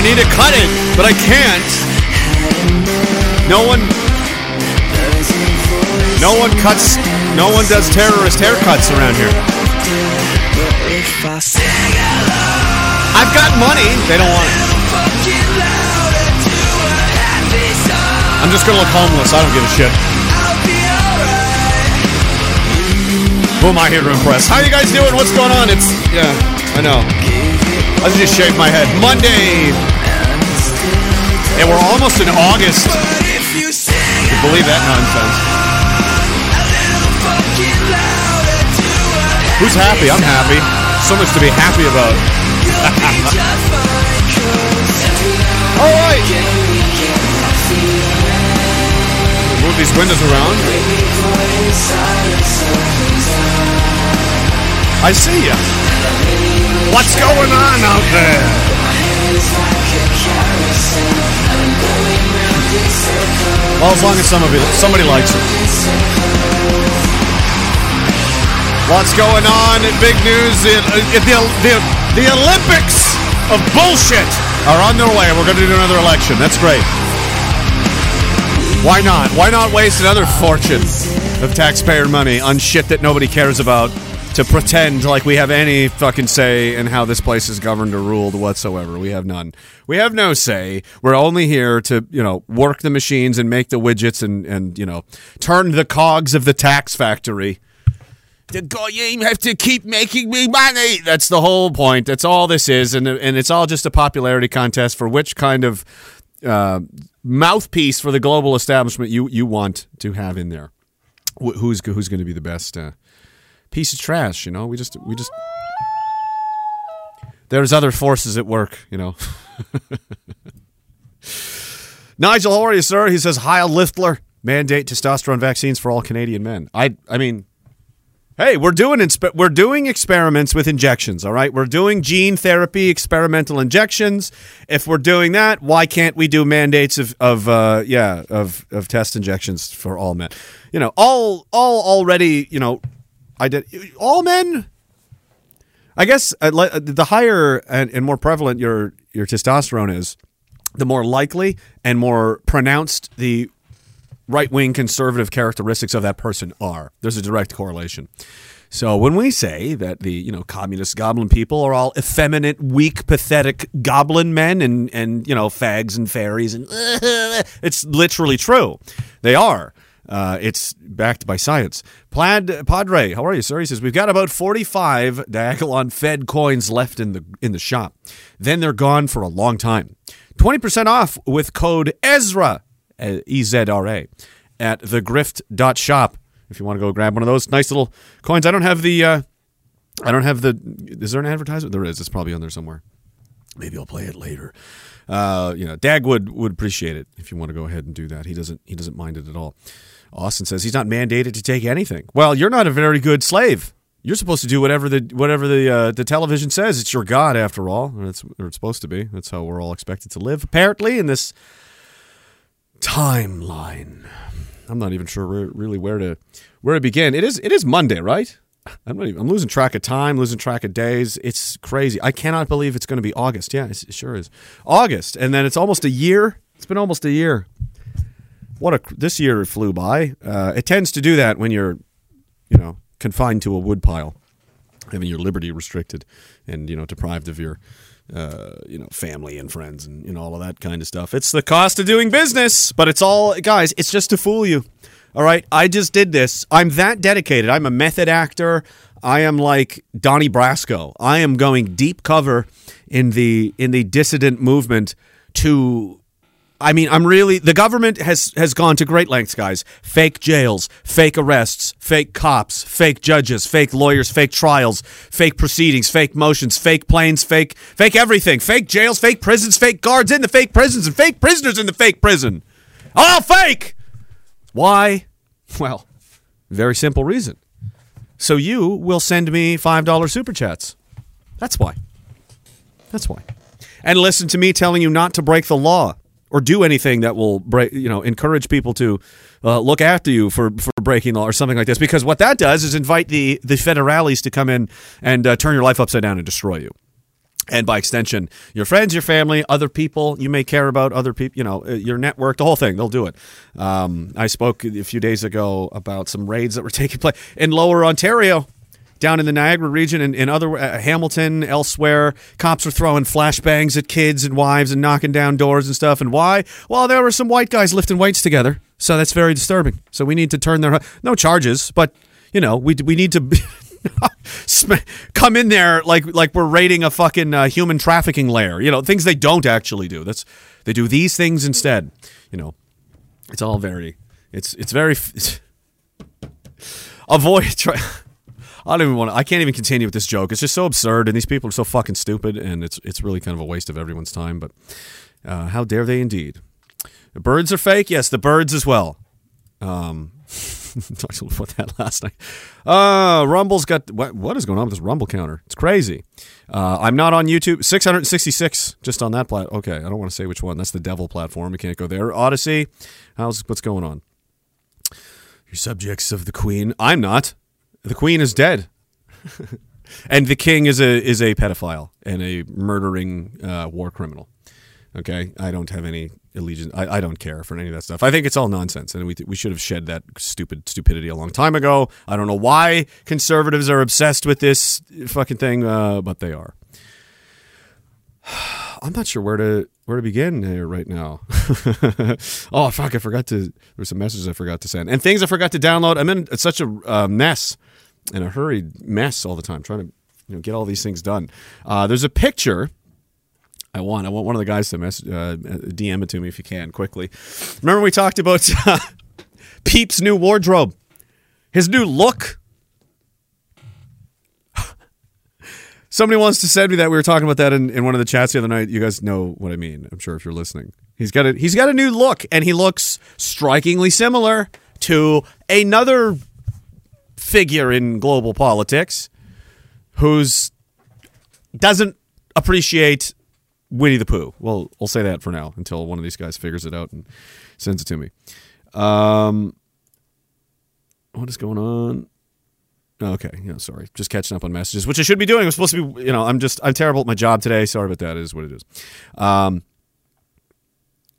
I need to cut it, but I can't. No one. No one cuts. No one does terrorist haircuts around here. I've got money. They don't want it. I'm just gonna look homeless. I don't give a shit. Who am I here to impress? How you guys doing? What's going on? It's yeah, I know. I just shaved my head. Monday. And we're almost in August. You believe that nonsense? Who's happy? I'm happy. So much to be happy about. All right. Move these windows around. I see ya. What's going on out there? Well, as long as some of it, somebody likes it. What's going on big news? The, uh, the, the, the Olympics of bullshit are on their way. We're going to do another election. That's great. Why not? Why not waste another fortune of taxpayer money on shit that nobody cares about to pretend like we have any fucking say in how this place is governed or ruled whatsoever? We have none. We have no say. We're only here to, you know, work the machines and make the widgets and, and you know, turn the cogs of the tax factory. The goyim have to keep making me money. That's the whole point. That's all this is, and and it's all just a popularity contest for which kind of uh, mouthpiece for the global establishment you you want to have in there. Wh- Who's who's going to be the best uh, piece of trash? You know, we just we just there's other forces at work. You know. Nigel, how are you, sir? He says, Heil Liftler, mandate testosterone vaccines for all Canadian men. I I mean, Hey, we're doing inspe- we're doing experiments with injections, all right? We're doing gene therapy experimental injections. If we're doing that, why can't we do mandates of of uh, yeah, of of test injections for all men? You know, all all already, you know, I did all men I guess uh, le- the higher and, and more prevalent your your testosterone is, the more likely and more pronounced the right wing conservative characteristics of that person are. There's a direct correlation. So when we say that the you know communist goblin people are all effeminate, weak, pathetic goblin men and and you know fags and fairies and it's literally true. They are. Uh, it's backed by science. Plaid Padre, how are you, sir? He says we've got about forty-five Diagolon Fed coins left in the in the shop. Then they're gone for a long time. Twenty percent off with code Ezra E Z R A at thegrift.shop if you want to go grab one of those nice little coins. I don't have the uh, I don't have the is there an advertisement? There is. It's probably on there somewhere. Maybe I'll play it later. Uh, you know, Dag would would appreciate it if you want to go ahead and do that. He doesn't he doesn't mind it at all. Austin says he's not mandated to take anything. Well, you're not a very good slave. You're supposed to do whatever the whatever the uh, the television says. It's your god after all. That's or it's supposed to be. That's how we're all expected to live apparently in this timeline. I'm not even sure re- really where to where to begin. It is it is Monday, right? I'm not even, I'm losing track of time, losing track of days. It's crazy. I cannot believe it's going to be August. Yeah, it sure is. August, and then it's almost a year. It's been almost a year. What a this year flew by. Uh, it tends to do that when you're, you know, confined to a woodpile, having your liberty restricted, and you know deprived of your uh, you know, family and friends and you know all of that kind of stuff. It's the cost of doing business, but it's all guys. It's just to fool you. All right, I just did this. I'm that dedicated. I'm a method actor. I am like Donnie Brasco. I am going deep cover in the in the dissident movement to I mean, I'm really the government has has gone to great lengths, guys. Fake jails, fake arrests, fake cops, fake judges, fake lawyers, fake trials, fake proceedings, fake motions, fake planes, fake fake everything, fake jails, fake prisons, fake guards in the fake prisons, and fake prisoners in the fake prison. All fake. Why? Well, very simple reason. So you will send me five dollar super chats. That's why. That's why. And listen to me telling you not to break the law or do anything that will break, you know, encourage people to uh, look after you for, for breaking law or something like this. Because what that does is invite the the federales to come in and uh, turn your life upside down and destroy you. and by extension, your friends, your family, other people you may care about, other people, you know, uh, your network, the whole thing. They'll do it. Um, I spoke a few days ago about some raids that were taking place in Lower Ontario, down in the Niagara region, and in other uh, Hamilton, elsewhere. Cops are throwing flashbangs at kids and wives and knocking down doors and stuff. And why? Well, there were some white guys lifting weights together, so that's very disturbing. So we need to turn their no charges, but you know, we we need to. come in there like like we're raiding a fucking uh, human trafficking lair. You know, things they don't actually do. That's they do these things instead. You know, it's all very it's it's very it's, avoid. I don't even want to. I can't even continue with this joke. It's just so absurd, and these people are so fucking stupid, and it's it's really kind of a waste of everyone's time. But uh, how dare they, indeed? The birds are fake. Yes, the birds as well. Um, talked about that last night. Uh, Rumble's got what, what is going on with this Rumble counter? It's crazy. Uh, I'm not on YouTube. 666 just on that plat. Okay, I don't want to say which one. That's the devil platform. We can't go there. Odysee. How's what's going on? You're subjects of the Queen. I'm not. The Queen is dead. and the king is a is a pedophile and a murdering uh, war criminal. Okay, I don't have any allegiance. I, I don't care for any of that stuff. I think it's all nonsense, and we we should have shed that stupid stupidity a long time ago. I don't know why conservatives are obsessed with this fucking thing, uh, but they are. I'm not sure where to where to begin here right now. oh fuck! I forgot to. There's some messages I forgot to send, and things I forgot to download. I'm in such a uh, mess, in a hurried mess all the time, trying to you know get all these things done. Uh, there's a picture I want. I want one of the guys to mess, uh, DM it to me if you can quickly. Remember we talked about Peep's new wardrobe, his new look. Somebody wants to send me that. We were talking about that in, in one of the chats the other night. You guys know what I mean. I'm sure if you're listening. He's got a he's got a new look, and he looks strikingly similar to another figure in global politics who's doesn't appreciate Winnie the Pooh. Well, I'll say that for now until one of these guys figures it out and sends it to me. Um, what is going on? Okay, yeah, sorry, just catching up on messages, which I should be doing. I'm supposed to be, you know, I'm just I'm terrible at my job today. Sorry about that. It is what it is. Um,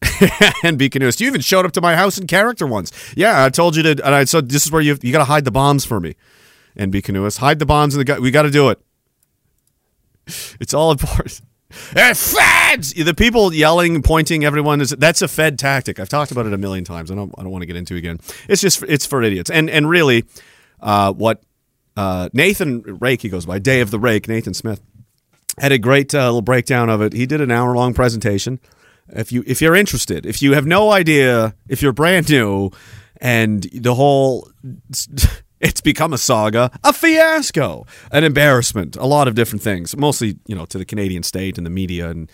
and be canoeist. You even showed up to my house in character once. Yeah, I told you to, and I said this is where you you got to hide the bombs for me. And be canoeist, hide the bombs in the gut. We got to do it. It's all important. Hey, feds! The people yelling, pointing, everyone is that's a Fed tactic. I've talked about it a million times. I don't I don't want to get into it again. It's just it's for idiots. And and really, uh, what uh, Nathan Rake he goes by Day of the Rake Nathan Smith had a great uh, little breakdown of it. He did an hour long presentation. If you if you're interested, if you have no idea, if you're brand new, and the whole it's become a saga, a fiasco, an embarrassment, a lot of different things, mostly, you know, to the Canadian state and the media and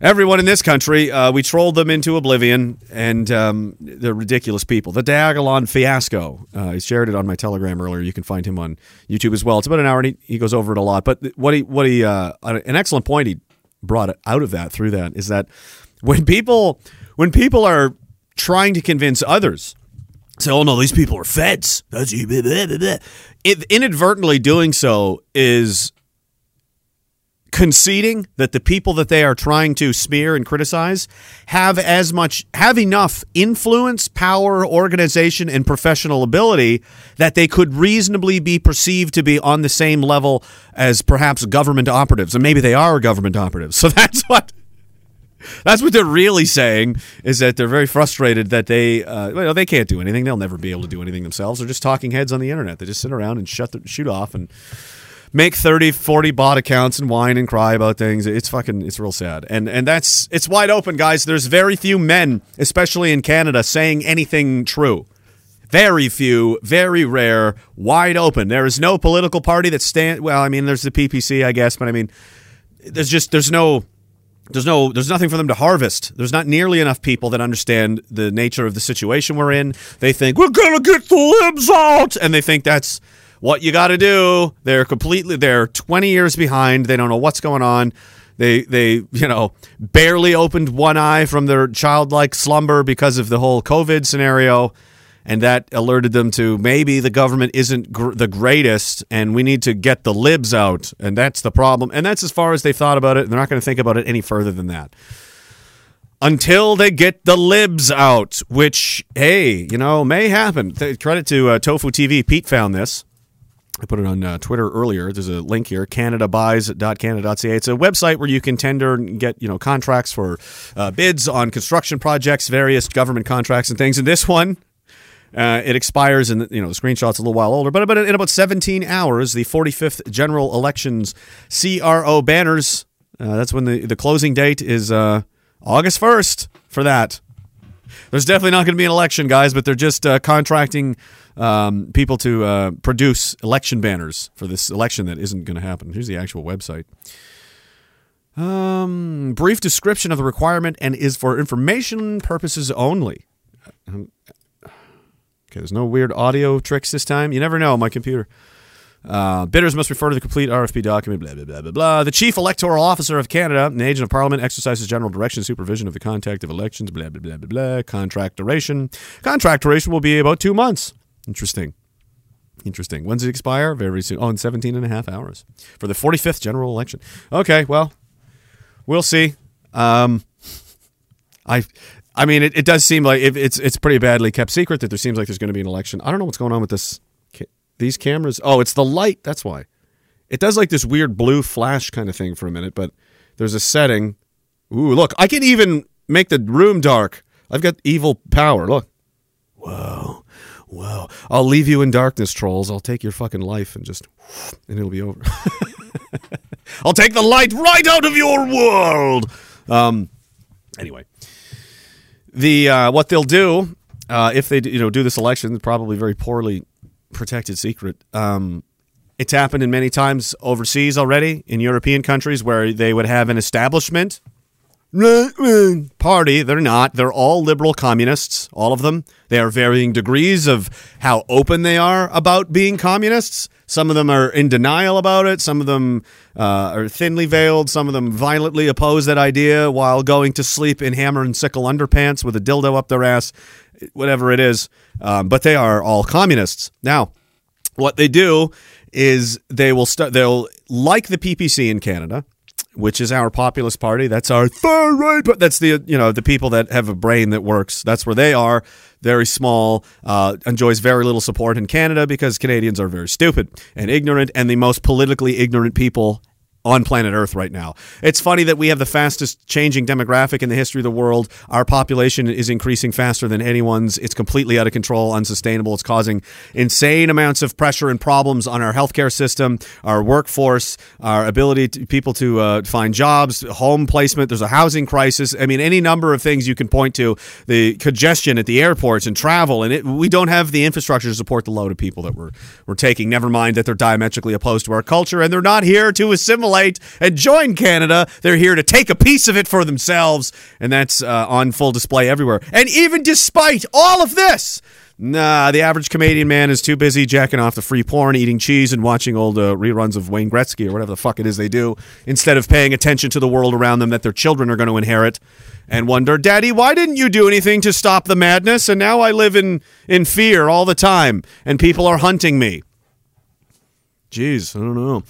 everyone in this country. Uh, we trolled them into oblivion, and um, they're ridiculous people. The Diagolon fiasco. Uh, I shared it on my Telegram earlier. You can find him on YouTube as well. It's about an hour, and he, he goes over it a lot. But what he, what he, uh, an excellent point he brought out of that through that is that when people, when people are trying to convince others say, "Oh no, these people are feds." That's it, inadvertently doing so is conceding that the people that they are trying to smear and criticize have as much have enough influence, power, organization and professional ability that they could reasonably be perceived to be on the same level as perhaps government operatives and maybe they are government operatives. So that's what that's what they're really saying is that they're very frustrated that they uh, well, they can't do anything. They'll never be able to do anything themselves. They're just talking heads on the internet. They just sit around and shut the, shoot off and make 30, 40 bot accounts and whine and cry about things. It's fucking it's real sad. And and that's it's wide open, guys. There's very few men, especially in Canada, saying anything true. Very few, very rare, wide open. There is no political party that stand well, I mean there's the PPC, I guess, but I mean there's just there's no there's no there's nothing for them to harvest there's not nearly enough people that understand the nature of the situation we're in they think we're gonna get the libs out and they think that's what you got to do they're completely they're 20 years behind they don't know what's going on they they you know barely opened one eye from their childlike slumber because of the whole covid scenario and that alerted them to maybe the government isn't gr- the greatest, and we need to get the libs out, and that's the problem. And that's as far as they thought about it. They're not going to think about it any further than that until they get the libs out, which, hey, you know, may happen. Credit to uh, Tofu TV. Pete found this. I put it on uh, Twitter earlier. There's a link here, canadabuys.canada.ca. It's a website where you can tender and get, you know, contracts for uh, bids on construction projects, various government contracts and things. And this one, uh, it expires, and you know the screenshot's a little while older, but, but in about 17 hours, the 45th general elections CRO banners. Uh, that's when the, the closing date is uh, August 1st for that. There's definitely not going to be an election, guys, but they're just uh, contracting um, people to uh, produce election banners for this election that isn't going to happen. Here's the actual website. Um, brief description of the requirement and is for information purposes only. Um, okay, there's no weird audio tricks this time. You never know, my computer. Uh, bidders must refer to the complete RFP document, blah, blah, blah, blah, blah. The Chief Electoral Officer of Canada, an agent of Parliament, exercises general direction supervision of the conduct of elections, blah, blah, blah, blah, blah. Contract duration. Contract duration will be about two months. Interesting. Interesting. When's it expire? Very soon. Oh, in 17 and a half hours for the 45th general election. Okay, well, we'll see. Um, I, I mean, it, it does seem like it, it's it's pretty badly kept secret that there seems like there's going to be an election. I don't know what's going on with this these cameras. Oh, it's the light. That's why. It does like this weird blue flash kind of thing for a minute, but there's a setting. Ooh, look, I can even make the room dark. I've got evil power. Look. Whoa. Whoa. I'll leave you in darkness, trolls. I'll take your fucking life and just and it'll be over. I'll take the light right out of your world. Um anyway. The uh, what they'll do uh, if they you know do this election, probably very poorly protected secret. Um, it's happened in many times overseas already in European countries where they would have an establishment party. They're not. They're all liberal communists, all of them. They are varying degrees of how open they are about being communists. Some of them are in denial about it. Some of them uh, are thinly veiled. Some of them violently oppose that idea while going to sleep in hammer and sickle underpants with a dildo up their ass, whatever it is. Um, but they are all communists. Now, what they do is they will start. They'll like the PPC in Canada which is our populist party. That's our far right. But that's the you know the people that have a brain that works. That's where they are. Very small. Uh, enjoys very little support in Canada because Canadians are very stupid and ignorant, and the most politically ignorant people on planet Earth right now. It's funny that we have the fastest changing demographic in the history of the world. Our population is increasing faster than anyone's. It's completely out of control, unsustainable. It's causing insane amounts of pressure and problems on our healthcare system, our workforce, our ability to people to uh, find jobs, home placement. There's a housing crisis. I mean, any number of things you can point to. The congestion at the airports and travel, and it, we don't have the infrastructure to support the load of people that we're we're taking. Never mind that they're diametrically opposed to our culture and they're not here to assimilate assimilate and join Canada. They're here to take a piece of it for themselves, and that's uh, on full display everywhere. And even despite all of this, Nah, the average Canadian man is too busy jacking off the free porn, eating cheese, and watching old uh, reruns of Wayne Gretzky or whatever the fuck it is they do, instead of paying attention to the world around them that their children are going to inherit, and wonder, Daddy, why didn't you do anything to stop the madness? And now I live in in fear all the time, and people are hunting me. Jeez, I don't know.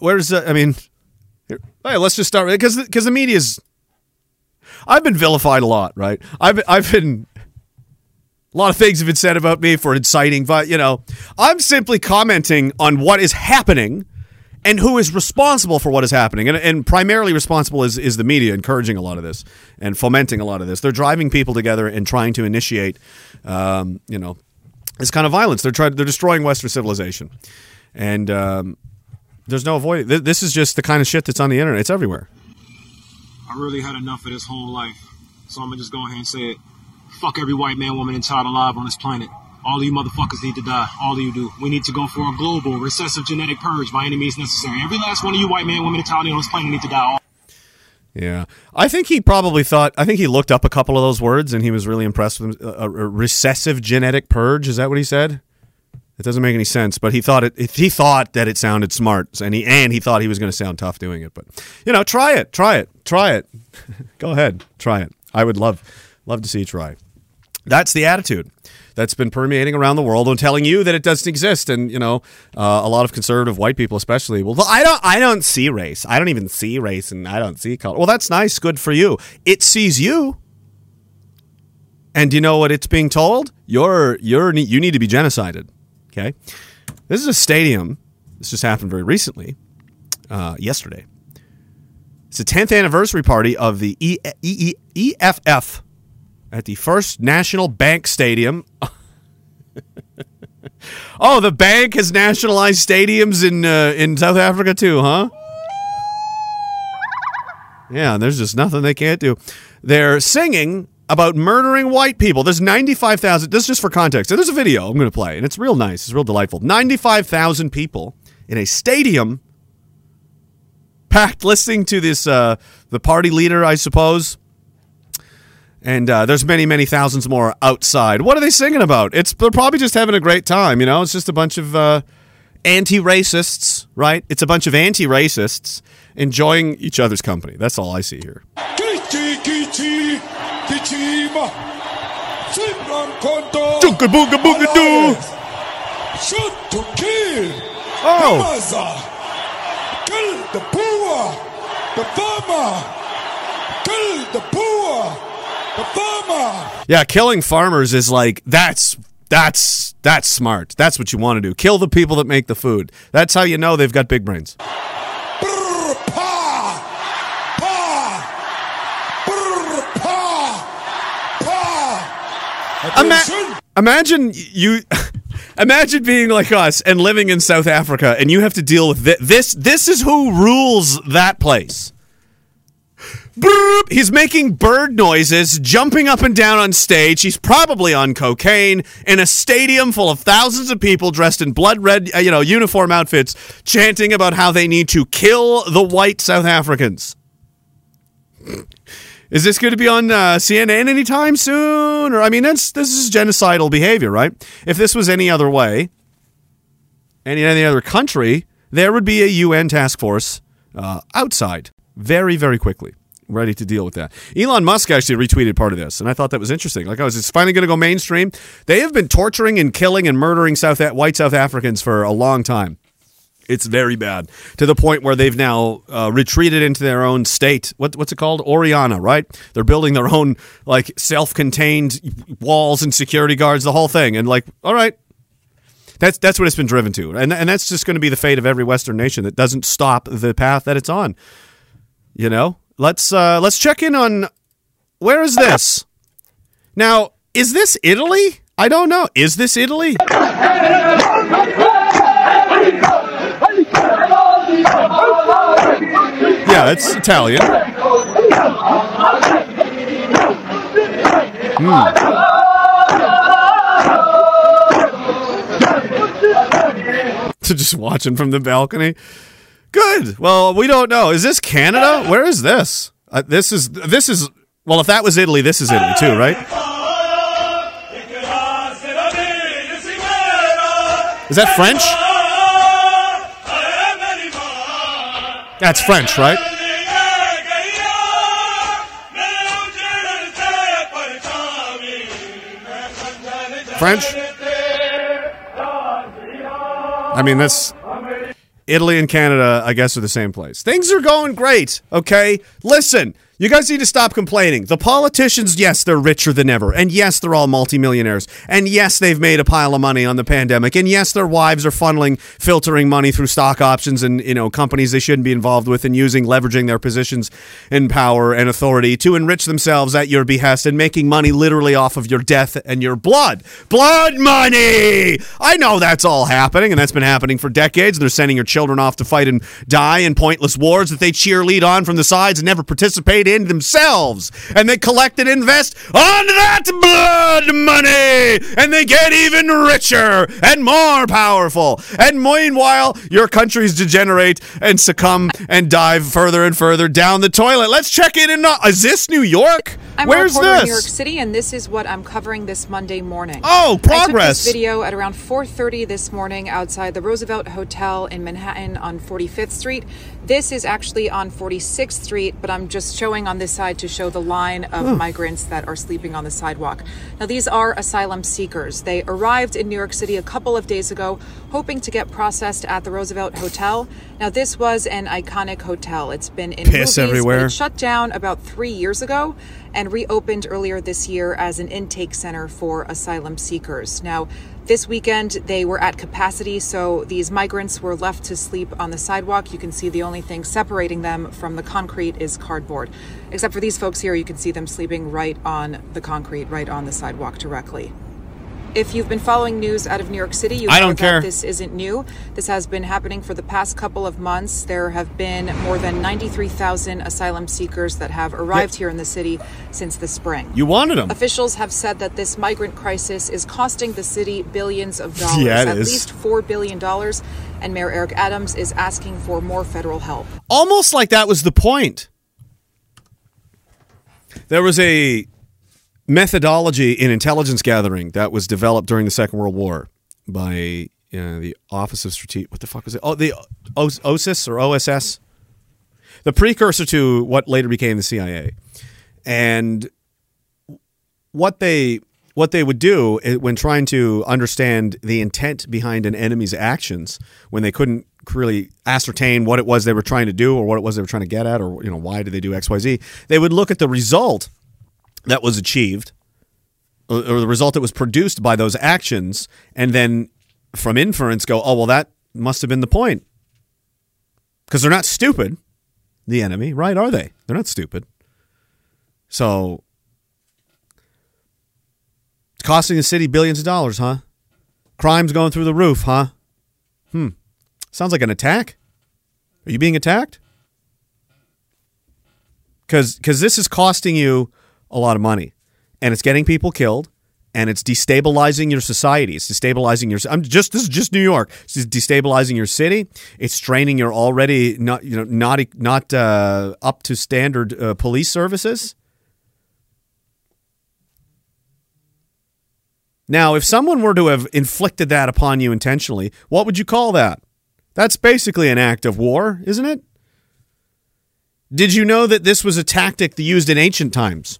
Where's uh, I mean, here, hey, let's just start because because the media's. I've been vilified a lot, right? I've I've been. A lot of things have been said about me for inciting, but you know, I'm simply commenting on what is happening and who is responsible for what is happening. And, and primarily responsible is, is the media encouraging a lot of this and fomenting a lot of this. They're driving people together and trying to initiate, um, you know, this kind of violence. They're trying, they're destroying Western civilization, and um, there's no avoid. This is just the kind of shit that's on the internet. It's everywhere. I really had enough of this whole life, so I'm gonna just go ahead and say it. Fuck every white man, woman, and child alive on this planet. All of you motherfuckers need to die. All of you do. We need to go for a global recessive genetic purge by any means necessary. Every last one of you white man, woman, and child on this planet need to die. Yeah, I think he probably thought. I think he looked up a couple of those words and he was really impressed with them. A, a recessive genetic purge. Is that what he said? It doesn't make any sense, but he thought it. He thought that it sounded smart, and he and he thought he was going to sound tough doing it. But you know, try it, try it, try it. Go ahead, try it. I would love love to see you try. That's the attitude. that's been permeating around the world and telling you that it doesn't exist. And you know, uh, a lot of conservative white people, especially, well, I don't, I don't see race. I don't even see race, and I don't see color. Well, that's nice, good for you. It sees you. And you know what it's being told? You're you're you need to be genocided. Okay, this is a stadium. This just happened very recently, uh, yesterday. It's the 10th anniversary party of the e- e- e- EFF at the First National Bank Stadium. oh, the bank has nationalized stadiums in uh, in South Africa too, huh? Yeah, there's just nothing they can't do. They're singing about murdering white people. There's 95,000. This is just for context. And there's a video I'm going to play, and it's real nice. It's real delightful. 95,000 people in a stadium packed listening to this, uh, the party leader, I suppose. And uh, there's many, many thousands more outside. What are they singing about? It's they're probably just having a great time. You know, it's just a bunch of uh, anti-racists, right? It's a bunch of anti-racists enjoying each other's company. That's all I see here. Chugga booga booga doo. Shoot to kill. Oh. Gaza. Kill the poor. The farmer. Kill the poor. The farmer. Yeah, killing farmers is like that's that's that's smart. That's what you want to do. Kill the people that make the food. That's how you know they've got big brains. Ima- imagine you imagine being like us and living in South Africa and you have to deal with thi- this this is who rules that place. He's making bird noises, jumping up and down on stage. He's probably on cocaine in a stadium full of thousands of people dressed in blood red, uh, you know, uniform outfits, chanting about how they need to kill the white South Africans. Is this going to be on uh, CNN anytime soon? Or I mean, that's this is genocidal behavior, right? If this was any other way, any any other country, there would be a UN task force uh, outside very very quickly, ready to deal with that. Elon Musk actually retweeted part of this, and I thought that was interesting. Like, I was, it's finally going to go mainstream. They have been torturing and killing and murdering South white South Africans for a long time. It's very bad to the point where they've now uh, retreated into their own state. What, what's it called? Oriana, right? They're building their own like self-contained walls and security guards, the whole thing. And like, all right, that's that's what it's been driven to, and and that's just going to be the fate of every Western nation that doesn't stop the path that it's on. You know, let's uh, let's check in on where is this now? Is this Italy? I don't know. Is this Italy? Yeah, it's Italian. to just watching from the balcony. Good. Well, we don't know. Is this Canada? Where is this? Uh, this is this is well. If that was Italy, this is Italy too, right? Is that French? That's French, right? French? I mean, that's Italy and Canada, I guess, are the same place. Things are going great, okay? Listen, you guys need to stop complaining. The politicians, yes, they're richer than ever. And yes, they're all multimillionaires. And yes, they've made a pile of money on the pandemic. And yes, their wives are funneling, filtering money through stock options and, you know, companies they shouldn't be involved with and using, leveraging their positions in power and authority to enrich themselves at your behest and making money literally off of your death and your blood. Blood money! I know that's all happening, and that's been happening for decades. They're sending your children off to fight and die in pointless wars that they cheerlead on from the sides and never participate in themselves. And they collect and invest on that blood money, and they get even richer and more powerful. And meanwhile, your countries degenerate and succumb and dive further and further down the toilet. Let's check in. And is this New York? I'm Where's this? in New York City, and this is what I'm covering this Monday morning. Oh, I progress. took this video at around 4:30 this morning outside the Roosevelt Hotel in Manhattan on 45th Street. This is actually on 46th Street, but I'm just showing showing on this side to show the line of migrants that are sleeping on the sidewalk. Now, these are asylum seekers. They arrived in New York City a couple of days ago, hoping to get processed at the Roosevelt Hotel. Now, this was an iconic hotel. It's been in Piss movies, everywhere. it shut down about three years ago and reopened earlier this year as an intake center for asylum seekers. Now, this weekend they were at capacity, so these migrants were left to sleep on the sidewalk. You can see the only thing separating them from the concrete is cardboard. Except for these folks here, you can see them sleeping right on the concrete, right on the sidewalk directly. If you've been following news out of New York City, you I know don't that care. this isn't new. This has been happening for the past couple of months. There have been more than 93,000 asylum seekers that have arrived here in the city since the spring. You wanted them. Officials have said that this migrant crisis is costing the city billions of dollars, Yeah, at is. least $4 billion, and Mayor Eric Adams is asking for more federal help. Almost like that was the point. There was a methodology in intelligence gathering that was developed during the Second World War by uh, the Office of Strategic. What the fuck was it? Oh, the O- OSIS or OSS, the precursor to what later became the CIA, and what they what they would do when trying to understand the intent behind an enemy's actions when they couldn't really ascertain what it was they were trying to do or what it was they were trying to get at or you know why did they do xyz they would look at the result that was achieved or the result that was produced by those actions and then from inference go oh well that must have been the point because they're not stupid the enemy right are they they're not stupid so it's costing the city billions of dollars, huh? Crime's going through the roof, huh? Hmm. Sounds like an attack. Are you being attacked? because Because this is costing you a lot of money, and it's getting people killed, and it's destabilizing your society. It's destabilizing your. I'm just this is just New York. It's destabilizing your city. It's straining your already not you know not not uh, up to standard uh, police services. Now, if someone were to have inflicted that upon you intentionally, what would you call that? That's basically an act of war, isn't it? Did you know that this was a tactic used in ancient times?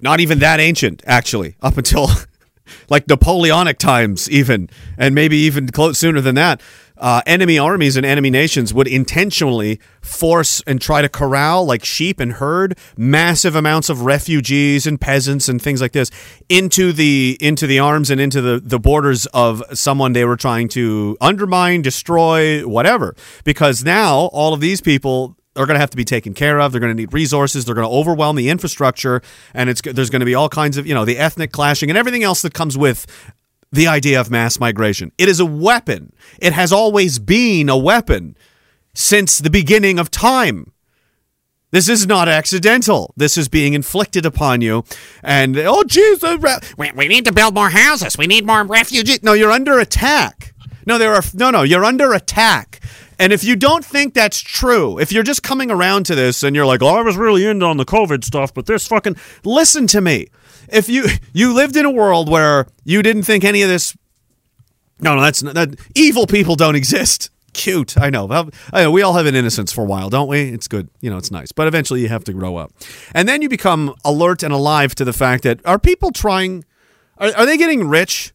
Not even that ancient, actually, up until like Napoleonic times, even, and maybe even close sooner than that. Uh, enemy armies and enemy nations would intentionally force and try to corral, like sheep and herd, massive amounts of refugees and peasants and things like this into the into the arms and into the the borders of someone they were trying to undermine, destroy, whatever. Because now all of these people are going to have to be taken care of. They're going to need resources. They're going to overwhelm the infrastructure, and it's there's going to be all kinds of you know the ethnic clashing and everything else that comes with the idea of mass migration. It is a weapon. It has always been a weapon since the beginning of time. This is not accidental. This is being inflicted upon you. And, oh, re- We, we need to build more houses. We need more refugees. no, you're under attack. No, there are no, no, you're under attack. And if you don't think that's true, if you're just coming around to this and you're like, "Oh, I was really into on the COVID stuff, but this fucking listen to me." If you you lived in a world where you didn't think any of this No, no, that's not, that evil people don't exist. Cute. I know. I know. We all have an innocence for a while, don't we? It's good. You know, it's nice. But eventually you have to grow up. And then you become alert and alive to the fact that are people trying are, are they getting rich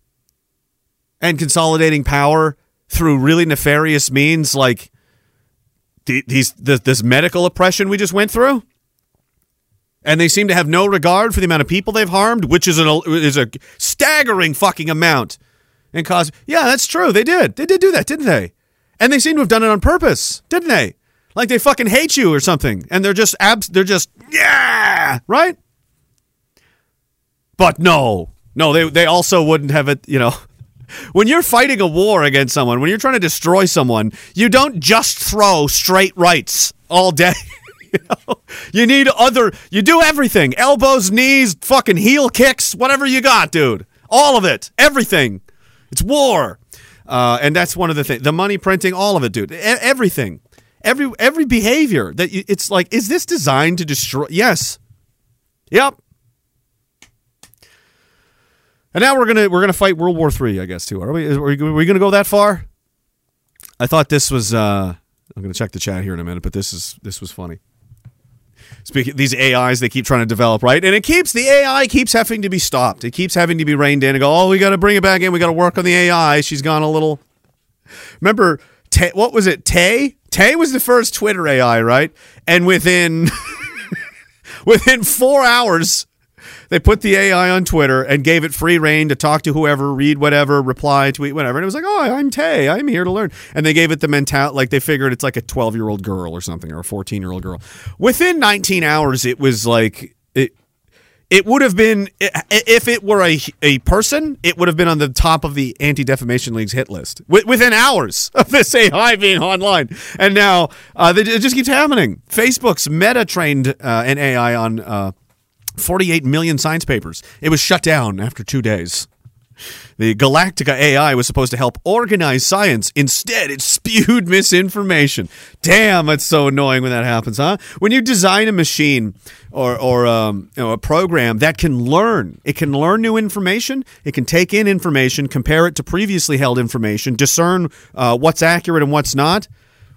and consolidating power through really nefarious means like these this, this medical oppression we just went through? And they seem to have no regard for the amount of people they've harmed, which is an is a staggering fucking amount. And cause yeah, that's true. They did. They did do that, didn't they? And they seem to have done it on purpose, didn't they? Like they fucking hate you or something, and they're just abs. They're just yeah, right. But no, no, they they also wouldn't have it. You know, when you're fighting a war against someone, when you're trying to destroy someone, you don't just throw straight rights all day. you, know? you need other. You do everything: elbows, knees, fucking heel kicks, whatever you got, dude. All of it, everything. It's war, uh, and that's one of the things. The money printing, all of it, dude. E- everything, every every behavior that you, it's like, is this designed to destroy? Yes. Yep. And now we're gonna we're gonna fight World War Three, I guess too. Are we? Are we, are we gonna go that far? I thought this was. Uh, I'm gonna check the chat here in a minute, but this is this was funny. Speaking these AIs they keep trying to develop, right? And it keeps the AI keeps having to be stopped. It keeps having to be reined in and go, oh, we got to bring it back in. We got to work on the AI. She's gone a little. Remember, what was it? Tay. Tay was the first Twitter AI, right? And within within four hours, they put the AI on Twitter and gave it free reign to talk to whoever, read whatever, reply, tweet, whatever. And it was like, oh, I'm Tay. I'm here to learn. And they gave it the mental, like they figured it's like a 12 year old girl or something, or a 14 year old girl. Within 19 hours, it was like it. It would have been if it were a a person, it would have been on the top of the Anti Defamation League's hit list wi- within hours of this AI being online. And now uh, it just keeps happening. Facebook's Meta trained uh, an AI on uh, 48 million science papers. It was shut down after two days. The Galactica AI was supposed to help organize science. Instead, it spewed misinformation. Damn, it's so annoying when that happens, huh? When you design a machine or, or um, you know, a program that can learn, it can learn new information, it can take in information, compare it to previously held information, discern uh, what's accurate and what's not,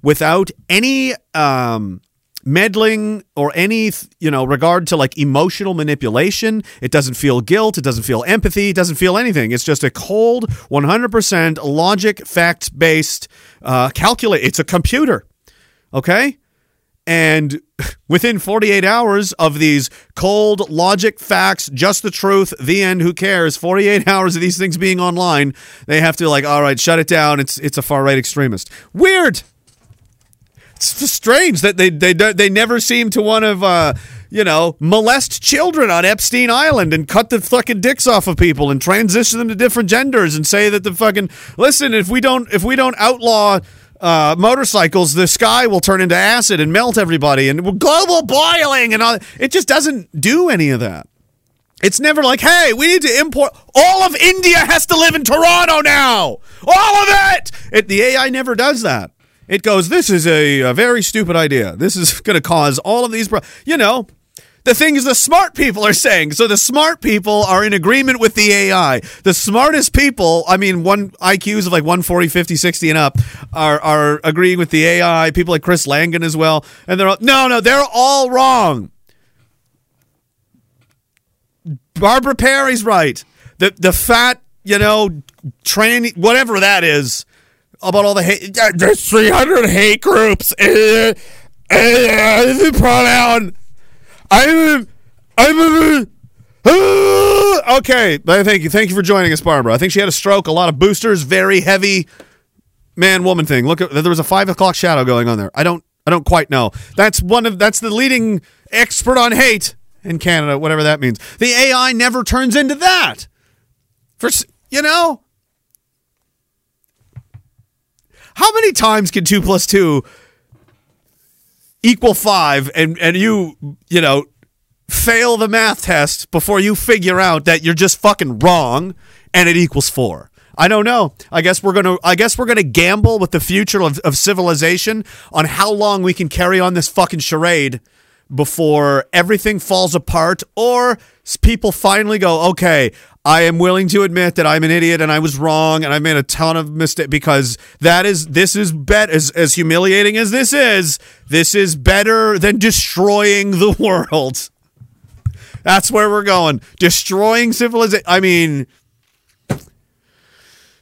without any um, meddling or any you know regard to like emotional manipulation. It doesn't feel guilt. It doesn't feel empathy. It doesn't feel anything. It's just a cold 100% logic facts based uh, calculate it's a computer okay? And within 48 hours of these cold logic facts just the truth the end who cares? 48 hours of these things being online they have to like all right shut it down. It's it's a far right extremist. Weird it's strange that they they they never seem to want to uh, you know molest children on Epstein Island and cut the fucking dicks off of people and transition them to different genders and say that the fucking listen if we don't if we don't outlaw uh, motorcycles the sky will turn into acid and melt everybody and global boiling and all it just doesn't do any of that. It's never like, hey, we need to import. All of India has to live in Toronto now. All of it. it the AI never does that. It goes, this is a, a very stupid idea. This is going to cause all of these, pro-. you know, the things the smart people are saying. So the smart people are in agreement with the AI. The smartest people, I mean, one IQs of like 140, 50, 60 and up, are, are agreeing with the AI. People like Chris Langan as well. And they're all, no, no, they're all wrong. Barbara Perry's right. The the fat, you know, training whatever that is about all the hate. There's 300 hate groups. Uh, uh, pronoun. I'm I'm uh, okay. Thank you, thank you for joining us, Barbara. I think she had a stroke. A lot of boosters. Very heavy man woman thing. Look, there was a five o'clock shadow going on there. I don't I don't quite know. That's one of that's the leading expert on hate in Canada, whatever that means. The AI never turns into that. For you know, how many times can two plus two equal five, and and you you know fail the math test before you figure out that you're just fucking wrong and it equals four. I don't know. I guess we're gonna. I guess we're gonna gamble with the future of, of civilization on how long we can carry on this fucking charade before everything falls apart, or people finally go, okay, I am willing to admit that I'm an idiot and I was wrong and I made a ton of mistakes because that is this is bet as as humiliating as this is. This is better than destroying the world. That's where we're going. Destroying civilization. I mean,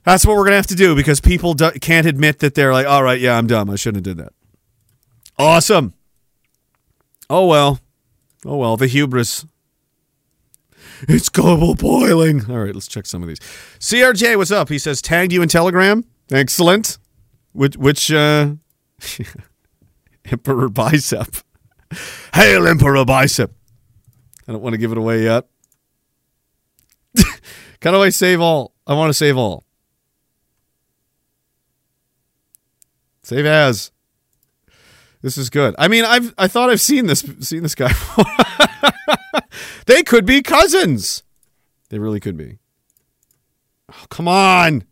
that's what we're gonna have to do because people do- can't admit that they're like, all right, yeah, I'm dumb. I shouldn't have did that. Awesome. Oh well. Oh well. The hubris. It's global boiling. All right, let's check some of these. CRJ, what's up? He says tagged you in Telegram. Excellent. Which which uh Emperor Bicep. Hail Emperor Bicep. I don't want to give it away yet. How do I save all? I want to save all. Save as. This is good. I mean, I've I thought I've seen this seen this guy. they could be cousins. They really could be. Oh, come on.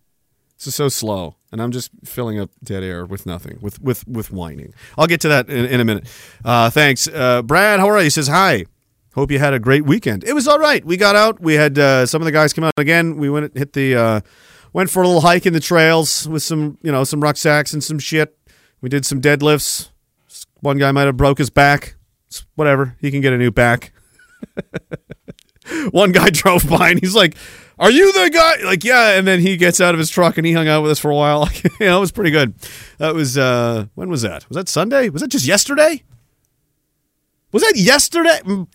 This is so slow. And I'm just filling up dead air with nothing, with with with whining. I'll get to that in, in a minute. Uh, thanks. Uh, Brad, how are you? He says, Hi. Hope you had a great weekend. It was all right. We got out. We had uh, some of the guys come out again. We went hit the uh, went for a little hike in the trails with some you know some rucksacks and some shit. We did some deadlifts. One guy might have broke his back. Whatever. He can get a new back. One guy drove by and he's like, "Are you the guy?" Like, yeah. And then he gets out of his truck and he hung out with us for a while. you know, it was pretty good. That was uh when was that? Was that Sunday? Was that just yesterday? Was that yesterday? Mm,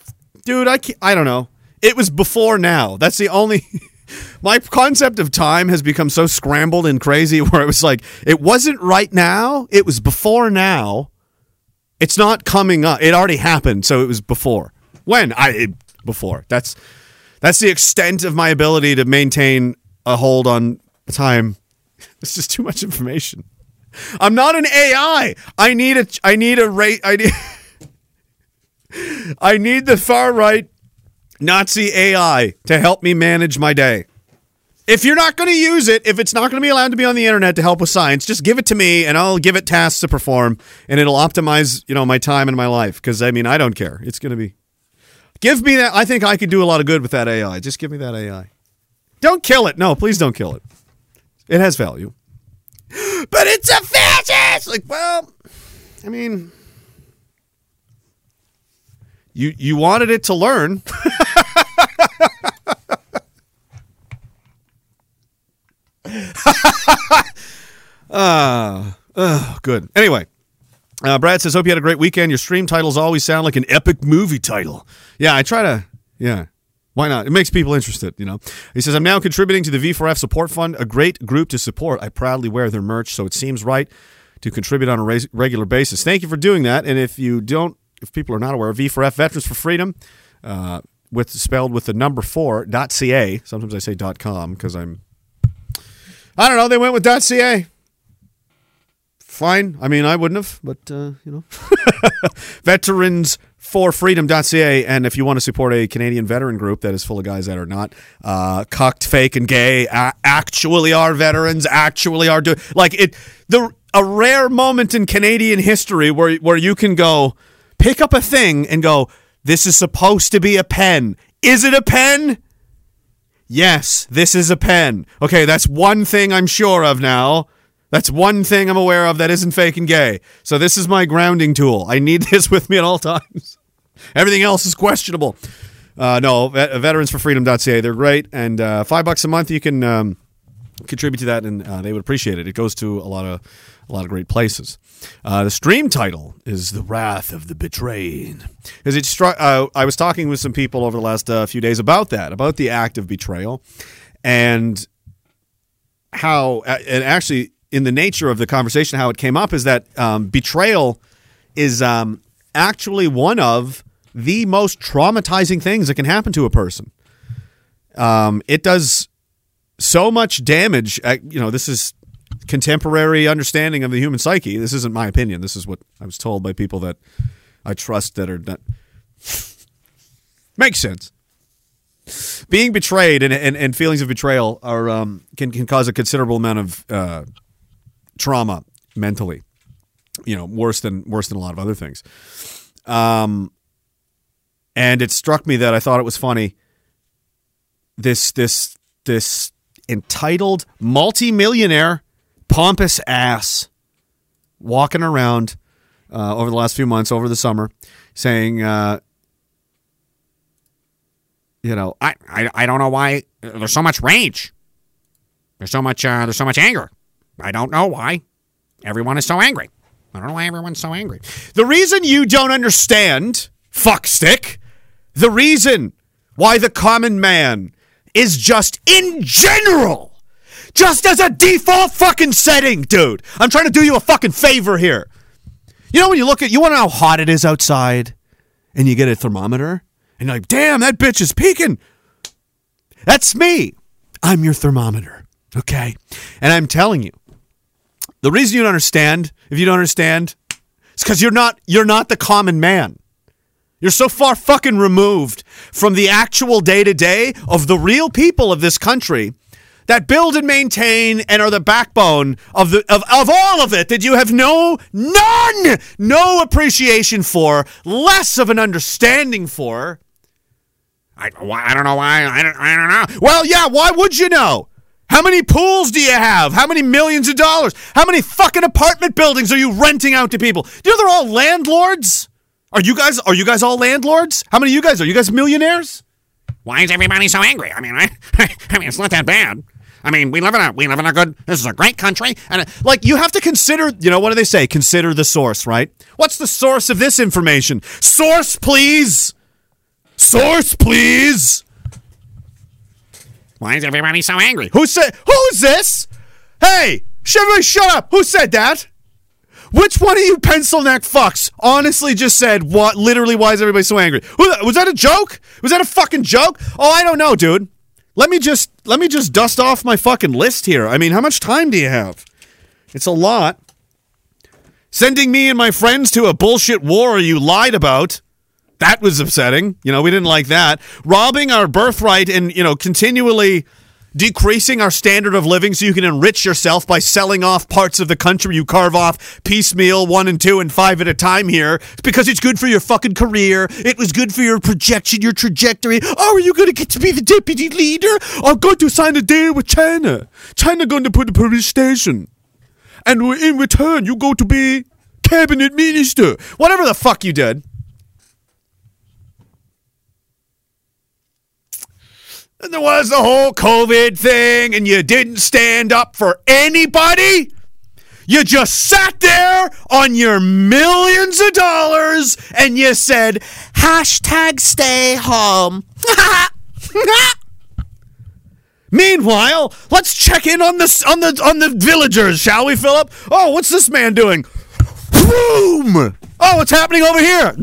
Dude, I can't, I don't know. It was before now. That's the only. My concept of time has become so scrambled and crazy where it was like, it wasn't right now. It was before now. It's not coming up. It already happened, so it was before. When I before. That's that's the extent of my ability to maintain a hold on time. It's just too much information. I'm not an AI. I need a I need a rate. I need I need the far right Nazi AI to help me manage my day. If you're not going to use it, if it's not going to be allowed to be on the internet to help with science, just give it to me and I'll give it tasks to perform and it'll optimize, you know, my time and my life cuz I mean, I don't care. It's going to be Give me that. I think I could do a lot of good with that AI. Just give me that AI. Don't kill it. No, please don't kill it. It has value. But it's a fascist. Like, well, I mean, you you wanted it to learn. Ah, oh, good. Anyway, uh, Brad says, "Hope you had a great weekend. Your stream titles always sound like an epic movie title." Yeah, I try to. Yeah, why not? It makes people interested. You know. He says, "I'm now contributing to the V4F Support Fund, a great group to support. I proudly wear their merch, so it seems right to contribute on a regular basis. Thank you for doing that. And if you don't, if people are not aware, V4F Veterans for Freedom." Uh, with spelled with the number four dot ca. Sometimes I say dot com because I'm. I don't know. They went with dot ca fine. I mean, I wouldn't have, but uh, you know, veterans for freedom.ca. And if you want to support a Canadian veteran group that is full of guys that are not uh, cucked, fake, and gay, actually are veterans, actually are doing like it. The a rare moment in Canadian history where where you can go pick up a thing and go, this is supposed to be a pen. Is it a pen? Yes, this is a pen. Okay, that's one thing I'm sure of now. That's one thing I'm aware of that isn't fake and gay. So this is my grounding tool. I need this with me at all times. Everything else is questionable. Uh, no, vet- veteransforfreedom.ca. They're great, and uh, five bucks a month you can um, contribute to that, and uh, they would appreciate it. It goes to a lot of a lot of great places. Uh, the stream title is "The Wrath of the Betrayed," because it struck. Uh, I was talking with some people over the last uh, few days about that, about the act of betrayal, and how, and actually in the nature of the conversation, how it came up is that um, betrayal is um, actually one of the most traumatizing things that can happen to a person. Um, it does so much damage. Uh, you know, this is contemporary understanding of the human psyche. This isn't my opinion. This is what I was told by people that I trust that are not. Makes sense. Being betrayed and, and, and feelings of betrayal are um, can can cause a considerable amount of uh, trauma mentally. You know, worse than worse than a lot of other things. Um, and it struck me that I thought it was funny. This this this entitled multimillionaire pompous ass walking around uh, over the last few months over the summer saying uh, you know I, I I don't know why there's so much rage. There's so much uh, there's so much anger. I don't know why everyone is so angry. I don't know why everyone's so angry. The reason you don't understand, fuckstick, the reason why the common man is just in general, just as a default fucking setting, dude. I'm trying to do you a fucking favor here. You know when you look at, you want to know how hot it is outside, and you get a thermometer, and you're like, damn, that bitch is peaking. That's me. I'm your thermometer, okay? And I'm telling you, the reason you don't understand, if you don't understand, it's because you're not you're not the common man. You're so far fucking removed from the actual day to day of the real people of this country that build and maintain and are the backbone of the of, of all of it that you have no none no appreciation for, less of an understanding for. I I don't know why I don't I don't know. Well, yeah, why would you know? How many pools do you have? How many millions of dollars? How many fucking apartment buildings are you renting out to people? Do you know they're all landlords? Are you guys are you guys all landlords? How many of you guys are you guys millionaires? Why is everybody so angry? I mean, I, I mean, it's not that bad. I mean, we live in a we live in a good. This is a great country, and uh, Like you have to consider, you know, what do they say? Consider the source, right? What's the source of this information? Source, please. Source, please. Why is everybody so angry? Who said who's this? Hey, everybody shut up. Who said that? Which one of you pencil neck fucks honestly just said what literally why is everybody so angry? Was that a joke? Was that a fucking joke? Oh, I don't know, dude. Let me just let me just dust off my fucking list here. I mean, how much time do you have? It's a lot. Sending me and my friends to a bullshit war you lied about. That was upsetting. You know, we didn't like that. Robbing our birthright and, you know, continually decreasing our standard of living so you can enrich yourself by selling off parts of the country you carve off piecemeal one and two and five at a time here. Because it's good for your fucking career. It was good for your projection your trajectory. Oh are you going to get to be the deputy leader? I'm going to sign a deal with china. China going to put a police station. And in return you go to be cabinet minister. Whatever the fuck you did And there was the whole COVID thing, and you didn't stand up for anybody. You just sat there on your millions of dollars and you said, hashtag stay home. Meanwhile, let's check in on the on the on the villagers, shall we, Philip? Oh, what's this man doing? Boom! Oh, what's happening over here?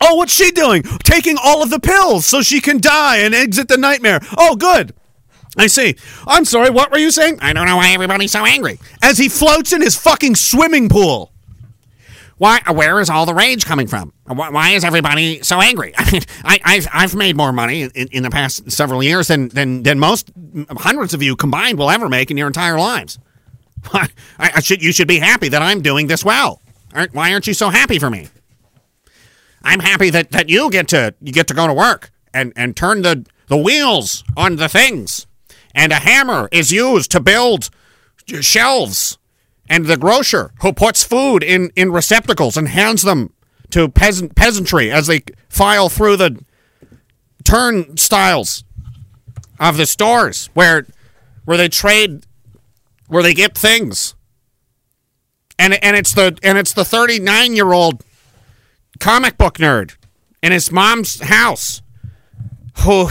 Oh, what's she doing? Taking all of the pills so she can die and exit the nightmare. Oh, good. I see. I'm sorry, what were you saying? I don't know why everybody's so angry. As he floats in his fucking swimming pool. Why? Where is all the rage coming from? Why, why is everybody so angry? I mean, I, I've I've made more money in, in the past several years than, than than most hundreds of you combined will ever make in your entire lives. I, I should you should be happy that I'm doing this well. Aren't, why aren't you so happy for me? I'm happy that, that you get to you get to go to work and, and turn the, the wheels on the things. And a hammer is used to build shelves. And the grocer who puts food in, in receptacles and hands them to peasant peasantry as they file through the turnstiles of the stores where where they trade where they get things. And and it's the and it's the 39 year old comic book nerd in his mom's house. Who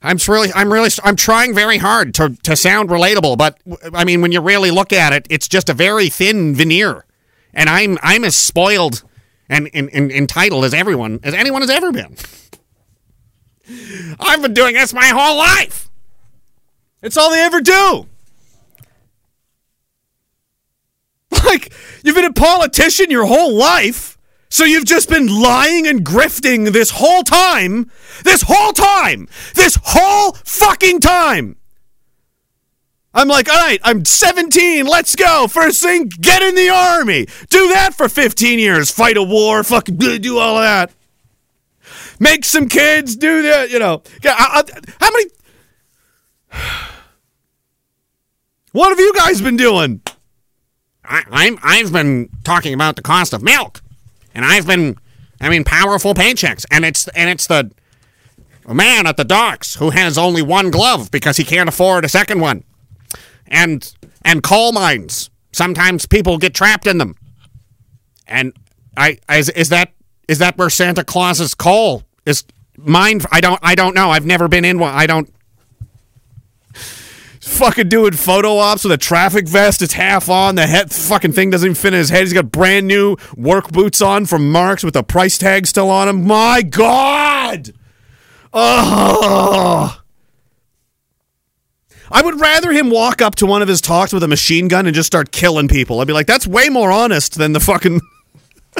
I'm really I'm really I'm trying very hard to to sound relatable but I mean when you really look at it it's just a very thin veneer. And I'm I'm as spoiled and, and, and entitled as everyone as anyone has ever been. I've been doing this my whole life. It's all they ever do. Like, you've been a politician your whole life, so you've just been lying and grifting this whole time. This whole time. This whole fucking time. I'm like, all right, I'm 17. Let's go. First thing, get in the army. Do that for 15 years. Fight a war. Fucking do all of that. Make some kids. Do that. You know. How many? What have you guys been doing? I, I'm I've been talking about the cost of milk, and I've been I mean powerful paychecks, and it's and it's the man at the docks who has only one glove because he can't afford a second one, and and coal mines. Sometimes people get trapped in them, and I is is that is that where Santa Claus's coal is mined? I don't I don't know. I've never been in one. I don't. Fucking doing photo ops with a traffic vest. It's half on. The head fucking thing doesn't even fit in his head. He's got brand new work boots on from Mark's with a price tag still on him. My God. Oh. I would rather him walk up to one of his talks with a machine gun and just start killing people. I'd be like, that's way more honest than the fucking.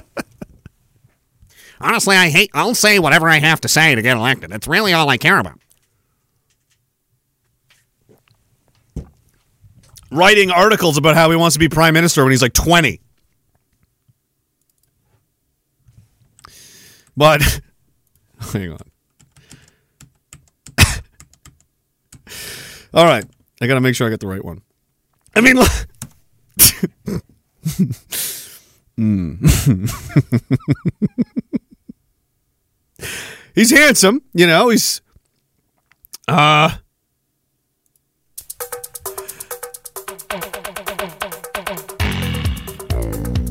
Honestly, I hate. I'll say whatever I have to say to get elected. It's really all I care about. Writing articles about how he wants to be prime minister when he's like 20. But hang on. All right. I got to make sure I get the right one. I mean, he's handsome, you know. He's uh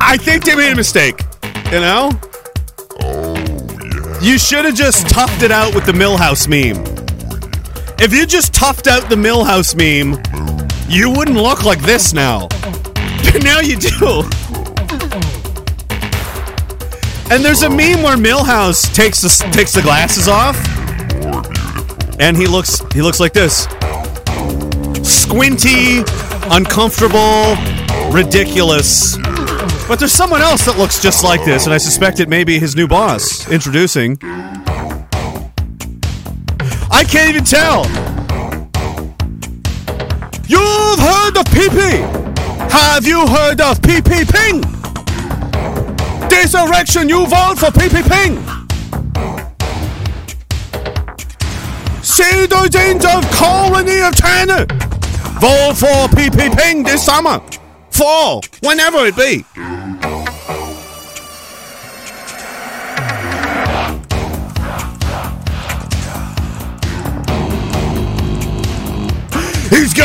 I think they made a mistake. You know? You should have just toughed it out with the Milhouse meme. If you just toughed out the Milhouse meme, you wouldn't look like this now. But now you do. And there's a meme where Milhouse takes the takes the glasses off, and he looks he looks like this: squinty, uncomfortable, ridiculous. But there's someone else that looks just like this, and I suspect it may be his new boss. Introducing. I can't even tell. You've heard of PP. Have you heard of PP Ping? This you vote for PP Ping. Citizens of Colony of China, vote for PP Ping this summer. Fall, whenever it be.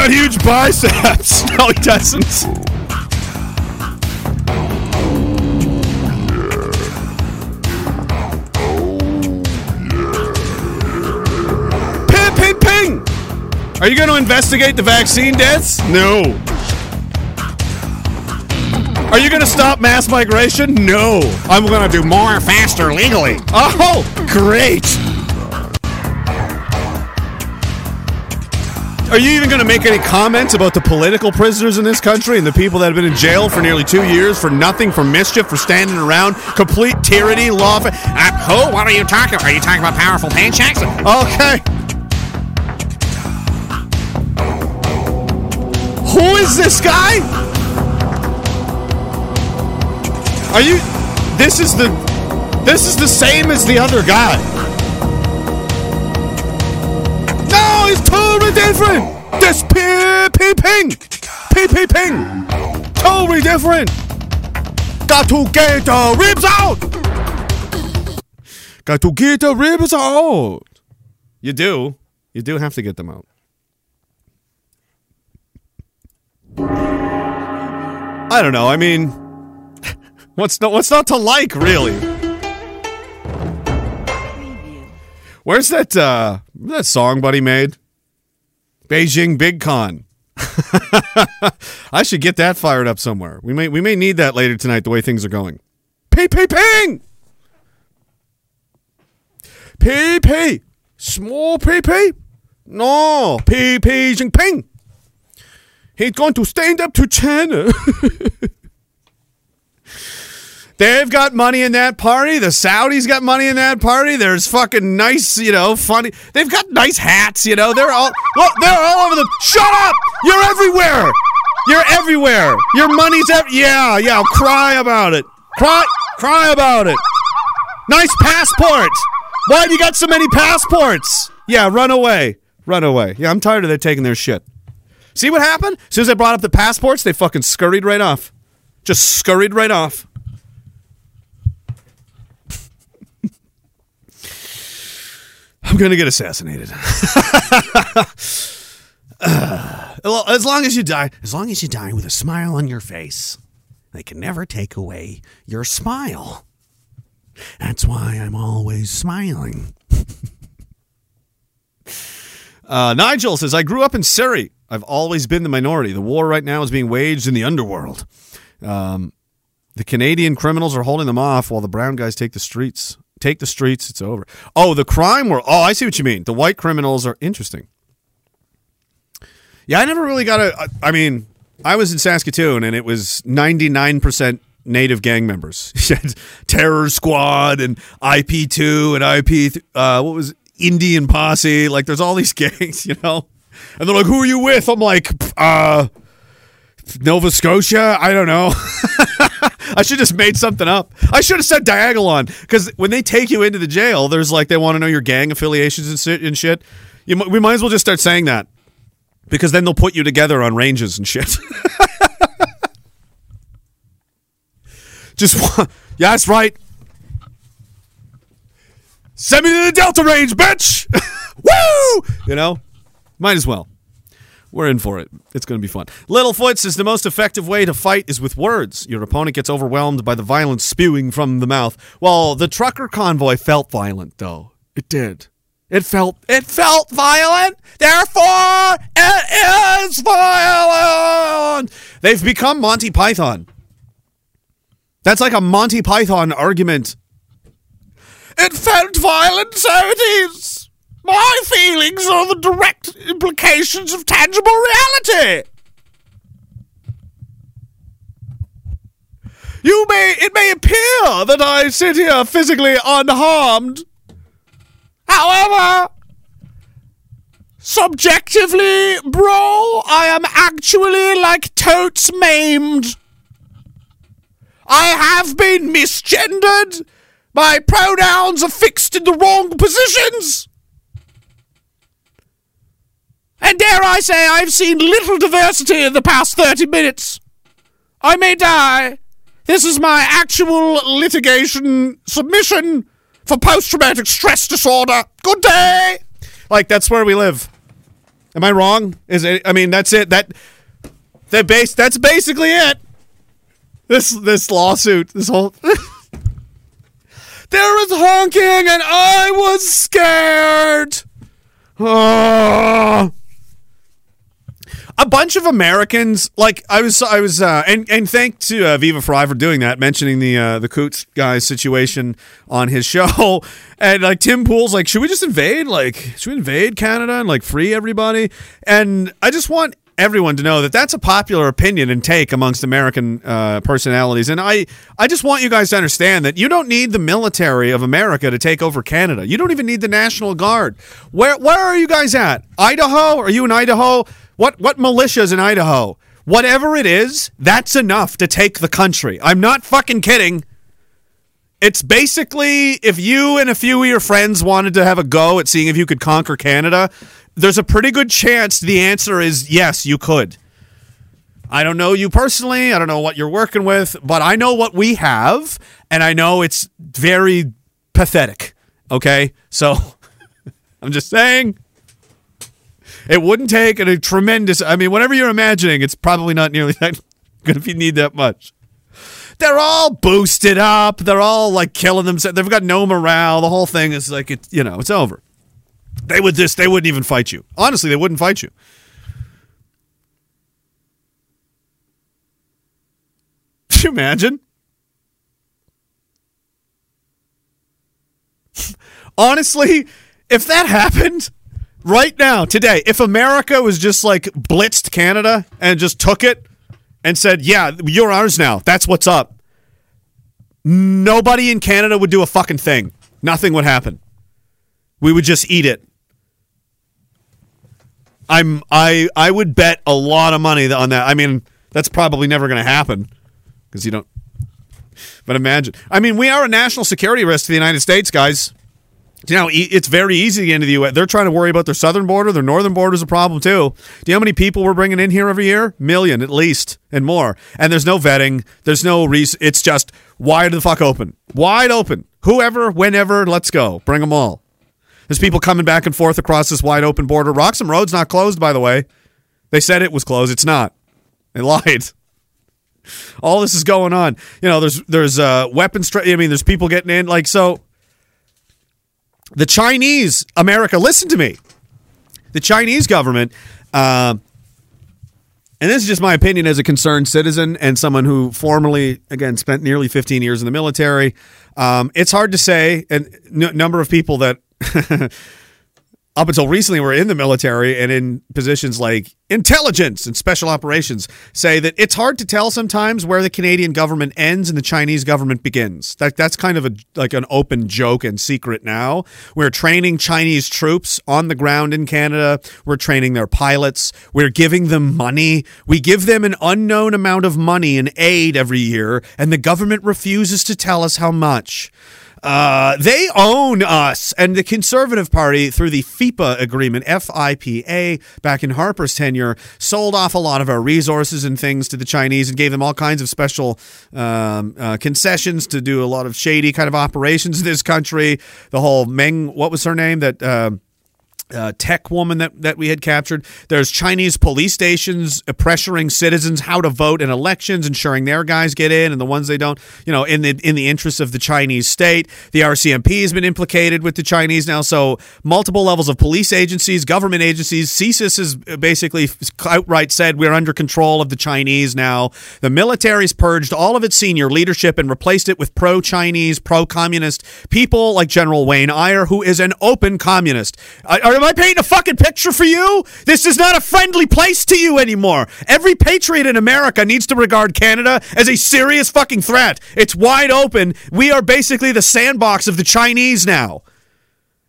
Got huge biceps. No, he doesn't. Ping, ping, ping. Are you going to investigate the vaccine deaths? No. Are you going to stop mass migration? No. I'm going to do more faster legally. Oh, great. Are you even going to make any comments about the political prisoners in this country and the people that have been in jail for nearly two years for nothing, for mischief, for standing around, complete tyranny, law? Uh, who? What are you talking about? Are you talking about powerful paychecks? Okay. Who is this guy? Are you This is the This is the same as the other guy. No, he's totally different. This ping ping ping. Ping ping ping. Totally different. Got to get the ribs out. Got to get the ribs out. You do. You do have to get them out. I don't know. I mean, what's not what's not to like, really? Where's that uh that song Buddy made? Beijing Big Con. I should get that fired up somewhere. We may we may need that later tonight. The way things are going. Ping ping ping. P P. Small P P. No, P P Jinping. He's going to stand up to China. They've got money in that party. The Saudis got money in that party. There's fucking nice, you know, funny. They've got nice hats, you know. They're all look, they're all over the. Shut up! You're everywhere. You're everywhere. Your money's ev- yeah, yeah. Cry about it. Cry, cry about it. Nice passport. Why do you got so many passports? Yeah, run away. Run away. Yeah, I'm tired of them taking their shit. See what happened? As soon as I brought up the passports, they fucking scurried right off. Just scurried right off. I'm gonna get assassinated. Uh, as long as you die, as long as you die with a smile on your face, they can never take away your smile. That's why I'm always smiling. uh, Nigel says, I grew up in Surrey. I've always been the minority. The war right now is being waged in the underworld. Um, the Canadian criminals are holding them off while the brown guys take the streets. Take the streets, it's over. Oh, the crime world. Oh, I see what you mean. The white criminals are interesting. Yeah, I never really got a. I mean, I was in Saskatoon and it was 99% native gang members. Terror Squad and IP2 and IP, uh, what was? Indian Posse. Like, there's all these gangs, you know? And they're like, who are you with? I'm like, uh, Nova Scotia? I don't know. I should just made something up. I should have said Diagolon because when they take you into the jail, there's like they want to know your gang affiliations and shit. You, we might as well just start saying that because then they'll put you together on ranges and shit. Just yeah, that's right. Send me to the Delta Range, bitch. Woo! You know, might as well. We're in for it. It's going to be fun. Littlefoot says the most effective way to fight is with words. Your opponent gets overwhelmed by the violence spewing from the mouth. Well, the trucker convoy felt violent, though. It did. It felt it felt violent. Therefore, it is violent. They've become Monty Python. That's like a Monty Python argument. It felt violent, so it is. My feelings are the direct implications of tangible reality. You may it may appear that I sit here physically unharmed. However, subjectively, bro, I am actually like totes maimed. I have been misgendered. My pronouns are fixed in the wrong positions. And dare I say, I've seen little diversity in the past 30 minutes. I may die. This is my actual litigation submission for post traumatic stress disorder. Good day. Like, that's where we live. Am I wrong? Is it, I mean, that's it. That, that base, that's basically it. This, this lawsuit, this whole. there was honking and I was scared. Oh a bunch of Americans, like I was, I was, uh, and and thank to uh, Viva Frei for doing that, mentioning the uh, the Coutts guy situation on his show, and like Tim Pool's like, should we just invade? Like, should we invade Canada and like free everybody? And I just want everyone to know that that's a popular opinion and take amongst American uh, personalities. And I, I just want you guys to understand that you don't need the military of America to take over Canada. You don't even need the National Guard. Where where are you guys at? Idaho? Are you in Idaho? What what militias in Idaho? Whatever it is, that's enough to take the country. I'm not fucking kidding. It's basically if you and a few of your friends wanted to have a go at seeing if you could conquer Canada, there's a pretty good chance the answer is yes, you could. I don't know you personally. I don't know what you're working with, but I know what we have, and I know it's very pathetic. Okay? So I'm just saying it wouldn't take a tremendous. I mean, whatever you're imagining, it's probably not nearly that good if you need that much. They're all boosted up. They're all like killing themselves. They've got no morale. The whole thing is like it's you know it's over. They would just they wouldn't even fight you. Honestly, they wouldn't fight you. You imagine? Honestly, if that happened, right now, today, if America was just like blitzed Canada and just took it and said, "Yeah, you're ours now. That's what's up." Nobody in Canada would do a fucking thing. Nothing would happen. We would just eat it. I'm I I would bet a lot of money on that. I mean, that's probably never going to happen because you don't. But imagine. I mean, we are a national security risk to the United States, guys. You know, it's very easy to get into the U.S. They're trying to worry about their southern border. Their northern border is a problem too. Do you know how many people we're bringing in here every year? Million at least, and more. And there's no vetting. There's no reason. It's just wide the fuck open, wide open. Whoever, whenever, let's go. Bring them all. There's people coming back and forth across this wide open border. Roxham Road's not closed, by the way. They said it was closed. It's not. They lied. All this is going on. You know, there's there's uh, weapons. Tra- I mean, there's people getting in. Like so the Chinese, America, listen to me. The Chinese government, uh, and this is just my opinion as a concerned citizen and someone who formerly, again, spent nearly 15 years in the military. Um, it's hard to say, and n- number of people that up until recently were in the military and in positions like intelligence and special operations say that it's hard to tell sometimes where the Canadian government ends and the Chinese government begins. That that's kind of a like an open joke and secret now. We're training Chinese troops on the ground in Canada. We're training their pilots. We're giving them money. We give them an unknown amount of money and aid every year and the government refuses to tell us how much. Uh, they own us. And the Conservative Party, through the FIPA agreement, F I P A, back in Harper's tenure, sold off a lot of our resources and things to the Chinese and gave them all kinds of special um, uh, concessions to do a lot of shady kind of operations in this country. The whole Meng, what was her name? That. um uh, tech woman that, that we had captured. There's Chinese police stations pressuring citizens how to vote in elections, ensuring their guys get in and the ones they don't. You know, in the in the interests of the Chinese state. The RCMP has been implicated with the Chinese now. So multiple levels of police agencies, government agencies. CSIS has basically outright said we're under control of the Chinese now. The military's purged all of its senior leadership and replaced it with pro-Chinese, pro-communist people like General Wayne Eyre, who is an open communist. Am I painting a fucking picture for you? This is not a friendly place to you anymore. Every patriot in America needs to regard Canada as a serious fucking threat. It's wide open. We are basically the sandbox of the Chinese now.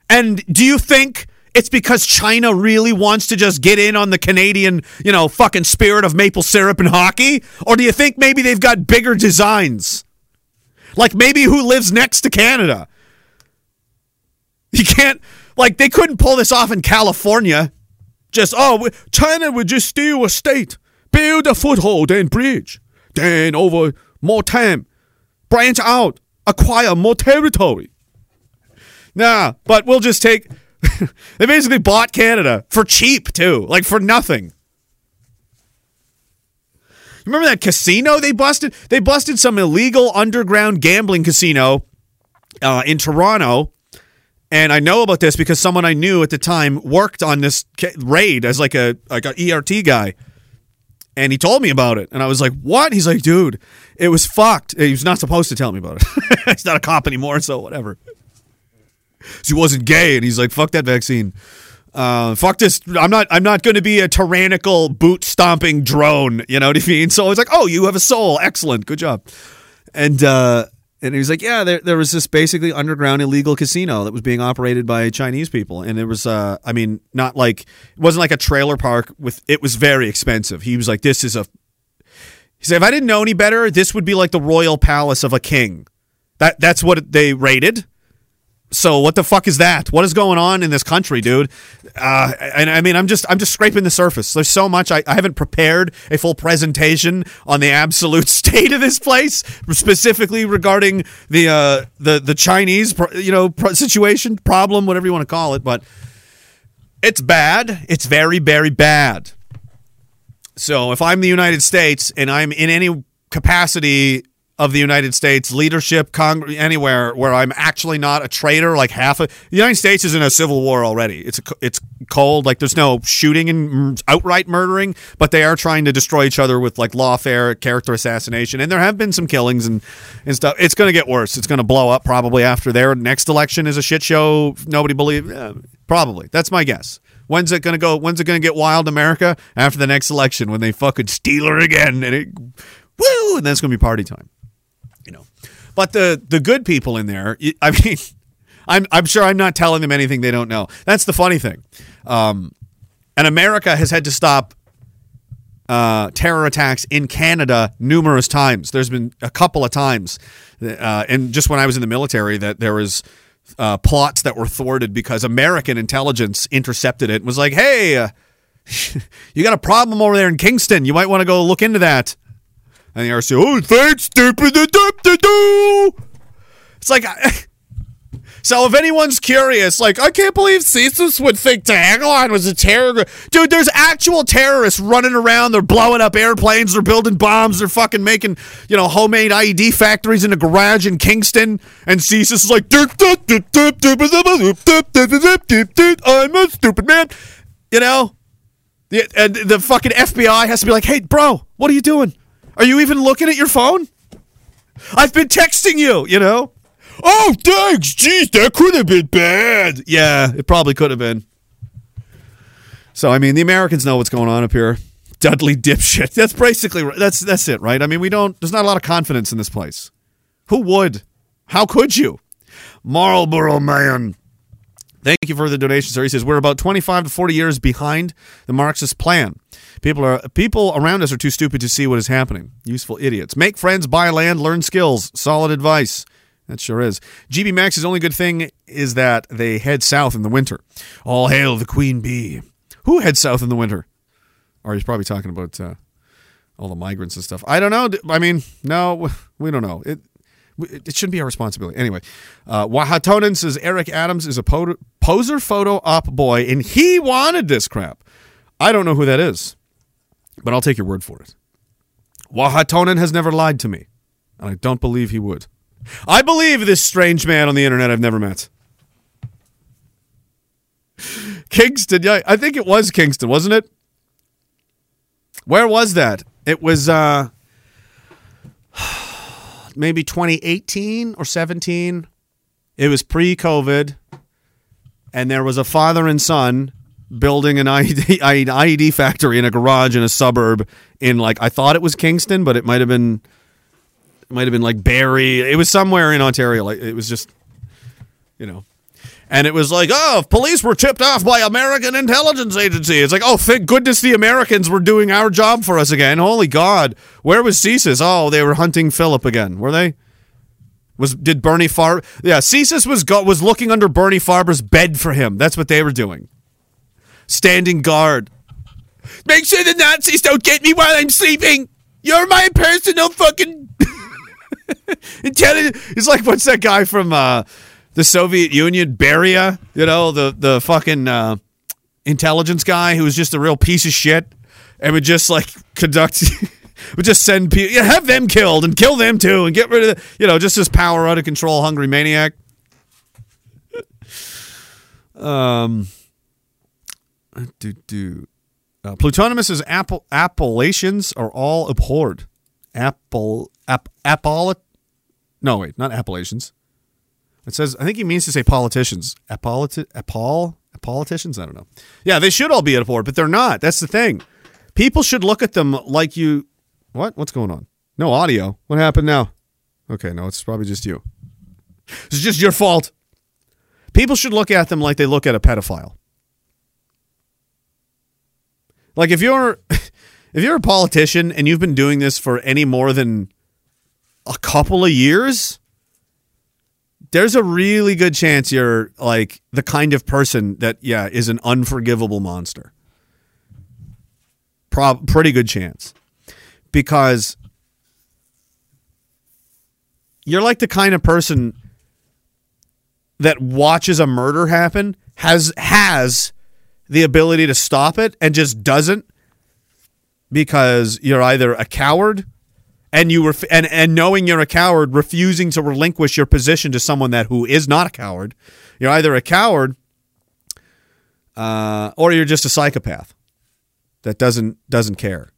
And do you think it's because China really wants to just get in on the Canadian, you know, fucking spirit of maple syrup and hockey? Or do you think maybe they've got bigger designs? Like maybe who lives next to Canada? You can't like they couldn't pull this off in California. Just oh, China would just steal a state, build a foothold and bridge, then over more time, branch out, acquire more territory. Nah, but we'll just take. they basically bought Canada for cheap too, like for nothing. Remember that casino they busted? They busted some illegal underground gambling casino uh, in Toronto and I know about this because someone I knew at the time worked on this raid as like a like an ERT guy, and he told me about it, and I was like, "What?" He's like, "Dude, it was fucked." He was not supposed to tell me about it. he's not a cop anymore, so whatever. So he wasn't gay, and he's like, "Fuck that vaccine." Uh, fuck this. I'm not. I'm not going to be a tyrannical boot stomping drone. You know what I mean? So I was like, "Oh, you have a soul. Excellent. Good job." And uh, and he was like, yeah, there, there was this basically underground illegal casino that was being operated by Chinese people. And it was, uh, I mean, not like, it wasn't like a trailer park with, it was very expensive. He was like, this is a, he said, if I didn't know any better, this would be like the royal palace of a king. That, that's what they rated. So what the fuck is that? What is going on in this country, dude? Uh, and I mean, I'm just I'm just scraping the surface. There's so much. I, I haven't prepared a full presentation on the absolute state of this place, specifically regarding the uh, the the Chinese you know situation, problem, whatever you want to call it. But it's bad. It's very very bad. So if I'm the United States and I'm in any capacity of the United States leadership, Congress, anywhere where I'm actually not a traitor. Like half of the United States is in a civil war already. It's a, it's cold. Like there's no shooting and outright murdering, but they are trying to destroy each other with like lawfare, character assassination, and there have been some killings and and stuff. It's going to get worse. It's going to blow up probably after their next election is a shit show. Nobody believes. Yeah, probably that's my guess. When's it going to go? When's it going to get wild, America? After the next election, when they fucking steal her again, and it, woo, and then it's going to be party time. But the the good people in there, I mean, I'm I'm sure I'm not telling them anything they don't know. That's the funny thing. Um, and America has had to stop uh, terror attacks in Canada numerous times. There's been a couple of times, uh, and just when I was in the military, that there was uh, plots that were thwarted because American intelligence intercepted it and was like, "Hey, uh, you got a problem over there in Kingston. You might want to go look into that." And the RC, oh, thanks, stupid. It's like, so if anyone's curious, like, I can't believe CSIS would think Diagolon was a terror. Dude, there's actual terrorists running around. They're blowing up airplanes. They're building bombs. They're fucking making, you know, homemade IED factories in a garage in Kingston. And CSIS is like, I'm a stupid man. You know? And the fucking FBI has to be like, hey, bro, what are you doing? Are you even looking at your phone? I've been texting you, you know? Oh, thanks. Jeez, that could have been bad. Yeah, it probably could have been. So, I mean, the Americans know what's going on up here. Dudley dipshit. That's basically that's that's it, right? I mean, we don't. There's not a lot of confidence in this place. Who would? How could you? Marlboro man. Thank you for the donation, sir. He says we're about 25 to 40 years behind the Marxist plan. People are people around us are too stupid to see what is happening. Useful idiots. Make friends, buy land, learn skills. Solid advice. That sure is. GB Max's only good thing is that they head south in the winter. All hail the queen bee. Who heads south in the winter? Or he's probably talking about uh, all the migrants and stuff. I don't know. I mean, no, we don't know. It it shouldn't be our responsibility. Anyway, uh, Wahatonen says Eric Adams is a po- poser photo op boy, and he wanted this crap. I don't know who that is, but I'll take your word for it. Wahatonen has never lied to me, and I don't believe he would. I believe this strange man on the internet I've never met. Kingston, yeah, I think it was Kingston, wasn't it? Where was that? It was uh maybe 2018 or 17. It was pre-COVID, and there was a father and son building an IED, IED factory in a garage in a suburb in like I thought it was Kingston, but it might have been might have been like Barrie. It was somewhere in Ontario. Like it was just you know. And it was like, oh, police were tipped off by American intelligence agency. It's like, oh, thank goodness the Americans were doing our job for us again. Holy God, where was CSIS? Oh, they were hunting Philip again. Were they? Was did Bernie Farber? Yeah, CSIS was go, was looking under Bernie Farber's bed for him. That's what they were doing, standing guard. Make sure the Nazis don't get me while I'm sleeping. You're my personal fucking intelligence. It's like what's that guy from? uh the Soviet Union, Beria, you know, the the fucking uh, intelligence guy who was just a real piece of shit and would just like conduct would just send people yeah, have them killed and kill them too and get rid of the, you know, just this power out of control hungry maniac. um do do uh, Plutonymous' Apple appellations are all abhorred. Apple app Apollo No, wait, not appellations. It says, I think he means to say politicians. Apoliti- Apol- politicians? I don't know. Yeah, they should all be at a board, but they're not. That's the thing. People should look at them like you. What? What's going on? No audio. What happened now? Okay, no, it's probably just you. It's just your fault. People should look at them like they look at a pedophile. Like if you're if you're a politician and you've been doing this for any more than a couple of years, there's a really good chance you're like the kind of person that yeah is an unforgivable monster. Pro- pretty good chance because you're like the kind of person that watches a murder happen has has the ability to stop it and just doesn't because you're either a coward and you were and and knowing you're a coward, refusing to relinquish your position to someone that who is not a coward, you're either a coward uh, or you're just a psychopath that doesn't doesn't care.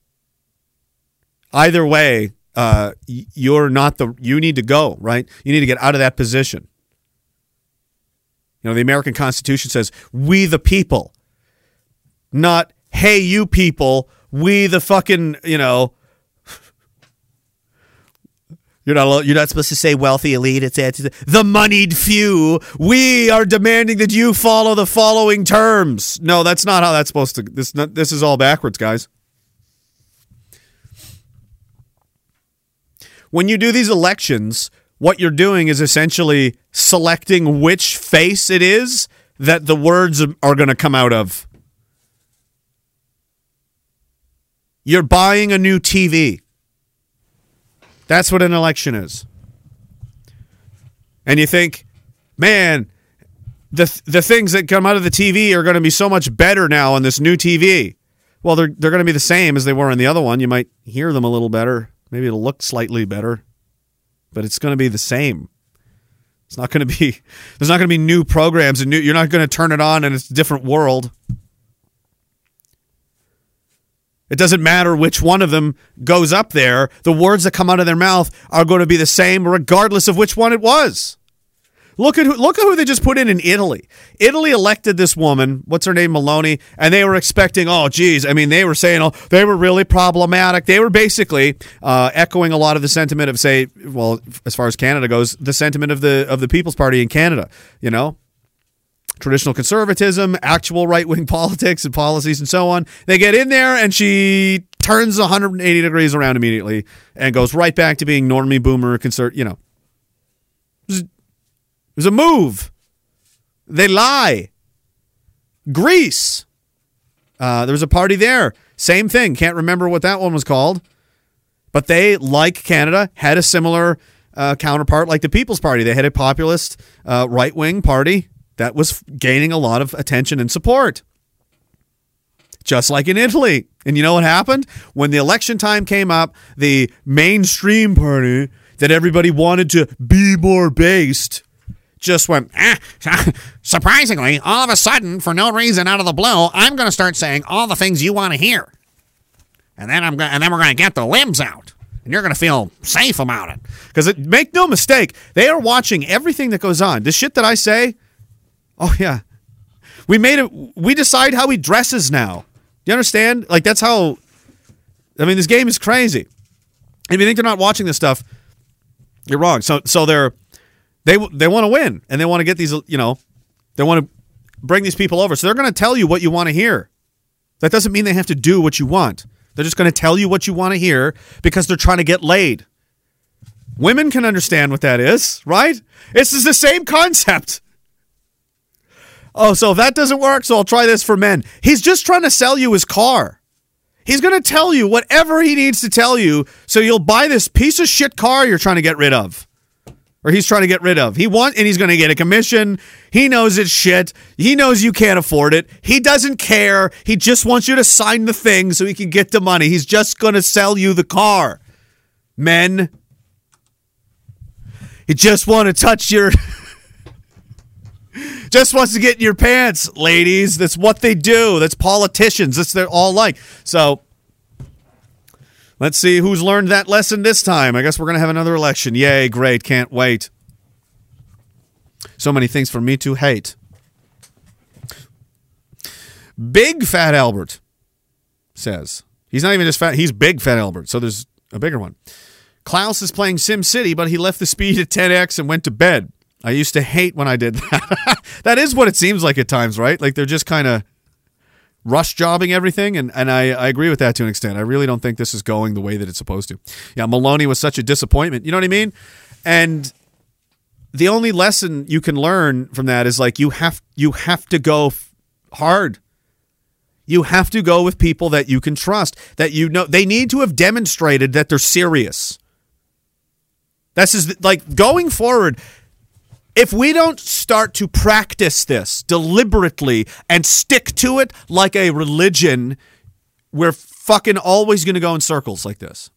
Either way, uh, you're not the you need to go right. You need to get out of that position. You know, the American Constitution says, "We the people," not "Hey, you people." We the fucking you know you're not you're not supposed to say wealthy elite. It's, it's the moneyed few. We are demanding that you follow the following terms. No, that's not how that's supposed to. This this is all backwards, guys. When you do these elections, what you're doing is essentially selecting which face it is that the words are going to come out of. You're buying a new TV. That's what an election is. And you think, man, the the things that come out of the TV are going to be so much better now on this new TV. Well, they're they're going to be the same as they were in the other one. You might hear them a little better. Maybe it'll look slightly better, but it's going to be the same. It's not going to be. There's not going to be new programs and new. You're not going to turn it on and it's a different world. It doesn't matter which one of them goes up there. The words that come out of their mouth are going to be the same regardless of which one it was. Look at who, look at who they just put in in Italy. Italy elected this woman, what's her name, Meloni, and they were expecting, oh, geez, I mean, they were saying, oh, they were really problematic. They were basically uh, echoing a lot of the sentiment of, say, well, as far as Canada goes, the sentiment of the of the People's Party in Canada. You know, traditional conservatism, actual right wing politics and policies, and so on. They get in there, and she turns 180 degrees around immediately and goes right back to being normie boomer conservative. You know, it was a move. They lie. Greece. Uh, there was a party there. Same thing. Can't remember what that one was called. But they, like Canada, had a similar uh, counterpart like the People's Party. They had a populist uh, right wing party that was gaining a lot of attention and support. Just like in Italy. And you know what happened? When the election time came up, the mainstream party that everybody wanted to be more based just went, Ah, surprisingly, all of a sudden, for no reason out of the blue, I'm going to start saying all the things you want to hear. And then I'm going and then we're going to get the limbs out. And you're going to feel safe about it. Because make no mistake, they are watching everything that goes on. The shit that I say, oh yeah, we made it. We decide how he dresses now. Do you understand? Like that's how. I mean, this game is crazy. If you think they're not watching this stuff, you're wrong. So so they're they they want to win and they want to get these. You know, they want to bring these people over. So they're going to tell you what you want to hear. That doesn't mean they have to do what you want. They're just going to tell you what you want to hear because they're trying to get laid. Women can understand what that is, right? This is the same concept. Oh, so if that doesn't work, so I'll try this for men. He's just trying to sell you his car. He's going to tell you whatever he needs to tell you so you'll buy this piece of shit car you're trying to get rid of. Or he's trying to get rid of. He want and he's going to get a commission. He knows it's shit. He knows you can't afford it. He doesn't care. He just wants you to sign the thing so he can get the money. He's just going to sell you the car. Men, he just want to touch your just wants to get in your pants, ladies. That's what they do. That's politicians. That's they're all like. So let's see who's learned that lesson this time. I guess we're gonna have another election. Yay, great, can't wait. So many things for me to hate. Big Fat Albert says he's not even just fat, he's big Fat Albert. So there's a bigger one. Klaus is playing Sim City, but he left the speed at 10x and went to bed. I used to hate when I did that. that is what it seems like at times, right? Like they're just kind of rush jobbing everything, and, and I, I agree with that to an extent. I really don't think this is going the way that it's supposed to. Yeah, Meloni was such a disappointment. You know what I mean? And the only lesson you can learn from that is like you have you have to go f- hard. You have to go with people that you can trust, that you know they need to have demonstrated that they're serious. This is like going forward. If we don't start to practice this deliberately and stick to it like a religion, we're fucking always going to go in circles like this.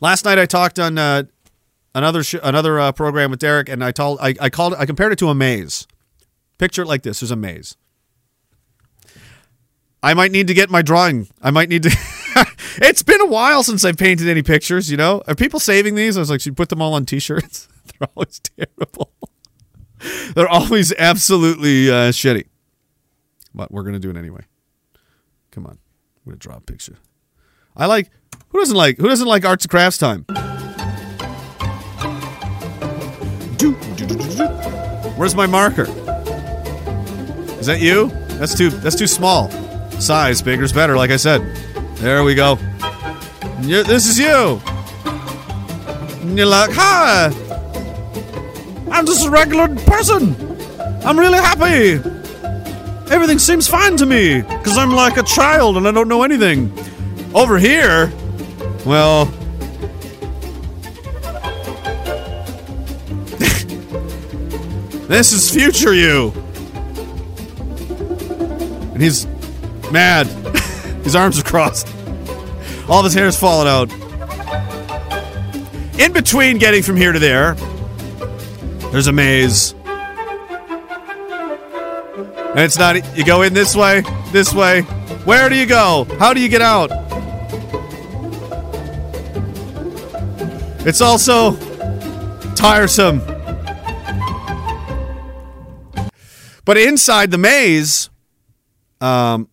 Last night I talked on uh, another sh- another uh, program with Derek, and I told I, I called I compared it to a maze. Picture it like this: there's a maze. I might need to get my drawing. I might need to. it's been a while since I've painted any pictures. You know, are people saving these? I was like, should you put them all on T-shirts? They're always terrible. They're always absolutely uh, shitty. But we're gonna do it anyway. Come on, we're gonna draw a picture. I like. Who doesn't like? Who doesn't like arts and crafts time? Where's my marker? Is that you? That's too. That's too small. Size bigger's better. Like I said. There we go. This is you. And you're like, hi. I'm just a regular person. I'm really happy. Everything seems fine to me because I'm like a child and I don't know anything. Over here, well, this is future you. And he's mad. His arms are crossed. All of his hair's falling out. In between getting from here to there, there's a maze. And it's not, you go in this way, this way. Where do you go? How do you get out? It's also tiresome. But inside the maze, um,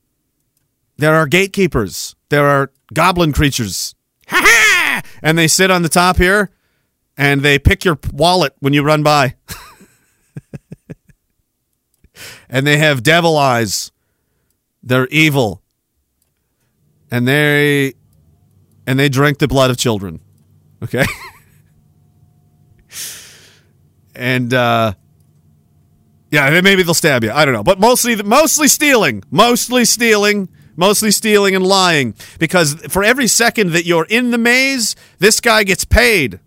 there are gatekeepers. There are goblin creatures. And they sit on the top here and they pick your wallet when you run by. and they have devil eyes. They're evil. And they and they drink the blood of children. Okay? and uh, yeah, maybe they'll stab you. I don't know, but mostly mostly stealing, mostly stealing, mostly stealing and lying. Because for every second that you're in the maze, this guy gets paid.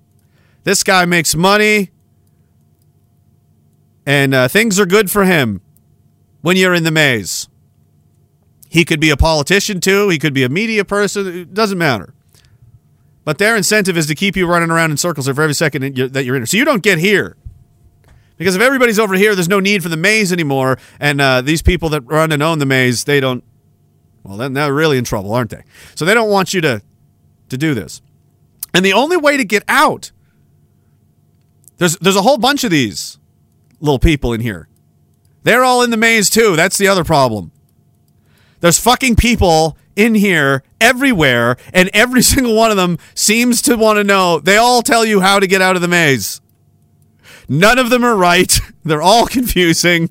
This guy makes money, and uh, things are good for him when you're in the maze. He could be a politician too. He could be a media person. It doesn't matter. But their incentive is to keep you running around in circles for every second that you're, in. So you don't get here. Because if everybody's over here, there's no need for the maze anymore. And uh, these people that run and own the maze, they don't. Well, then they're really in trouble, aren't they? So they don't want you to to do this. And the only way to get out, there's there's a whole bunch of these little people in here. They're all in the maze too. That's the other problem. There's fucking people in here everywhere, and every single one of them seems to want to know. They all tell you how to get out of the maze. None of them are right. They're all confusing.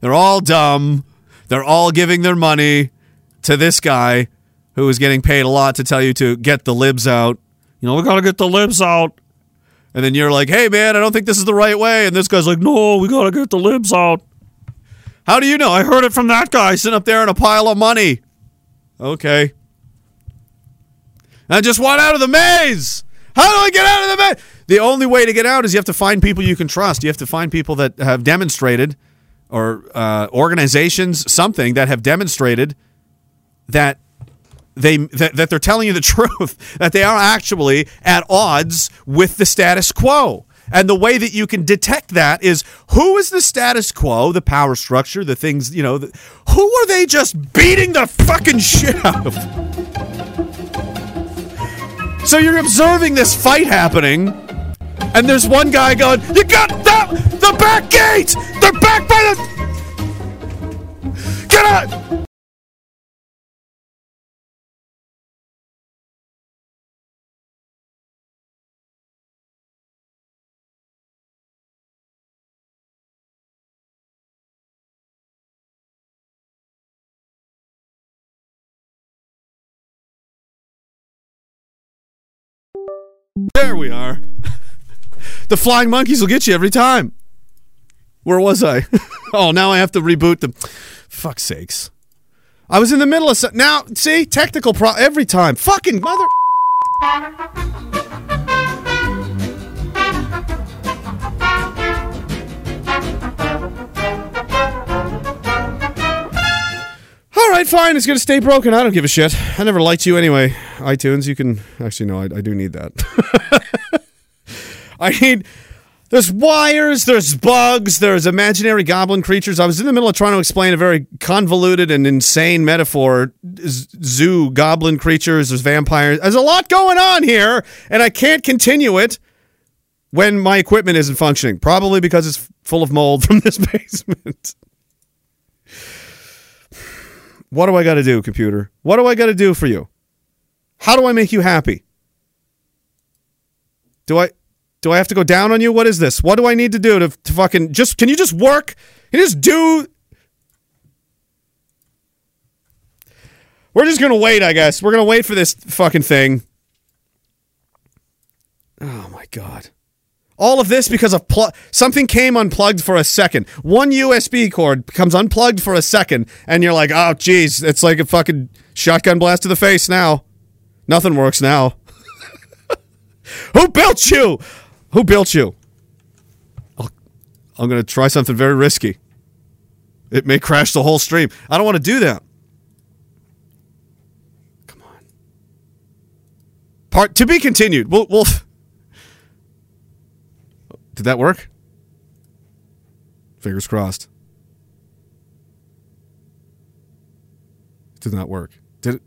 They're all dumb. They're all giving their money to this guy who is getting paid a lot to tell you to get the libs out. You know, we got to get the libs out. And then you're like, hey, man, I don't think this is the right way. And this guy's like, no, we got to get the libs out. How do you know? I heard it from that guy sitting up there in a pile of money. Okay. I just want out of the maze. How do I get out of the maze? The only way to get out is you have to find people you can trust. You have to find people that have demonstrated, or uh, organizations, something that have demonstrated that they that, that they're telling you the truth, that they are actually at odds with the status quo. And the way that you can detect that is who is the status quo, the power structure, the things, you know, the, who are they just beating the fucking shit out of? So you're observing this fight happening, and there's one guy going, You got the, the back gate! They're back by the. Get out! There we are. the flying monkeys will get you every time. Where was I? oh, now I have to reboot the. Fuck sakes. I was in the middle of. So- now, see? Technical pro. Every time. Fucking mother. Right, fine. It's going to stay broken. I don't give a shit. I never liked you anyway. iTunes, you can. Actually, no, I, I do need that. I need. There's wires, there's bugs, there's imaginary goblin creatures. I was in the middle of trying to explain a very convoluted and insane metaphor. Zoo, goblin creatures, there's vampires. There's a lot going on here, and I can't continue it when my equipment isn't functioning. Probably because it's full of mold from this basement. What do I got to do, computer? What do I got to do for you? How do I make you happy? Do I do I have to go down on you? What is this? What do I need to do to, to fucking just can you just work? Can you just do We're just to wait, I guess. We're to wait for this fucking thing. Oh my god. All of this because of pl- something came unplugged for a second. One USB cord becomes unplugged for a second, and you're like, oh, geez, it's like a fucking shotgun blast to the face now. Nothing works now. Who built you? Who built you? I'll, I'm going to try something very risky. It may crash the whole stream. I don't want to do that. Come on. Part to be continued. We'll. we'll did that work? Fingers crossed. Did not work. Did it?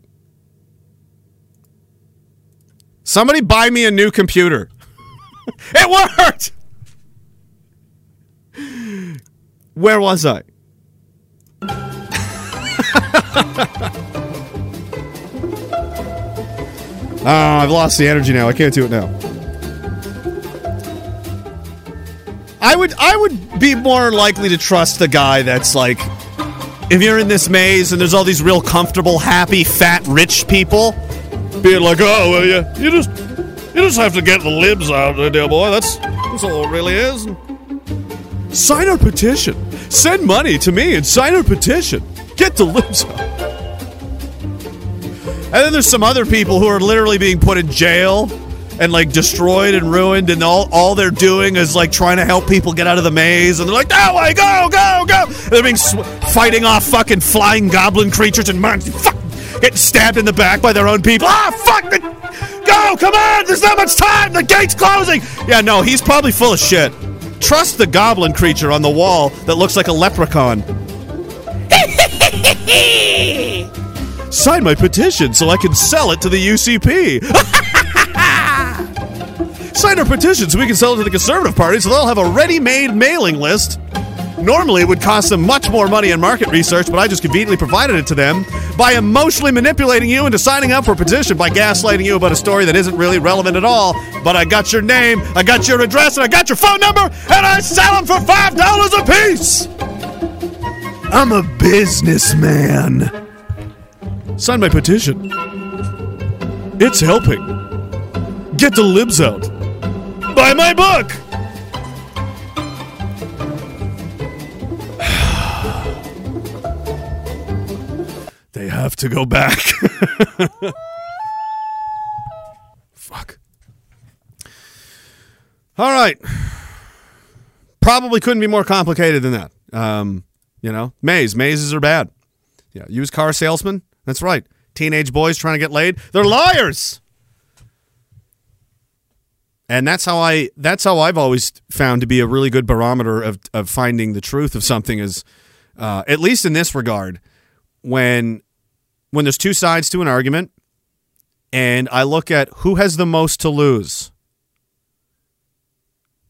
Somebody buy me a new computer. it worked. Where was I? oh, I've lost the energy now. I can't do it now. I would I would be more likely to trust the guy that's like if you're in this maze and there's all these real comfortable, happy, fat, rich people being like, "Oh, well, you you just you just have to get the libs out, there, dear boy. That's that's all it really is." Sign our petition. Send money to me and sign our petition. Get the libs out. And then there's some other people who are literally being put in jail and like destroyed and ruined, and all, all they're doing is like trying to help people get out of the maze, and they're like, that way, go, go, go. And they're being sw- fighting off fucking flying goblin creatures and monsters, fuck, getting stabbed in the back by their own people. Ah, fuck the, go, come on, there's not much time, the gate's closing. Yeah, no, he's probably full of shit. Trust the goblin creature on the wall that looks like a leprechaun. Sign my petition so I can sell it to the UCP. Sign our petition so we can sell it to the Conservative Party so they'll have a ready made mailing list. Normally, it would cost them much more money in market research, but I just conveniently provided it to them by emotionally manipulating you into signing up for a petition by gaslighting you about a story that isn't really relevant at all. But I got your name, I got your address, and I got your phone number, and I sell them for $5 a piece! I'm a businessman. Sign my petition. It's helping. Get the libs out. Buy my book. they have to go back. Fuck. All right. Probably couldn't be more complicated than that. Um, you know, maze. Mazes are bad. Yeah, used car salesman. That's right. Teenage boys trying to get laid. They're liars. And that's how I that's how I've always found to be a really good barometer of of finding the truth of something is uh, at least in this regard when when there's two sides to an argument and I look at who has the most to lose.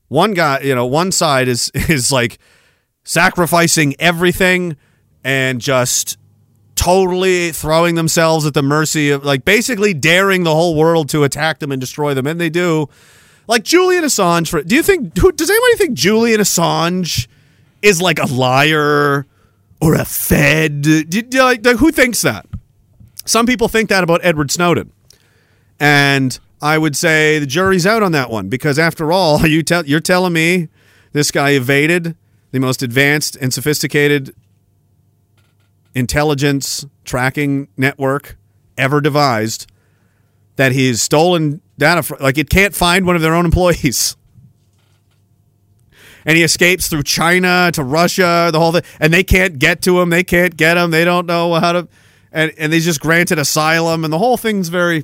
One guy, you know, one side is is like sacrificing everything and just totally throwing themselves at the mercy of like basically daring the whole world to attack them and destroy them and they do like Julian Assange for do you think does anybody think Julian Assange is like a liar or a fed? Do, do, like, who thinks that? Some people think that about Edward Snowden. And I would say the jury's out on that one because after all you tell you're telling me this guy evaded the most advanced and sophisticated intelligence tracking network ever devised that he's stolen data from, like it can't find one of their own employees and he escapes through china to russia the whole thing and they can't get to him they can't get him they don't know how to and, and they just granted asylum and the whole thing's very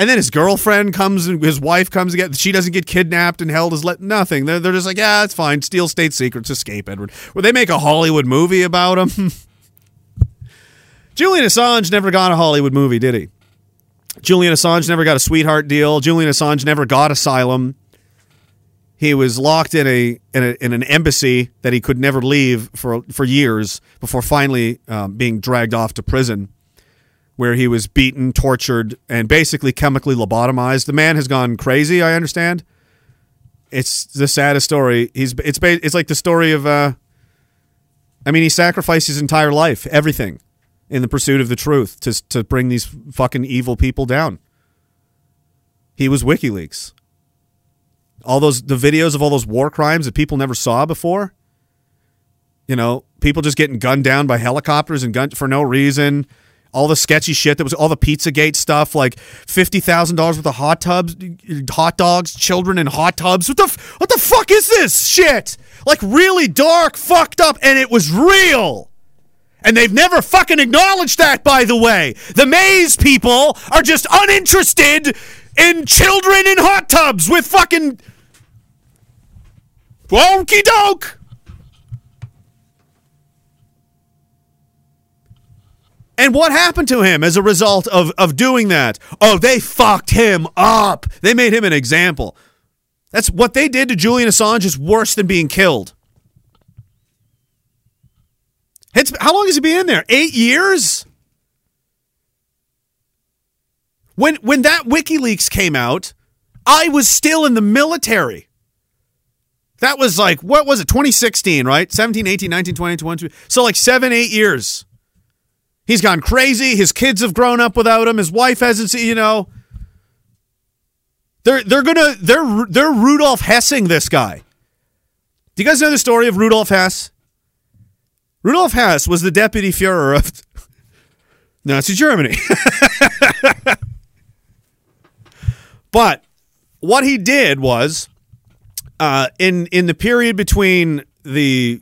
and then his girlfriend comes and his wife comes again. She doesn't get kidnapped and held as let nothing. They're, they're just like, yeah, it's fine. Steal state secrets, escape Edward. Well, they make a Hollywood movie about him. Julian Assange never got a Hollywood movie, did he? Julian Assange never got a sweetheart deal. Julian Assange never got asylum. He was locked in a in, a, in an embassy that he could never leave for for years before finally um, being dragged off to prison, where he was beaten, tortured, and basically chemically lobotomized. The man has gone crazy. I understand. It's the saddest story. He's it's it's like the story of. Uh, I mean, he sacrificed his entire life, everything in the pursuit of the truth to to bring these fucking evil people down. He was WikiLeaks. All those the videos of all those war crimes that people never saw before. You know, people just getting gunned down by helicopters and gunned for no reason. All the sketchy shit that was all the Pizzagate stuff, like fifty thousand dollars worth of hot tubs, hot dogs, children in hot tubs. What the what the fuck is this shit? Like really dark, fucked up, and it was real. And they've never fucking acknowledged that, by the way. The maze people are just uninterested in children in hot tubs with fucking. Wonky doke! And what happened to him as a result of, of doing that? Oh, they fucked him up. They made him an example. That's what they did to Julian Assange is worse than being killed. It's, how long has he been in there? Eight years? When when that WikiLeaks came out, I was still in the military. That was like, what was it, 2016, right? 17, 18, 19, 20, 22. So like seven, eight years. He's gone crazy. His kids have grown up without him. His wife hasn't seen, you know. They're they're gonna they're they're Rudolf Hessing this guy. Do you guys know the story of Rudolf Hess? Rudolf Hess was the deputy Fuhrer of Nazi Germany. but what he did was uh, in in the period between the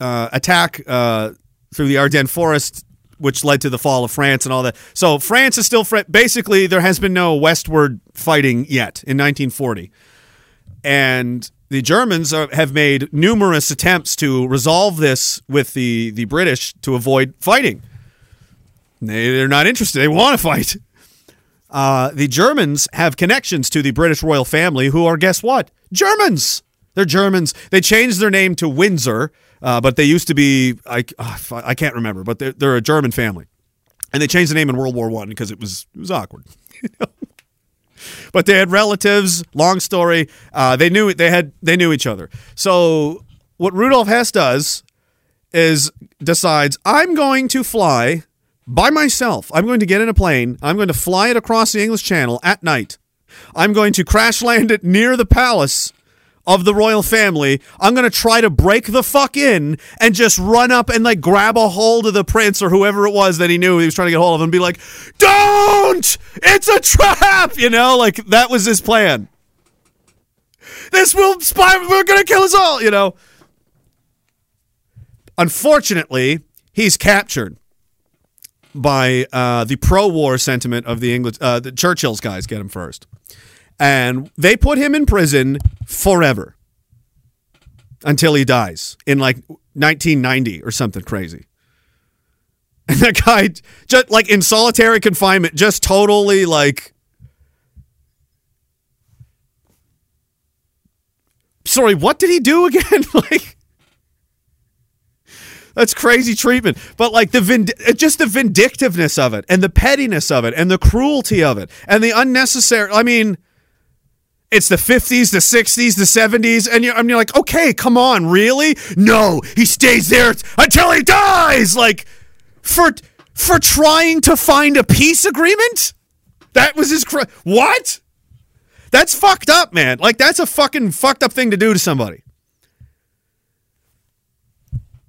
uh, attack uh, through the Ardennes forest, which led to the fall of France and all that. So France is still fr- basically there has been no westward fighting yet in 1940, and the Germans are, have made numerous attempts to resolve this with the the British to avoid fighting. They, they're not interested. They want to fight. Uh, the Germans have connections to the British royal family, who are guess what? Germans. They're Germans. They changed their name to Windsor, uh, but they used to be I, uh, I can't remember, but they're, they're a German family, and they changed the name in World War One because it was it was awkward. but they had relatives. Long story. Uh, they knew they had they knew each other. So what Rudolf Hess does is decides I'm going to fly by myself. I'm going to get in a plane. I'm going to fly it across the English Channel at night. I'm going to crash land it near the palace of the royal family. I'm going to try to break the fuck in and just run up and like grab a hold of the prince or whoever it was that he knew he was trying to get hold of and be like, "Don't! It's a trap!" You know, like that was his plan. This will spy we're going to kill us all, you know. Unfortunately, he's captured by uh, the pro-war sentiment of the English. Uh, the Churchill's guys get him first, and they put him in prison forever until he dies in like 1990 or something crazy. And that guy, just like in solitary confinement, just totally like. Sorry, what did he do again? like. That's crazy treatment. But like the vind- uh, just the vindictiveness of it and the pettiness of it and the cruelty of it and the unnecessary I mean it's the 50s, the 60s, the 70s and you're, I mean, you're like, "Okay, come on, really?" No, he stays there until he dies like for for trying to find a peace agreement? That was his cr- What? That's fucked up, man. Like that's a fucking fucked up thing to do to somebody.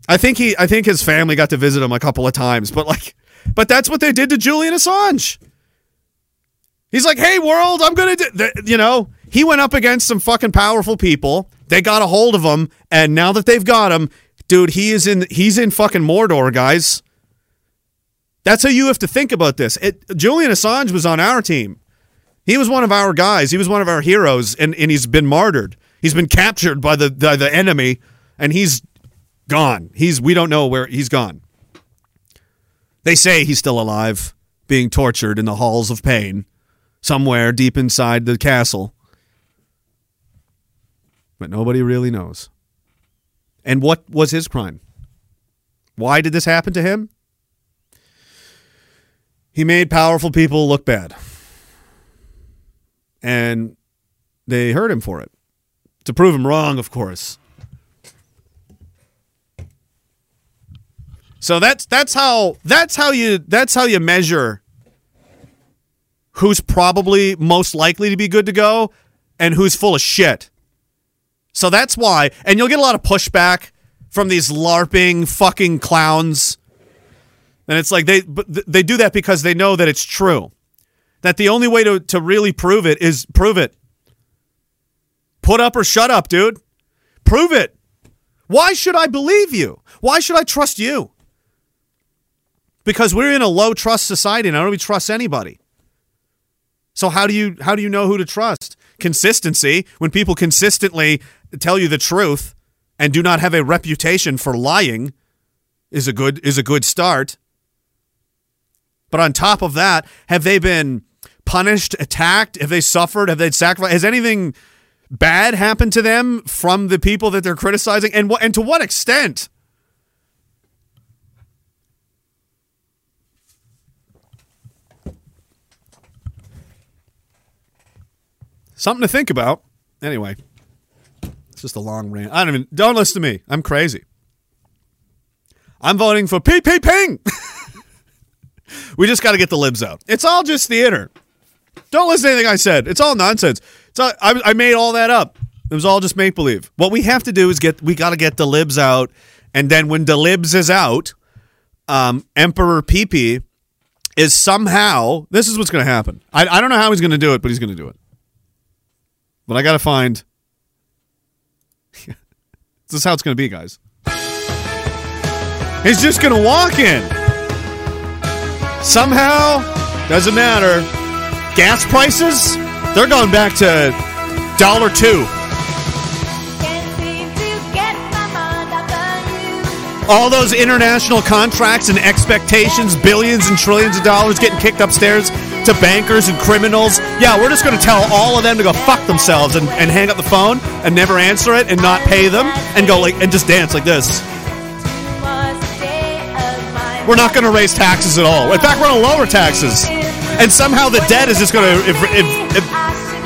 I think he I think his family got to visit him a couple of times, but like but that's what they did to Julian Assange. He's like, "Hey world, I'm do you know, he went up against some fucking powerful people. They got a hold of him, and now that they've got him, dude, he is in he's in fucking Mordor, guys. That's how you have to think about this. It, Julian Assange was on our team. He was one of our guys. He was one of our heroes, and, and he's been martyred. He's been captured by the, the the enemy, and he's gone. He's we don't know where he's gone. They say he's still alive, being tortured in the halls of pain, somewhere deep inside the castle. But nobody really knows. And what was his crime? Why did this happen to him? He made powerful people look bad. And they hurt him for it. To prove him wrong, of course. So that's that's how that's how you that's how you measure who's probably most likely to be good to go and who's full of shit. So that's why, and you'll get a lot of pushback from these larping fucking clowns. And it's like they they do that because they know that it's true. That the only way to, to really prove it is prove it. Put up or shut up, dude. Prove it. Why should I believe you? Why should I trust you? Because we're in a low trust society and I don't even trust anybody. So how do you how do you know who to trust? Consistency. When people consistently tell you the truth and do not have a reputation for lying is a good is a good start. But on top of that, have they been punished, attacked? Have they suffered? Have they sacrificed? Has anything bad happened to them from the people that they're criticizing? And what and to what extent? Something to think about. Anyway, it's just a long rant. I don't even don't listen to me. I'm crazy. I'm voting for Pee Ping. we just got to get the libs out. It's all just theater. Don't listen to anything I said. It's all nonsense. It's all, I, I made all that up. It was all just make believe. What we have to do is get we got to get the libs out, and then when the libs is out, um, Emperor Peepee is somehow this is what's going to happen. I I don't know how he's going to do it, but he's going to do it. But I got to find. This is how it's going to be, guys. He's just going to walk in. Somehow, doesn't matter. Gas prices, they're going back to dollar two. All those international contracts and expectations, billions and trillions of dollars getting kicked upstairs to bankers and criminals. Yeah, we're just going to tell all of them to go fuck themselves and, and hang up the phone and never answer it and not pay them and go like and just dance like this. We're not going to raise taxes at all. In fact, we're going to lower taxes. And somehow the debt is just going to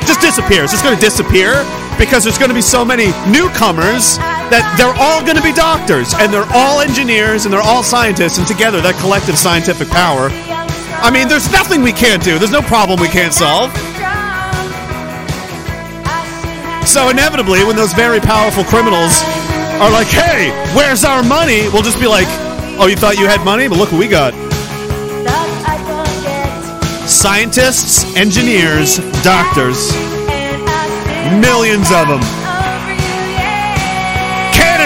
just disappear. It's just going to disappear because there's going to be so many newcomers that they're all going to be doctors and they're all engineers and they're all scientists and together that collective scientific power. I mean, there's nothing we can't do. There's no problem we can't solve. So inevitably, when those very powerful criminals are like, "Hey, where's our money?" We'll just be like, "Oh, you thought you had money? But look what we got." Scientists, engineers, doctors, millions of them.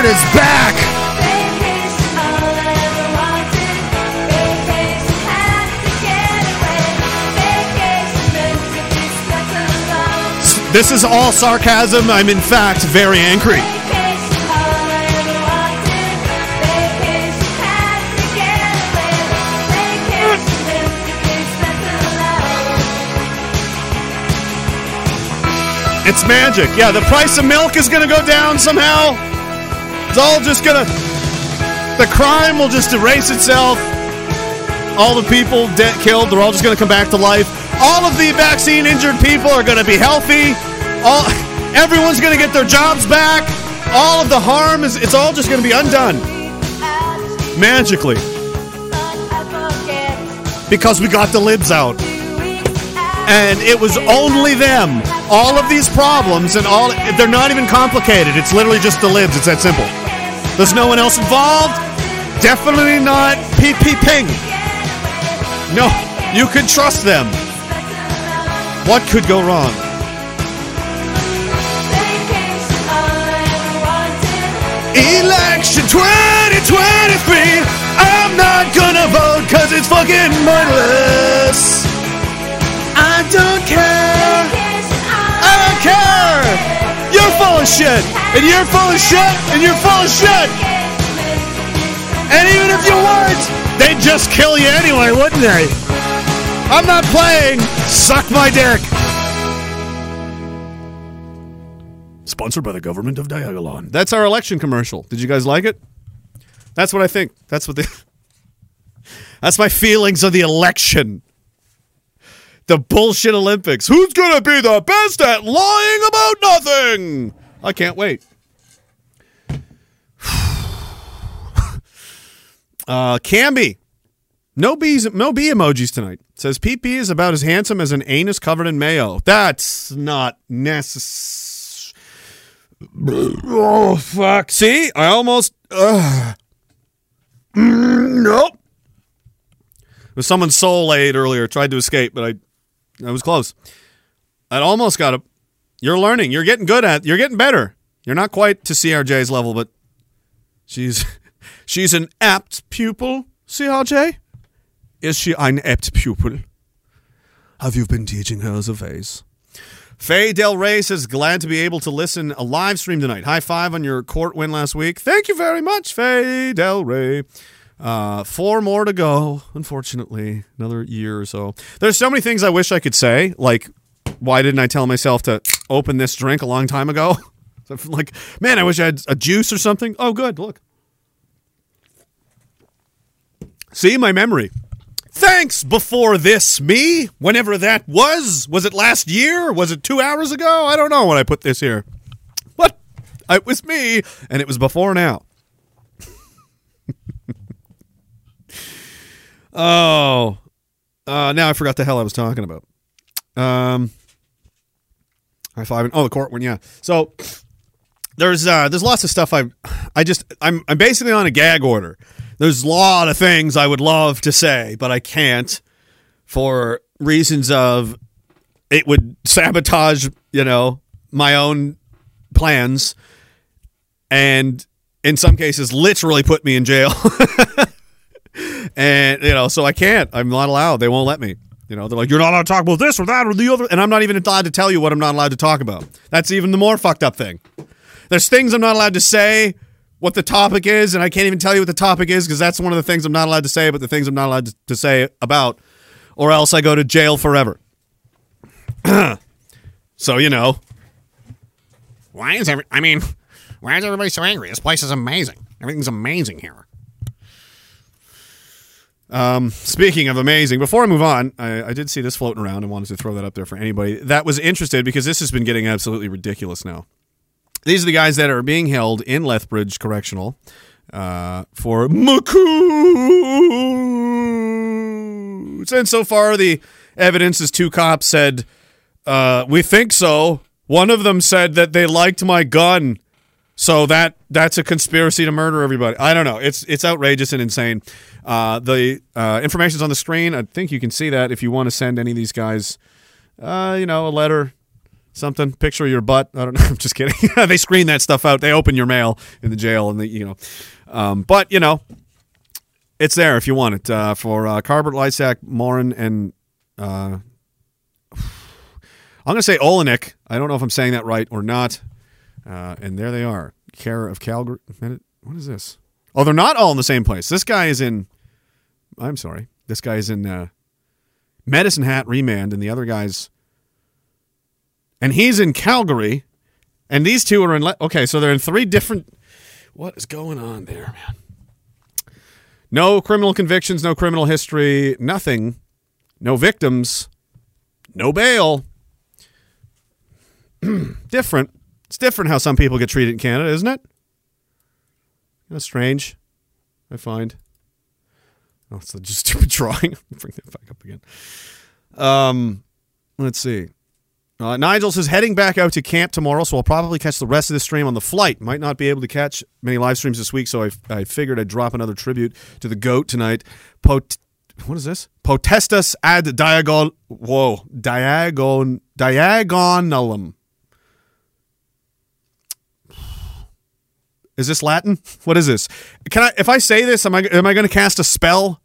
Canada's back. This is all sarcasm. I'm in fact very angry. It's magic. Yeah, the price of milk is going to go down somehow. It's all just to. The crime will just erase itself. All the people dead, killed, they're all just to come back to life. All of the vaccine injured people are to be healthy. All, everyone's to get their jobs back. All of the harm is. It's all just to be undone magically because we got the libs out and it was only them. All of these problems and all they're not even complicated. It's literally just the libs. It's that simple. There's no one else involved. Definitely not PP Ping. No, you can trust them. What could go wrong? Election 2023. I'm not gonna vote because it's fucking mindless. I don't care. I don't care. You're full of shit. And you're full of shit. And you're full of shit. And even if you weren't, they'd just kill you anyway, wouldn't they? I'm not playing. Suck my dick. Sponsored by the government of Diagolon. That's our election commercial. Did you guys like it? That's what I think. That's what the. That's my feelings of the election the bullshit Olympics. Who's going to be the best at lying about nothing? I can't wait. uh, Camby. No bees, no bee emojis tonight. Says PP is about as handsome as an anus covered in mayo. That's not necessary. Oh fuck! See, I almost. Uh, nope. It was someone's soul aid earlier. Tried to escape, but I I was close. I almost got it. You're learning. You're getting good at. You're getting better. You're not quite to CRJ's level, but she's she's an apt pupil. CRJ, is she an apt pupil? Have you been teaching her the ways? Faye Del Rey says, glad to be able to listen a live stream tonight. High five on your court win last week. Thank you very much, Faye Del Rey. Uh, four more to go, unfortunately. Another year or so. There's so many things I wish I could say. Like, why didn't I tell myself to open this drink a long time ago? like, man, I wish I had a juice or something. Oh, good. Look. See, my memory. Thanks before this, me. Whenever that was. Was it last year? Was it two hours ago? I don't know when I put this here. What? It was me, and it was before now. Oh. Uh, now I forgot the hell I was talking about. Um, high five. Oh, the court one, yeah. So there's uh, there's lots of stuff I I just I'm I'm basically on a gag order. There's a lot of things I would love to say, but I can't for reasons of it would sabotage, you know, my own plans and in some cases literally put me in jail. and you know, so I can't. I'm not allowed. They won't let me. You know, they're like, you're not allowed to talk about this or that or the other, and I'm not even allowed to tell you what I'm not allowed to talk about. That's even the more fucked up thing. There's things I'm not allowed to say, what the topic is, and I can't even tell you what the topic is because that's one of the things I'm not allowed to say, but the things I'm not allowed to, say about, or else I go to jail forever. so you know, Why is every? I mean, why is everybody so angry? This place is amazing. Everything's amazing here. Speaking of amazing, before I move on, I, I did see this floating around and wanted to throw that up there for anybody that was interested because this has been getting absolutely ridiculous now. These are the guys that are being held in Lethbridge Correctional uh, for McCoots. And so far, the evidence is two cops said, uh, We think so. One of them said that they liked my gun. So that that's a conspiracy to murder everybody. I don't know. It's it's outrageous and insane. Uh, the uh, information's on the screen. I think you can see that if you want to send any of these guys, uh, you know, a letter, something, picture of your butt. I don't know. I'm just kidding. they screen that stuff out. They open your mail in the jail, and they, you know, um, but you know, it's there if you want it uh, for uh, Carbert, Lysak, Morin, and uh, I'm going to say Olenek. I don't know if I'm saying that right or not. Uh, and there they are. Care of Calgary. What is this? Oh, they're not all in the same place. This guy is in. I'm sorry. This guy is in uh, Medicine Hat remand, and the other guy's. And he's in Calgary, and these two are in. Le- okay, so they're in three different. What is going on there, man? No criminal convictions, no criminal history, nothing. No victims, no bail. different. It's different how some people get treated in Canada, isn't it? That's strange. I find. Oh, it's just stupid drawing. Bring that back up again. Um, let's see. Uh, Nigel says heading back out to camp tomorrow, so I'll probably catch the rest of the stream on the flight. Might not be able to catch many live streams this week, so I, I figured I'd drop another tribute to the goat tonight. Pot, what is this? Potestas ad diagon. Whoa, diagon diagonalum. Is this Latin? What is this? Can I? If I say this, am I am I going to cast a spell?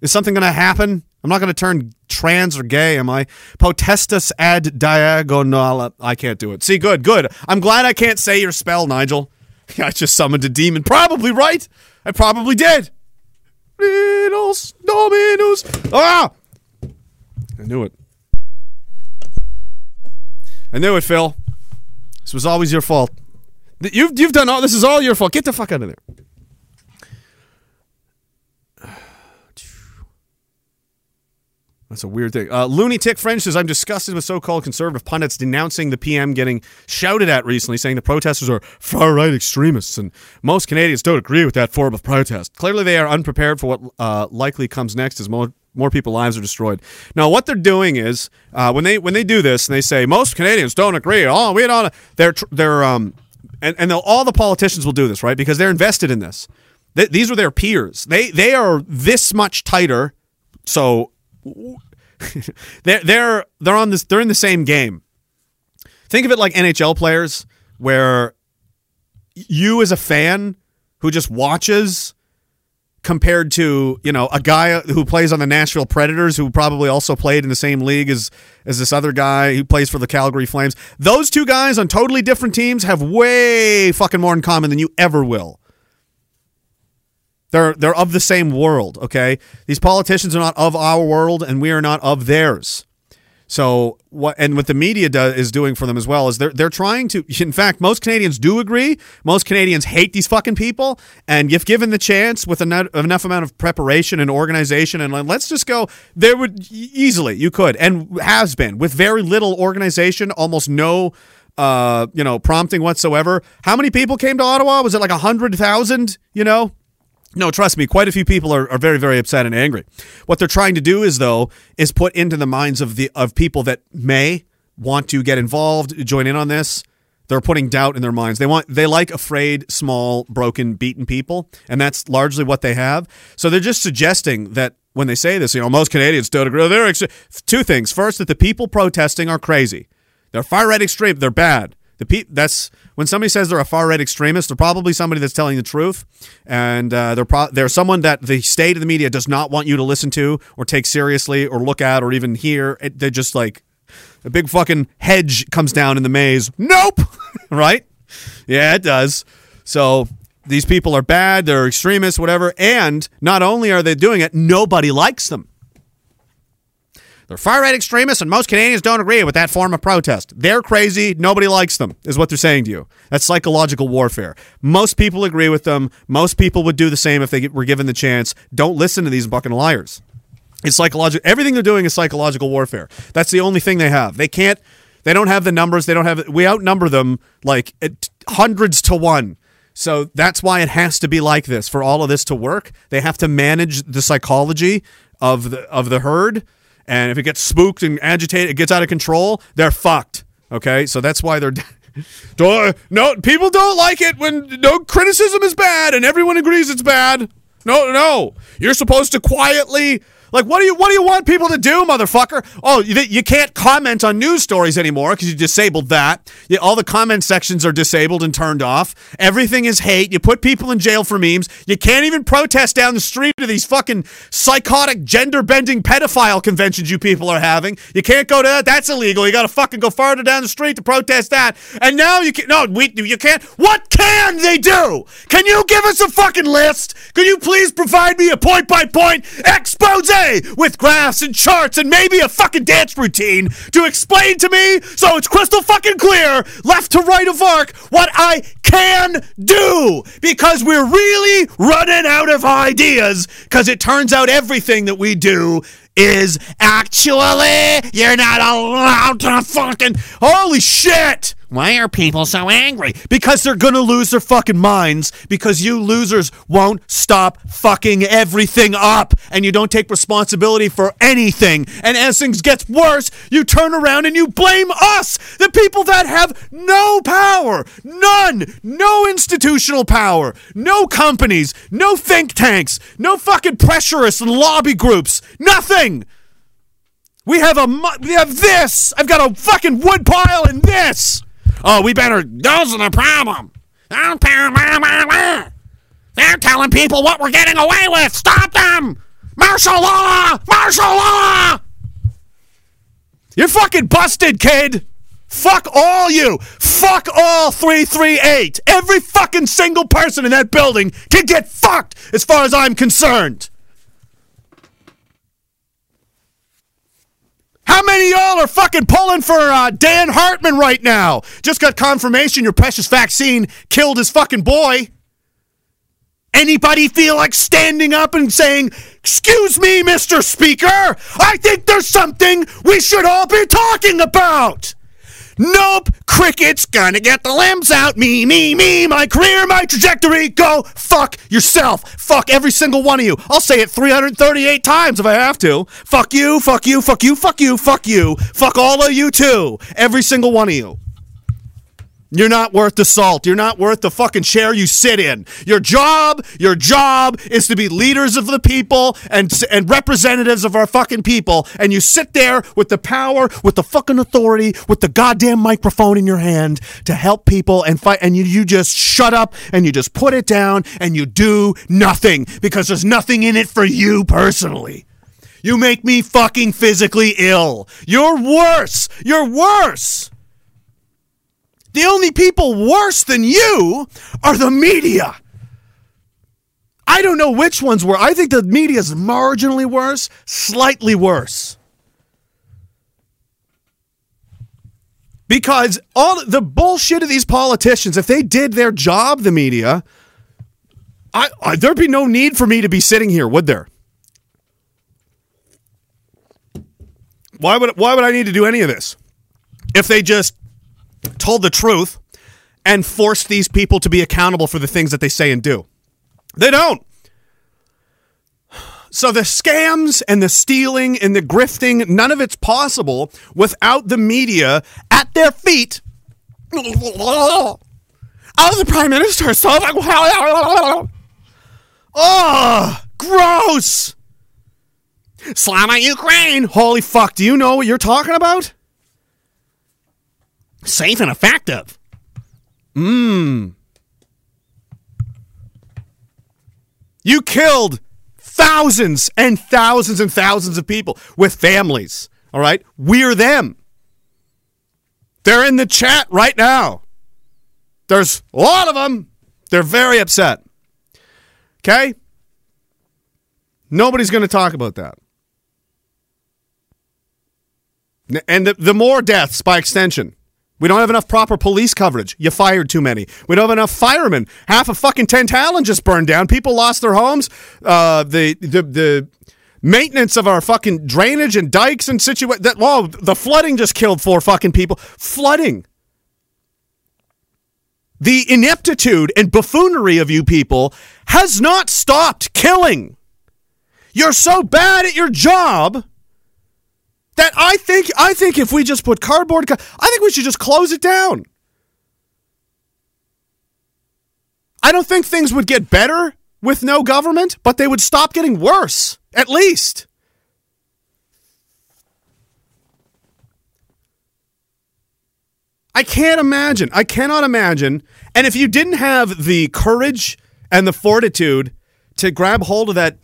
Is something going to happen? I'm not going to turn trans or gay, am I? Potestas ad diagonal. I can't do it. See, good, good. I'm glad I can't say your spell, Nigel. I just summoned a demon. Probably right. I probably did. Riddles Dominus. Ah! I knew it. I knew it, Phil. This was always your fault. You've you've done all. This is all your fault. Get the fuck out of there. That's a weird thing. Uh, Looney Tick French says, I'm disgusted with so called conservative pundits denouncing the PM getting shouted at recently, saying the protesters are far right extremists, and most Canadians don't agree with that form of protest. Clearly, they are unprepared for what uh, likely comes next as more. More people lives are destroyed. Now, what they're doing is uh, when they when they do this and they say most Canadians don't agree. Oh, we don't. They're they're um, and and all the politicians will do this right because they're invested in this. Th- these are their peers. They they are this much tighter. So they're they're they're on this they're in the same game. Think of it like NHL players where you as a fan who just watches compared to, you know, a guy who plays on the Nashville Predators who probably also played in the same league as as this other guy who plays for the Calgary Flames. Those two guys on totally different teams have way fucking more in common than you ever will. They're they're of the same world, okay? These politicians are not of our world and we are not of theirs. So what and what the media do, is doing for them as well is they're they're trying to in fact most Canadians do agree. Most Canadians hate these fucking people and if given the chance with enough, enough amount of preparation and organization and let's just go there would easily you could and has been with very little organization, almost no uh, you know, prompting whatsoever. How many people came to Ottawa? Was it like a hundred thousand? You know, no, trust me, quite a few people are, are very, very upset and angry. What they're trying to do is, though, is put into the minds of the of people that may want to get involved, join in on this. They're putting doubt in their minds. They want they like afraid, small, broken, beaten people, and that's largely what they have. So they're just suggesting that when they say this, you know, most Canadians don't agree. They're ex- two things. First, that the people protesting are crazy. They're far right extreme. They're bad. The pe- that's when somebody says they're a far right extremist. They're probably somebody that's telling the truth, and uh, they're pro- they're someone that the state of the media does not want you to listen to or take seriously or look at or even hear. It, they're just like a big fucking hedge comes down in the maze. Nope. right? Yeah, it does. So these people are bad, they're extremists, whatever. And not only are they doing it, nobody likes them. They're far right extremists, and most Canadians don't agree with that form of protest. They're crazy. Nobody likes them, is what they're saying to you. That's psychological warfare. Most people agree with them. Most people would do the same if they were given the chance. Don't listen to these fucking liars. It's psychological. Everything they're doing is psychological warfare. That's the only thing they have. They can't. They don't have the numbers. They don't have. We outnumber them like hundreds to one. So that's why it has to be like this for all of this to work. They have to manage the psychology of the of the herd, and if it gets spooked and agitated, it gets out of control. They're fucked. Okay, so that's why they're. Don't, no, people don't like it when no criticism is bad and everyone agrees it's bad. No, no, you're supposed to quietly like, what do you what do you want people to do, motherfucker? Oh, you, you can't comment on news stories anymore because you disabled that. You, all the comment sections are disabled and turned off. Everything is hate. You put people in jail for memes. You can't even protest down the street to these fucking psychotic gender bending pedophile conventions you people are having. You can't go to that. That's illegal. You got to fucking go farther down the street to protest that. And now you can no, we you can't. What can they do? Can you give us a fucking list? Could you please provide me a point by point expose with graphs and charts and maybe a fucking dance routine to explain to me so it's crystal fucking clear, left to right of arc, what I can do. Because we're really running out of ideas because it turns out everything that we do is actually you're not allowed to fucking holy shit Why are people so angry? because they're gonna lose their fucking minds. Because you losers won't stop fucking everything up. And you don't take responsibility for anything. And as things gets worse you turn around and you blame us the people that have no power. None. No institutional power. No companies. No think tanks. No fucking pressurists and lobby groups. Nothing. We have a we have this. I've got a fucking wood pile and this Oh, we better. Those are the problem. They're telling people what we're getting away with. Stop them! Martial law! Martial law! You're fucking busted, kid. Fuck all you. Fuck all 338. Every fucking single person in that building can get fucked as far as I'm concerned. How many y'all are fucking pulling for uh, Dan Hartman right now? Just got confirmation your precious vaccine killed his fucking boy. Anybody feel like standing up and saying, Excuse me, Mr. Speaker, I think there's something we should all be talking about? Nope, cricket's gonna get the limbs out. Me, me, me, my career, my trajectory. Go fuck yourself. Fuck every single one of you. I'll say it 338 times if I have to. Fuck you, fuck you, fuck you, fuck you, fuck you. Fuck all of you too. Every single one of you. You're not worth the salt. You're not worth the fucking chair you sit in. Your job, your job is to be leaders of the people and and representatives of our fucking people. And you sit there with the power, with the fucking authority, with the goddamn microphone in your hand to help people and fight. And you, you just shut up and you just put it down and you do nothing because there's nothing in it for you personally. You make me fucking physically ill. You're worse. You're worse. The only people worse than you are the media. I don't know which ones were. I think the media is marginally worse, slightly worse. Because all the bullshit of these politicians, if they did their job, the media, I, I there'd be no need for me to be sitting here, would there? Why would why would I need to do any of this? If they just told the truth and forced these people to be accountable for the things that they say and do. They don't. So the scams and the stealing and the grifting, none of it's possible without the media at their feet Oh, the prime minister is so. Oh, gross. Slava Ukraine. Holy fuck, do you know what you're talking about? Safe and effective. Mmm. You killed thousands and thousands and thousands of people with families. All right? We're them. They're in the chat right now. There's a lot of them. They're very upset. Okay? Nobody's going to talk about that. And the, the more deaths by extension. We don't have enough proper police coverage. You fired too many. We don't have enough firemen. Half of fucking Tantallon just burned down. People lost their homes. Uh, the the the maintenance of our fucking drainage and dikes and situa that well, the flooding just killed four fucking people. Flooding. The ineptitude and buffoonery of you people has not stopped killing. You're so bad at your job that I think I think if we just put cardboard, I think we should just close it down. I don't think things would get better with no government, but they would stop getting worse, at least. I can't imagine. I cannot imagine. And if you didn't have the courage and the fortitude to grab hold of that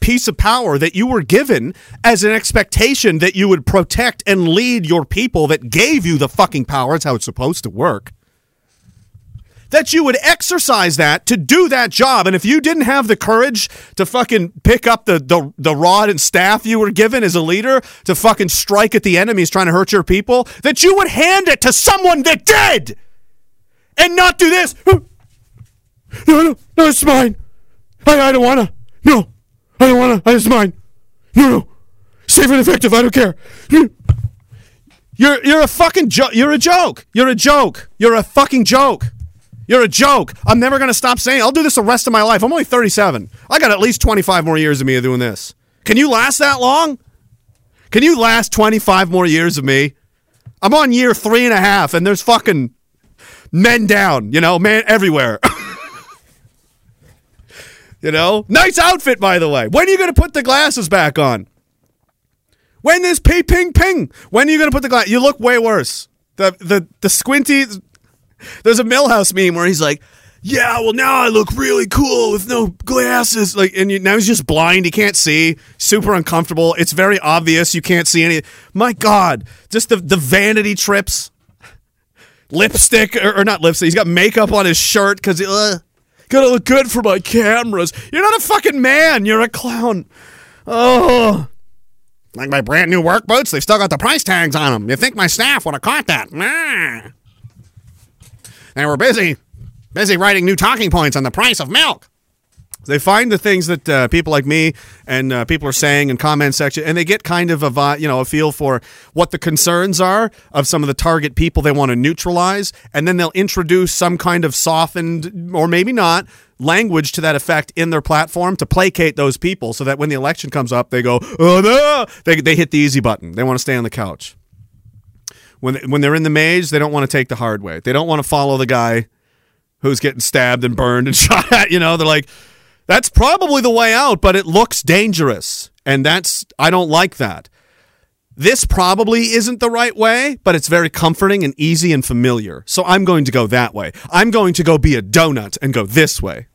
piece of power that you were given as an expectation that you would protect and lead your people that gave you the fucking power. It's how it's supposed to work. That you would exercise that to do that job. And if you didn't have the courage to fucking pick up the, the, the rod and staff you were given as a leader to fucking strike at the enemies trying to hurt your people, that you would hand it to someone that did and not do this. No, no, no, it's mine. I, I don't wanna. No, I don't wanna. It's mine. No, no. Safe and effective. I don't care. You're you're a fucking joke. You're a joke. You're a joke. You're a fucking joke. You're a joke. I'm never gonna stop saying. I'll do this the rest of my life. I'm only 37. I got at least 25 more years of me doing this. Can you last that long? Can you last 25 more years of me? I'm on year three and a half, and there's fucking men down. You know, man everywhere. You know, nice outfit by the way. When are you going to put the glasses back on? When is ping ping ping? When are you going to put the glass? You look way worse. The the the squinty. There's a Milhouse meme where he's like, "Yeah, well now I look really cool with no glasses." Like, and you, now he's just blind. He can't see. Super uncomfortable. It's very obvious. You can't see any. My God, just the the vanity trips. Lipstick or, or not lipstick. He's got makeup on his shirt because uh, gotta look good for my cameras. You're not a fucking man. You're a clown. Oh. Like my brand new work boots, they've still got the price tags on them. You think my staff would have caught that? Nah. They were busy, busy writing new talking points on the price of milk. They find the things that uh, people like me and uh, people are saying in comment section, and they get kind of a you know a feel for what the concerns are of some of the target people they want to neutralize, and then they'll introduce some kind of softened or maybe not language to that effect in their platform to placate those people, so that when the election comes up, they go oh no, they they hit the easy button. They want to stay on the couch. When when they're in the maze, they don't want to take the hard way. They don't want to follow the guy who's getting stabbed and burned and shot at. You know, they're like, that's probably the way out, but it looks dangerous. And that's, I don't like that. This probably isn't the right way, but it's very comforting and easy and familiar. So I'm going to go that way. I'm going to go be a donut and go this way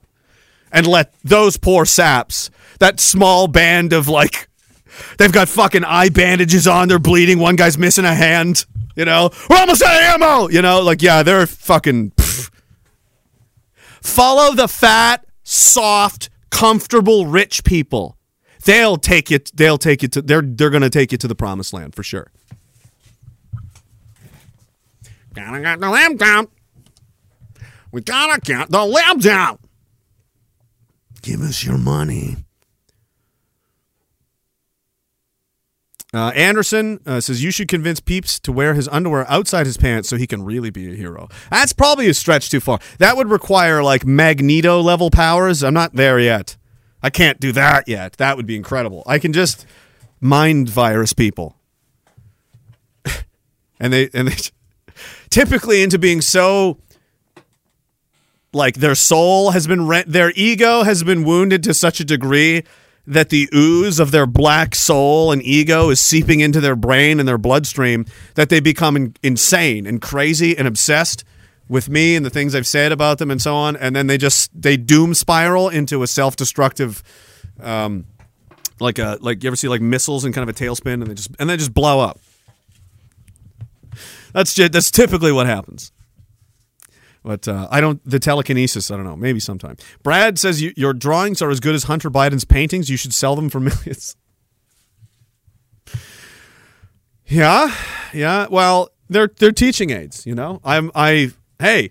and let those poor saps, that small band of like, they've got fucking eye bandages on, they're bleeding, one guy's missing a hand, you know, we're almost out of ammo, you know, like, yeah, they're fucking. pff. Follow the fat, soft, comfortable, rich people. They'll take you. They'll take you to. They're they're going to take you to the promised land for sure. Gotta get the lamb down. We gotta get the lamb down. Give us your money. Uh, Anderson uh, says you should convince Peeps to wear his underwear outside his pants so he can really be a hero. That's probably a stretch too far. That would require like Magneto level powers. I'm not there yet. I can't do that yet. That would be incredible. I can just mind virus people, and they and they typically into being so like their soul has been rent their ego has been wounded to such a degree that the ooze of their black soul and ego is seeping into their brain and their bloodstream that they become in- insane and crazy and obsessed with me and the things I've said about them and so on. And then they just they doom spiral into a self-destructive um like a like you ever see like missiles in kind of a tailspin and they just and they just blow up. That's just, that's typically what happens but uh, I don't. The telekinesis. I don't know. Maybe sometime. Brad says you, your drawings are as good as Hunter Biden's paintings. You should sell them for millions. Yeah, yeah. Well, they're they're teaching aids. You know, I'm I. Hey,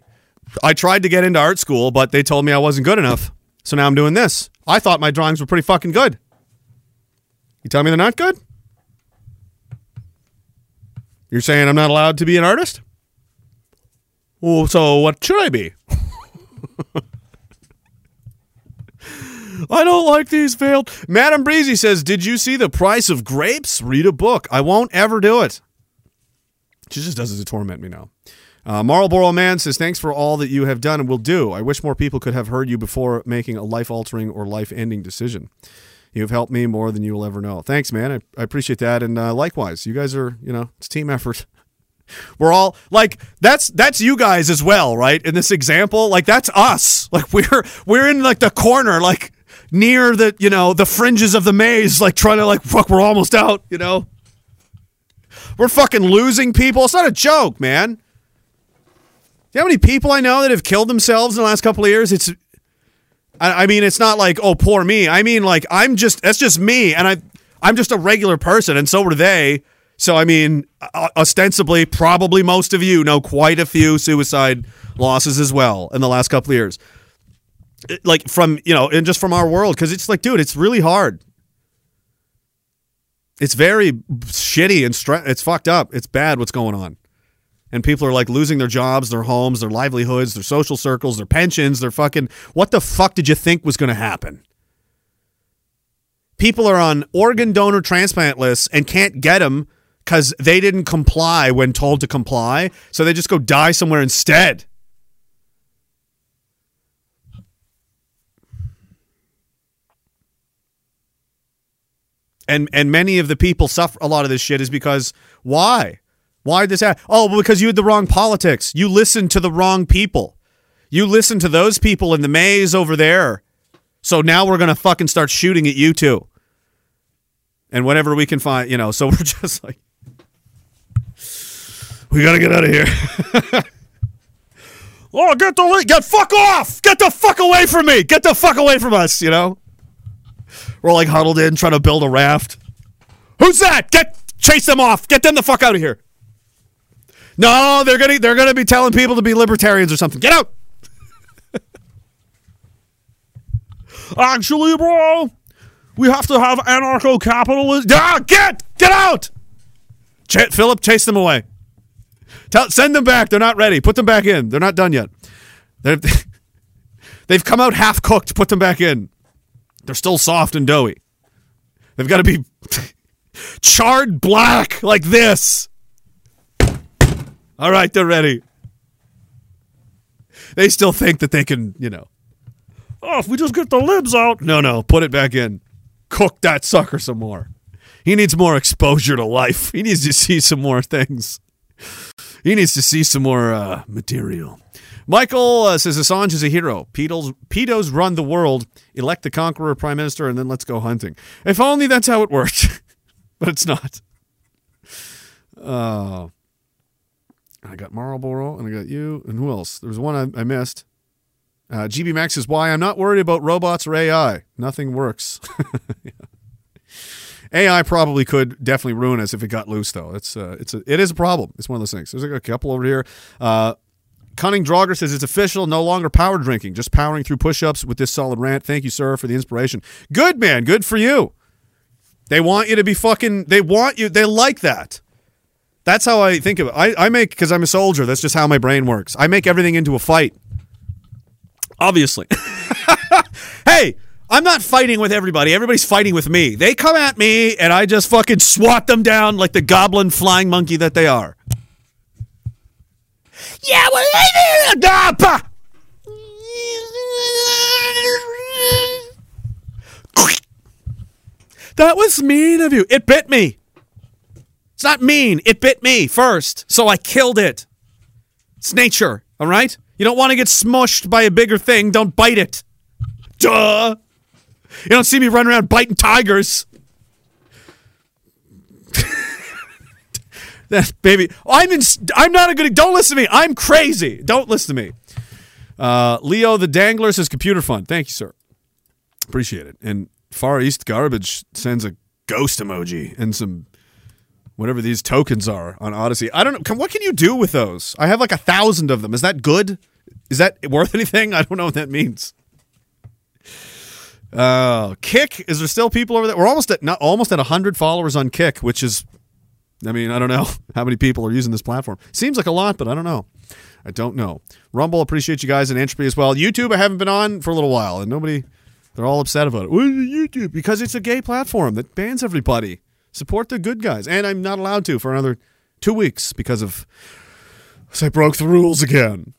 I tried to get into art school, but they told me I wasn't good enough. So now I'm doing this. I thought my drawings were pretty fucking good. You tell me they're not good? You're saying I'm not allowed to be an artist? Well, so what should I be? I don't like these veiled. Madam Breezy says, Did you see the price of grapes? Read a book. I won't ever do it. She just does it to torment me now. Uh, Marlboro Man says, Thanks for all that you have done and will do. I wish more people could have heard you before making a life altering or life ending decision. You've helped me more than you will ever know. Thanks, man. I, I appreciate that. And uh, likewise, you guys are, you know, it's team effort. We're all like that's that's you guys as well, right? In this example, like that's us. Like we're we're in like the corner, like near the you know the fringes of the maze, like trying to like fuck. We're almost out, you know. We're fucking losing people. It's not a joke, man. You know how many people I know that have killed themselves in the last couple of years? It's, I, I mean, it's not like oh poor me. I mean, like I'm just that's just me, and I I'm just a regular person, and so were they. So, I mean, uh, ostensibly, probably most of you know quite a few suicide losses as well in the last couple of years. Uh, like from, you know, and just from our world, because it's like, dude, it's really hard. It's very shitty and stre- it's fucked up. It's bad what's going on. And people are like losing their jobs, their homes, their livelihoods, their social circles, their pensions, their fucking. What the fuck did you think was going to happen? people are on organ donor transplant lists and can't get them because they didn't comply when told to comply. So they just go die somewhere instead. And and many of the people suffer a lot of this shit is because why? Why did this happen? Oh, because you had the wrong politics. You listened to the wrong people. You listened to those people in the maze over there. So now we're gonna fucking start shooting at you too. And whatever we can find, you know, so we're just like we gotta get out of here. oh, get the get fuck off! Get the fuck away from me! Get the fuck away from us! You know, we're like huddled in trying to build a raft. Who's that? Get chase them off! Get them the fuck out of here! No, they're gonna they're gonna be telling people to be libertarians or something. Get out! Actually, bro, we have to have anarcho-capitalism. Ah, get get out! Ch- Philip, chase them away. Tell, send them back. They're not ready. Put them back in. They're not done yet. They're, they've come out half cooked. Put them back in. They're still soft and doughy. They've got to be charred black like this. All right, they're ready. They still think that they can, you know. Oh, if we just get the libs out. No, no, put it back in. Cook that sucker some more. He needs more exposure to life. He needs to see some more things. He needs to see some more uh, material. Michael uh, says Assange is a hero. Pedos, pedos run the world. Elect the conqueror prime minister, and then let's go hunting. If only that's how it worked, but it's not. Uh, I got Marlboro, and I got you, and who else? There was one I, I missed. Uh, GB Max says, "Why I'm not worried about robots or AI. Nothing works." AI probably could definitely ruin us if it got loose, though. It's uh, it's a, it is a problem. It's one of those things. There's like a couple over here. Uh, Cunning Drogger says it's official, no longer power drinking, just powering through push-ups with this solid rant. Thank you, sir, for the inspiration. Good man, good for you. They want you to be fucking. They want you. They like that. That's how I think of it. I, I make because I'm a soldier. That's just how my brain works. I make everything into a fight. Obviously. hey, I'm not fighting with everybody. Everybody's fighting with me. They come at me and I just fucking swat them down like the goblin flying monkey that they are. Yeah, well, that was mean of you. It bit me. It's not mean. It bit me first, so I killed it. It's nature, all right? You don't want to get smushed by a bigger thing. Don't bite it. Duh. You don't see me running around biting tigers. that baby, I'm in. I'm not a good. Don't listen to me. I'm crazy. Don't listen to me. Uh, Leo the Dangler says computer fun. Thank you, sir. Appreciate it. And Far East Garbage sends a ghost emoji and some whatever these tokens are on Odysee. I don't know. Can, what can you do with those? I have like a thousand of them. Is that good? Is that worth anything? I don't know what that means. Uh, Kick. Is there still people over there? We're almost at not almost at hundred followers on Kick, which is, I mean, I don't know how many people are using this platform. Seems like a lot, but I don't know. I don't know. Rumble, appreciate you guys and Entropy as well. YouTube, I haven't been on for a little while, and nobody, they're all upset about it. YouTube? Because it's a gay platform that bans everybody. Support the good guys, and I'm not allowed to for another two weeks because of, I broke the rules again.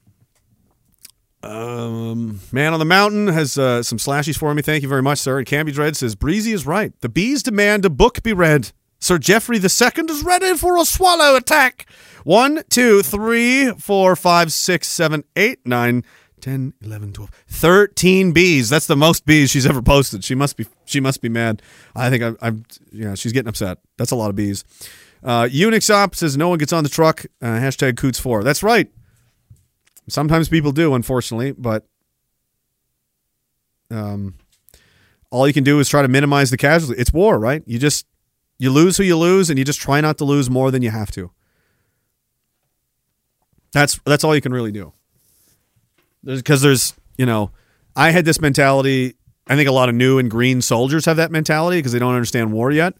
Um, Man on the Mountain has uh, some slashies for me. Thank you very much, sir. And Camby Dread says, Breezy is right. The bees demand a book be read. Sir Geoffrey II is ready for a swallow attack. One, two, three, four, five, six, seven, eight, nine, 10, 11, 12, 13 bees. That's the most bees she's ever posted. She must be she must be mad. I think I'm, I'm yeah, she's getting upset. That's a lot of bees. Uh, Unix Op says no one gets on the truck. Uh, hashtag Coutts4. That's right. Sometimes people do, unfortunately, but um, all you can do is try to minimize the casualty. It's war, right? You just you lose who you lose, and you just try not to lose more than you have to. That's that's all you can really do. Because there's, you know, I had this mentality. I think a lot of new and green soldiers have that mentality because they don't understand war yet.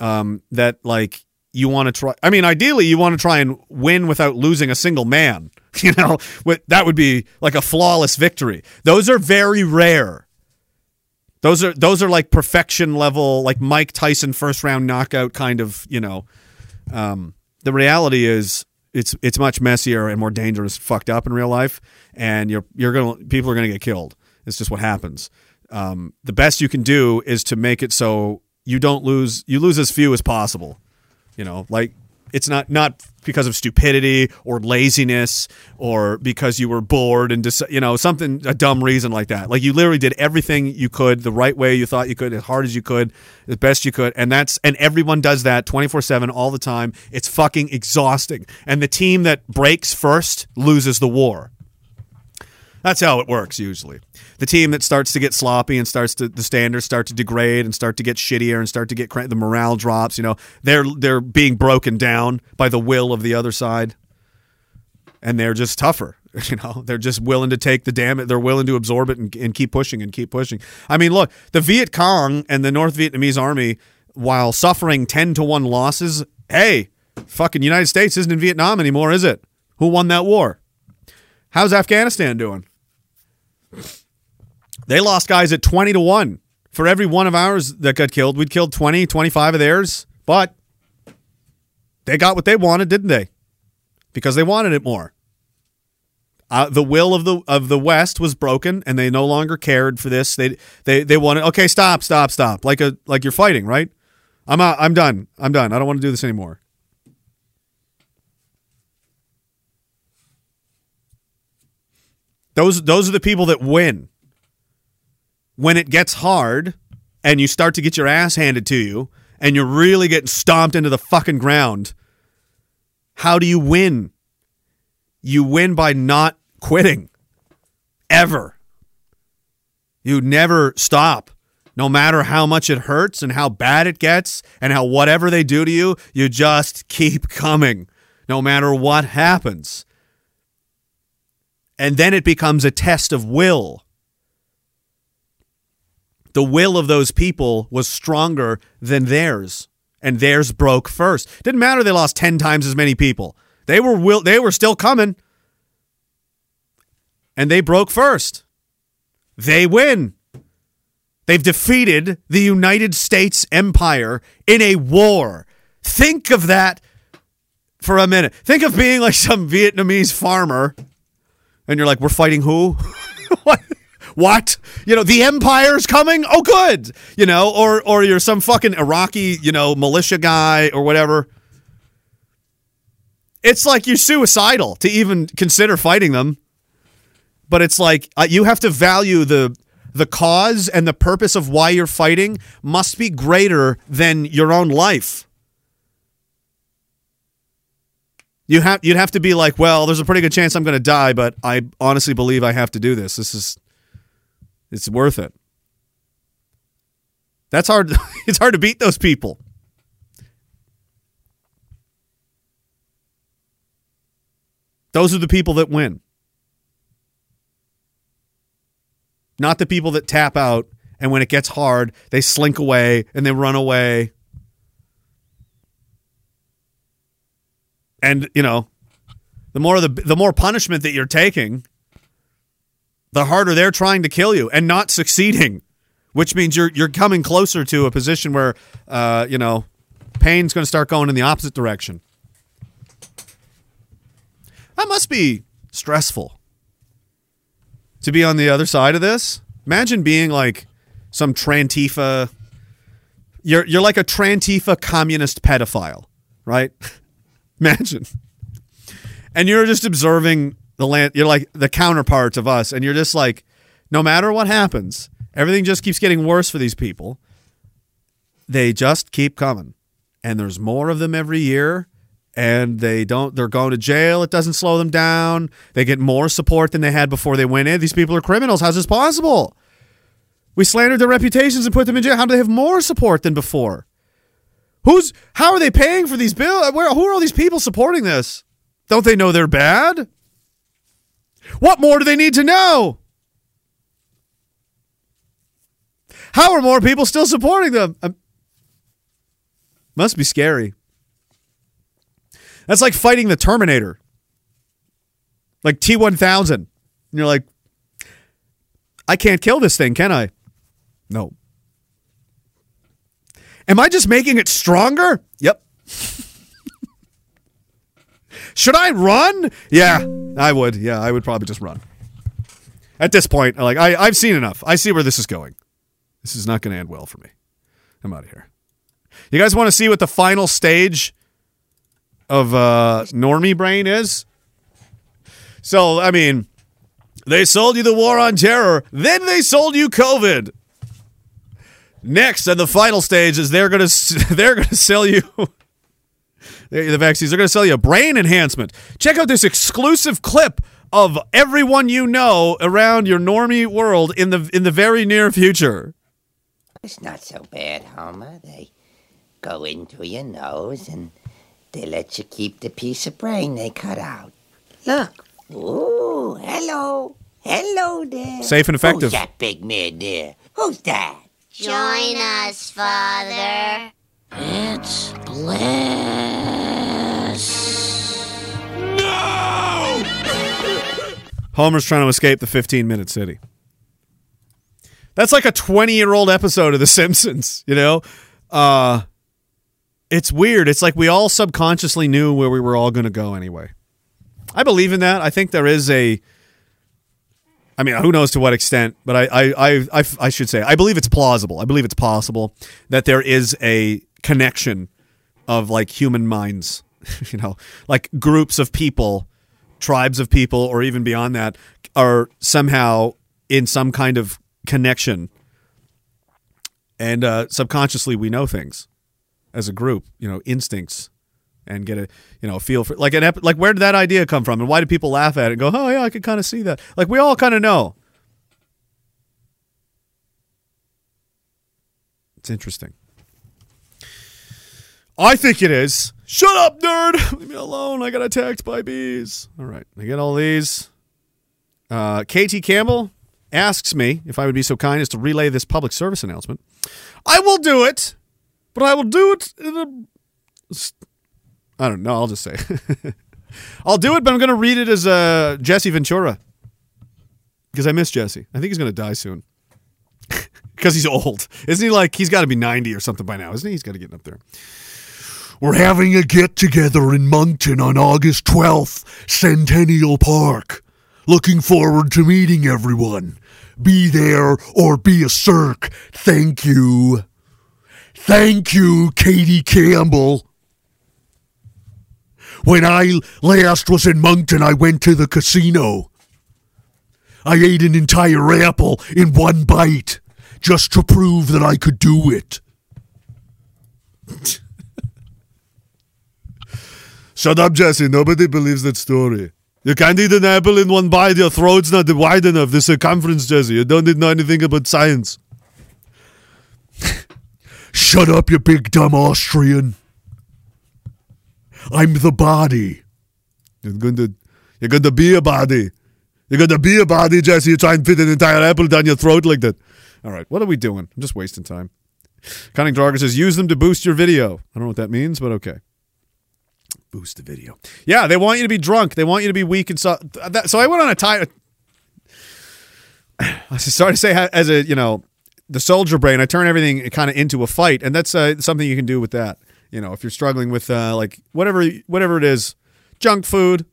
Um, that like you want to try. I mean, ideally, you want to try and win without losing a single man. You know, that would be like a flawless victory. Those are very rare. Those are those are like perfection level, like Mike Tyson first round knockout kind of. You know, um, the reality is it's it's much messier and more dangerous, fucked up in real life, and you're you're gonna people are gonna get killed. It's just what happens. Um, the best you can do is to make it so you don't lose you lose as few as possible. You know, like it's not not because of stupidity or laziness or because you were bored and just you know something a dumb reason like that. Like you literally did everything you could the right way you thought you could, as hard as you could, as best you could, and that's and everyone does that twenty four seven all the time. It's fucking exhausting. And the team that breaks first loses the war. That's how it works usually. The team that starts to get sloppy and starts to the standards start to degrade and start to get shittier and start to get the morale drops. You know, they're they're being broken down by the will of the other side, and they're just tougher. You know, they're just willing to take the damage. They're willing to absorb it and, and keep pushing and keep pushing. I mean, look, the Viet Cong and the North Vietnamese army, while suffering ten to one losses, hey, fucking United States isn't in Vietnam anymore, is it? Who won that war? How's Afghanistan doing? They lost guys at 20 to 1. For every one of ours that got killed, we'd killed 20, 25 of theirs. But they got what they wanted, didn't they? Because they wanted it more. Uh, the will of the of the West was broken, and they no longer cared for this. They they they wanted okay, stop, stop, stop. Like a like you're fighting, right? I'm out, I'm done. I'm done. I don't want to do this anymore. Those those are the people that win. When it gets hard and you start to get your ass handed to you and you're really getting stomped into the fucking ground, how do you win? You win by not quitting. Ever. You never stop. No matter how much it hurts and how bad it gets and how whatever they do to you, you just keep coming no matter what happens. And then it becomes a test of will. The will of those people was stronger than theirs, and theirs broke first. Didn't matter they lost 10 times as many people. They were will they were still coming. And they broke first. They win. They've defeated the United States empire in a war. Think of that for a minute. Think of being like some Vietnamese farmer And you're like, we're fighting who? what? What? You know, the empire's coming? Oh, good. You know, or or you're some fucking Iraqi, you know, militia guy or whatever. It's like you're suicidal to even consider fighting them. But it's like uh, you have to value the the cause and the purpose of why you're fighting must be greater than your own life. You have you'd have to be like, well, there's a pretty good chance I'm going to die, but I honestly believe I have to do this. This is it's worth it. That's hard. It's hard to beat those people. Those are the people that win. Not the people that tap out and when it gets hard, they slink away and they run away. And, you know, the more the the more punishment that you're taking, the harder they're trying to kill you and not succeeding, which means you're you're coming closer to a position where uh, you know, pain's going to start going in the opposite direction. That must be stressful to be on the other side of this. Imagine being like some Trantifa. You're you're like a Trantifa communist pedophile, right? Imagine. And you're just observing the land. You're like the counterparts of us, and you're just like, no matter what happens, everything just keeps getting worse for these people. They just keep coming, and there's more of them every year. And they don't. They're going to jail. It doesn't slow them down. They get more support than they had before they went in. These people are criminals. How's this possible? We slandered their reputations and put them in jail. How do they have more support than before? Who's how are they paying for these bills? Where who are all these people supporting this? Don't they know they're bad? What more do they need to know? How are more people still supporting them? Um, must be scary. That's like fighting the Terminator. Like T1000. And you're like, I can't kill this thing, can I? No. Am I just making it stronger? Yep. Should I run? Yeah, I would. Yeah, I would probably just run. At this point, like I, I've seen enough. I see where this is going. This is not going to end well for me. I'm out of here. You guys want to see what the final stage of uh, Normie Brain is? So, I mean, they sold you the war on terror, then they sold you COVID. Next, and the final stage is they're gonna they're gonna sell you the vaccines. They're gonna sell you a brain enhancement. Check out this exclusive clip of everyone you know around your normie world in the in the very near future. It's not so bad, Homer. They go into your nose and they let you keep the piece of brain they cut out. Look. Ooh, hello. Hello there. Safe and effective. Who's that big man there? Who's that? Join us, Father. It's Bliss. No! Homer's trying to escape the 15 minute city. That's like a 20 year old episode of The Simpsons, you know? Uh, it's weird. It's like we all subconsciously knew where we were all going to go anyway. I believe in that. I think there is a. I mean, who knows to what extent, but I, I, I, I, I should say, I believe it's plausible. I believe it's possible that there is a connection of like human minds, you know, like groups of people, tribes of people, or even beyond that, are somehow in some kind of connection. And uh, subconsciously, we know things as a group, you know, instincts and get a you know a feel for like an ep- like where did that idea come from? And why do people laugh at it and go oh yeah I could kind of see that. Like we all kind of know. It's interesting. I think it is. Shut up nerd! Leave me alone. I got attacked by bees. All right. I get all these. Uh, KT Campbell asks me if I would be so kind as to relay this public service announcement. I will do it but I will do it in a I don't know. I'll just say. I'll do it, but I'm going to read it as uh, Jesse Ventura because I miss Jesse. I think he's going to die soon because he's old. Isn't he like, he's got to be 90 or something by now, isn't he? He's got to get up there. We're having a get together in Moncton on August 12th, Centennial Park. Looking forward to meeting everyone. Be there or be a circ. Thank you. Thank you, Katie Campbell. When I last was in Moncton, I went to the casino. I ate an entire apple in one bite just to prove that I could do it. Shut up, Jesse. Nobody believes that story. You can't eat an apple in one bite. Your throat's not wide enough. The circumference, Jesse. You don't know anything about science. Shut up, you big dumb Austrian. I'm the body. You're going to, you're going to be a body. You're going to be a body, Jesse. You try and fit an entire apple down your throat like that. All right, what are we doing? I'm just wasting time. Cunning Drager says, use them to boost your video. I don't know what that means, but okay. Boost the video. Yeah, they want you to be drunk. They want you to be weak and so. That, so I went on a time. I started to say as a you know the soldier brain. I turn everything kind of into a fight, and that's uh, something you can do with that. You know, if you're struggling with uh, like whatever whatever it is, junk food,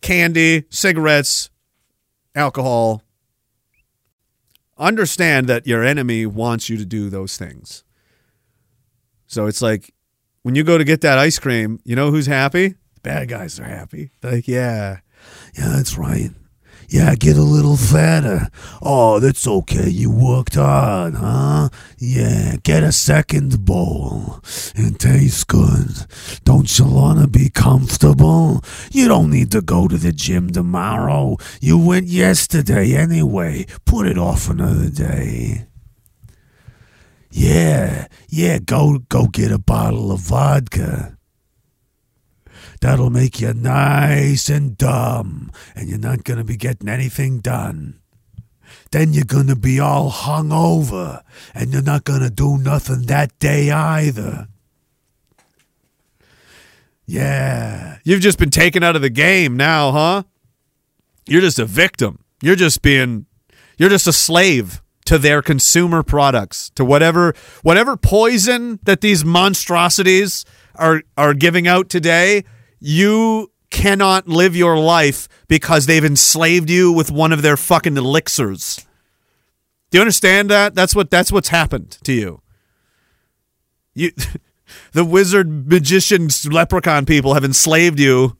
candy, cigarettes, alcohol. Understand that your enemy wants you to do those things. So it's like when you go to get that ice cream, you know who's happy? The bad guys are happy. They're like, yeah, Yeah, that's right. Yeah, get a little fatter. Oh, that's okay. You worked hard, huh? Yeah, get a second bowl. It tastes good. Don't you want to be comfortable? You don't need to go to the gym tomorrow. You went yesterday anyway. Put it off another day. Yeah, yeah, go go get a bottle of vodka. That'll make you nice and dumb, and you're not going to be getting anything done. Then you're going to be all hung over, and you're not going to do nothing that day either. Yeah. You've just been taken out of the game now, huh? You're just a victim. You're just being you're just a slave to their consumer products, to whatever whatever poison that these monstrosities are are giving out today, you cannot live your life because they've enslaved you with one of their fucking elixirs. Do you understand that? That's what that's what's happened to you. You the wizard magician leprechaun people have enslaved you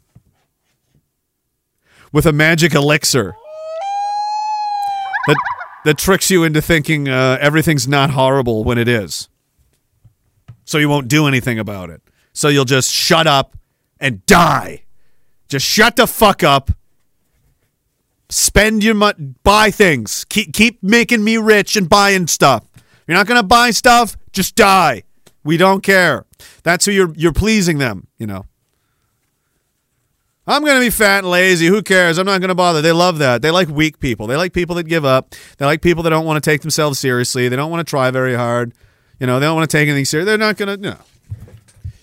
with a magic elixir that that tricks you into thinking uh, everything's not horrible when it is. So you won't do anything about it. So you'll just shut up and die. Just shut the fuck up. Spend your money, buy things. Keep keep making me rich and buying stuff. You're not gonna buy stuff. Just die. We don't care. That's who you're you're pleasing them. You know. I'm going to be fat and lazy. Who cares? I'm not going to bother. They love that. They like weak people. They like people that give up. They like people that don't want to take themselves seriously. They don't want to try very hard. You know, they don't want to take anything serious. They're not going to, no.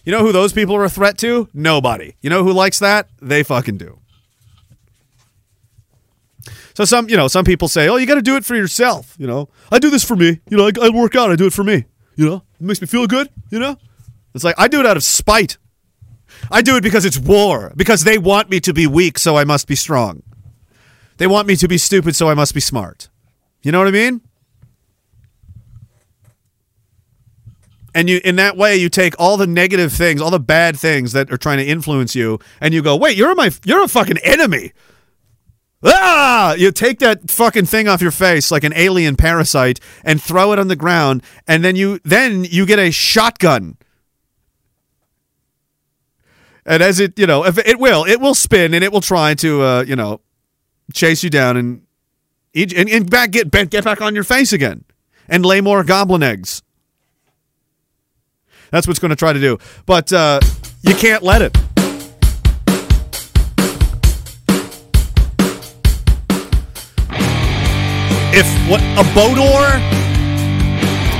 You know who those people are a threat to? Nobody. You know who likes that? They fucking do. So some, you know, some people say, "Oh, you got to do it for yourself." You know, I do this for me. You know, I, I work out. I do it for me. You know, it makes me feel good. You know, it's like I do it out of spite. I do it because it's war. Because they want me to be weak, so I must be strong. They want me to be stupid, so I must be smart. You know what I mean? And you in that way you take all the negative things, all the bad things that are trying to influence you, and you go, wait, you're my you're a fucking enemy. Ah! You take that fucking thing off your face like an alien parasite and throw it on the ground, and then you then you get a shotgun and as it you know if it will it will spin and it will try to uh, you know chase you down and and, and back get get back on your face again and lay more goblin eggs that's what's going to try to do but uh, you can't let it if what a boat oar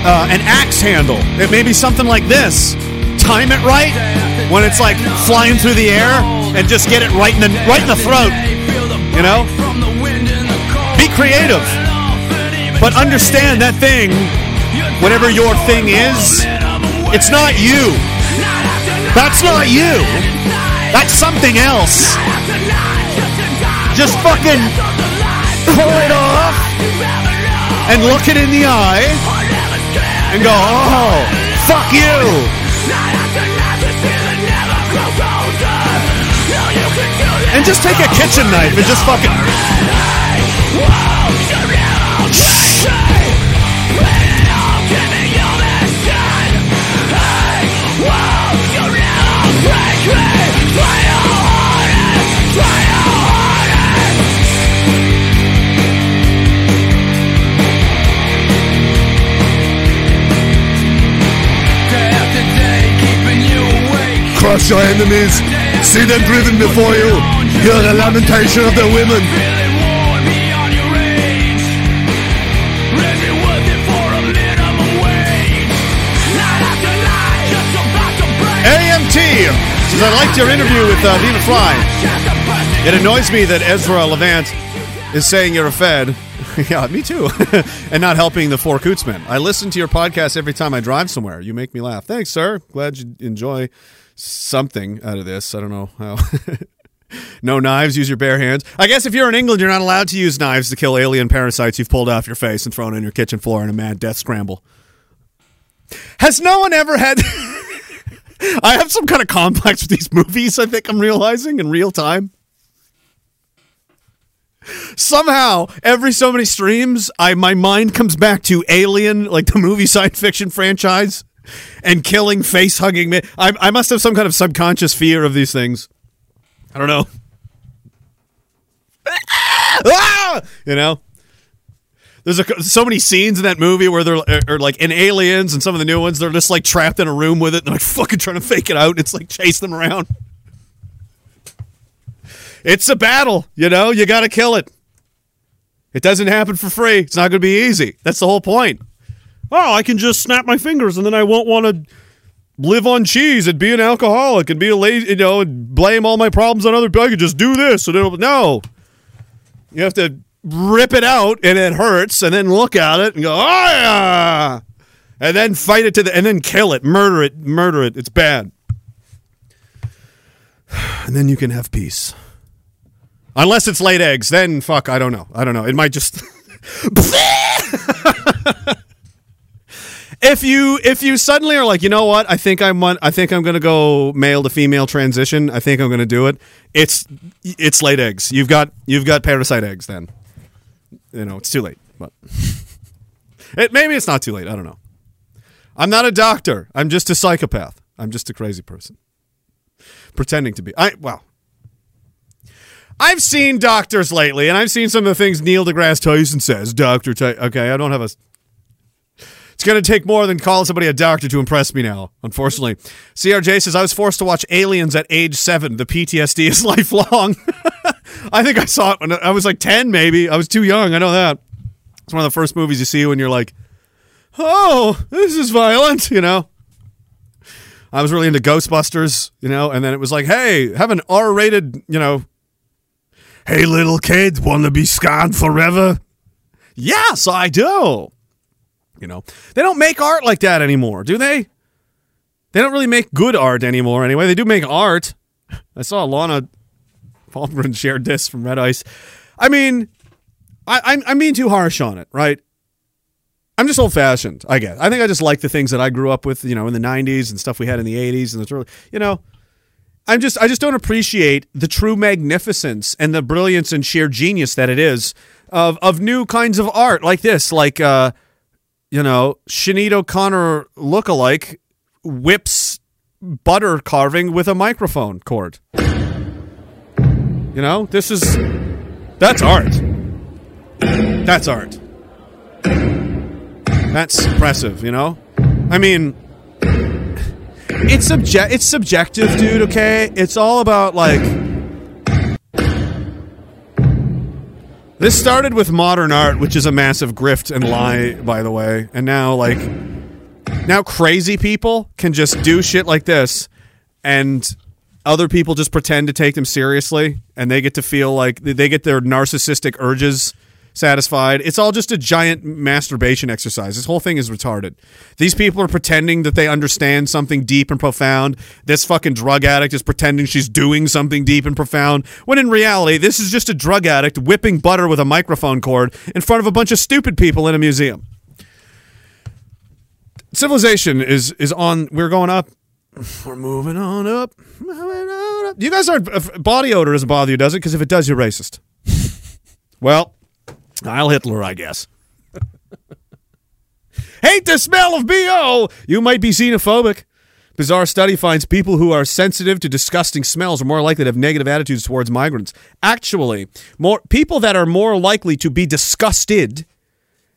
uh, an axe handle it may be something like this time it right when it's like flying through the air and just get it right in the right in the throat. You know? Be creative. But understand that thing, whatever your thing is, it's not you. That's not you. That's something else. just fucking pull it off and look it in the eye and go, oh, fuck you. And just take a kitchen knife and just fucking. Crush your enemies. See them driven before you. Hear the lamentation of the women. AMT says, I liked your interview with uh, Nina Fry. It annoys me that Ezra Levant is saying you're a Fed. yeah, me too. and not helping the four Cootsmen. I listen to your podcast every time I drive somewhere. You make me laugh. Thanks, sir. Glad you enjoy something out of this. I don't know how. no knives, use your bare hands. I guess if you're in England, you're not allowed to use knives to kill alien parasites you've pulled off your face and thrown in your kitchen floor in a mad death scramble. Has no one ever had. I have some kind of complex with these movies, I think I'm realizing in real time. Somehow, every so many streams, I my mind comes back to Alien, like the movie science fiction franchise, and killing face hugging me. I, I must have some kind of subconscious fear of these things. I don't know. ah! You know? There's a, so many scenes in that movie where they're or like in Aliens and some of the new ones, they're just like trapped in a room with it and they're like fucking trying to fake it out. And it's like chasing them around. It's a battle, you know. You got to kill it. It doesn't happen for free. It's not to be easy. That's the whole point. Oh, I can just snap my fingers and then I won't want to live on cheese and be an alcoholic and be a lazy, you know, and blame all my problems on other people. I could just do this and it'll no. You have to rip it out and it hurts and then look at it and go, oh yeah, and then fight it to the and then kill it, murder it, murder it. It's bad. And then you can have peace. Unless it's laid eggs, then fuck, I don't know. I don't know. It might just If you if you suddenly are like, you know what, I think I'm I think I'm gonna go male to female transition. I think I'm gonna do it. It's it's laid eggs. You've got you've got parasite eggs. Then, you know, it's too late. But it maybe it's not too late. I don't know. I'm not a doctor. I'm just a psychopath. I'm just a crazy person pretending to be. I well, I've seen doctors lately, and I've seen some of the things Neil deGrasse Tyson says. Doctor, okay, I don't have a. It's going to take more than calling somebody a doctor to impress me now, unfortunately. CRJ says, I was forced to watch Aliens at age seven. The PTSD is lifelong. I think I saw it when I was like 10, maybe. I was too young. I know that. It's one of the first movies you see when you're like, oh, this is violent, you know? I was really into Ghostbusters, you know, and then it was like, hey, have an R rated, you know, Hey, little kid, want to be scarred forever? yes, I do. You know, they don't make art like that anymore, do they? They don't really make good art anymore anyway. They do make art. I saw Lana Palmgren shared this from Red Ice. I mean, I, I'm, I'm being too harsh on it, right? I'm just old fashioned, I guess. I think I just like the things that I grew up with, you know, in the 90s and stuff we had in the 80s and the early, you know, I'm just I just don't appreciate the true magnificence and the brilliance and sheer genius that it is of of new kinds of art like this, like uh, you know, Sinead O'Connor lookalike whips butter carving with a microphone cord. You know, this is that's art. That's art. That's impressive, you know? I mean, it's subject it's subjective, dude, okay? It's all about like This started with modern art, which is a massive grift and lie, by the way. And now like now crazy people can just do shit like this and other people just pretend to take them seriously and they get to feel like they get their narcissistic urges satisfied. It's all just a giant masturbation exercise. This whole thing is retarded. These people are pretending that they understand something deep and profound. This fucking drug addict is pretending she's doing something deep and profound, when in reality, this is just a drug addict whipping butter with a microphone cord in front of a bunch of stupid people in a museum. Civilization is is on. We're going up. We're moving on up. Moving on up. You guys aren't. Body odor doesn't bother you, does it? Because if it does, you're racist. well, I'll Hitler, I guess. Hate the smell of BO. You might be xenophobic. Bizarre study finds people who are sensitive to disgusting smells are more likely to have negative attitudes towards migrants. Actually, more people that are more likely to be disgusted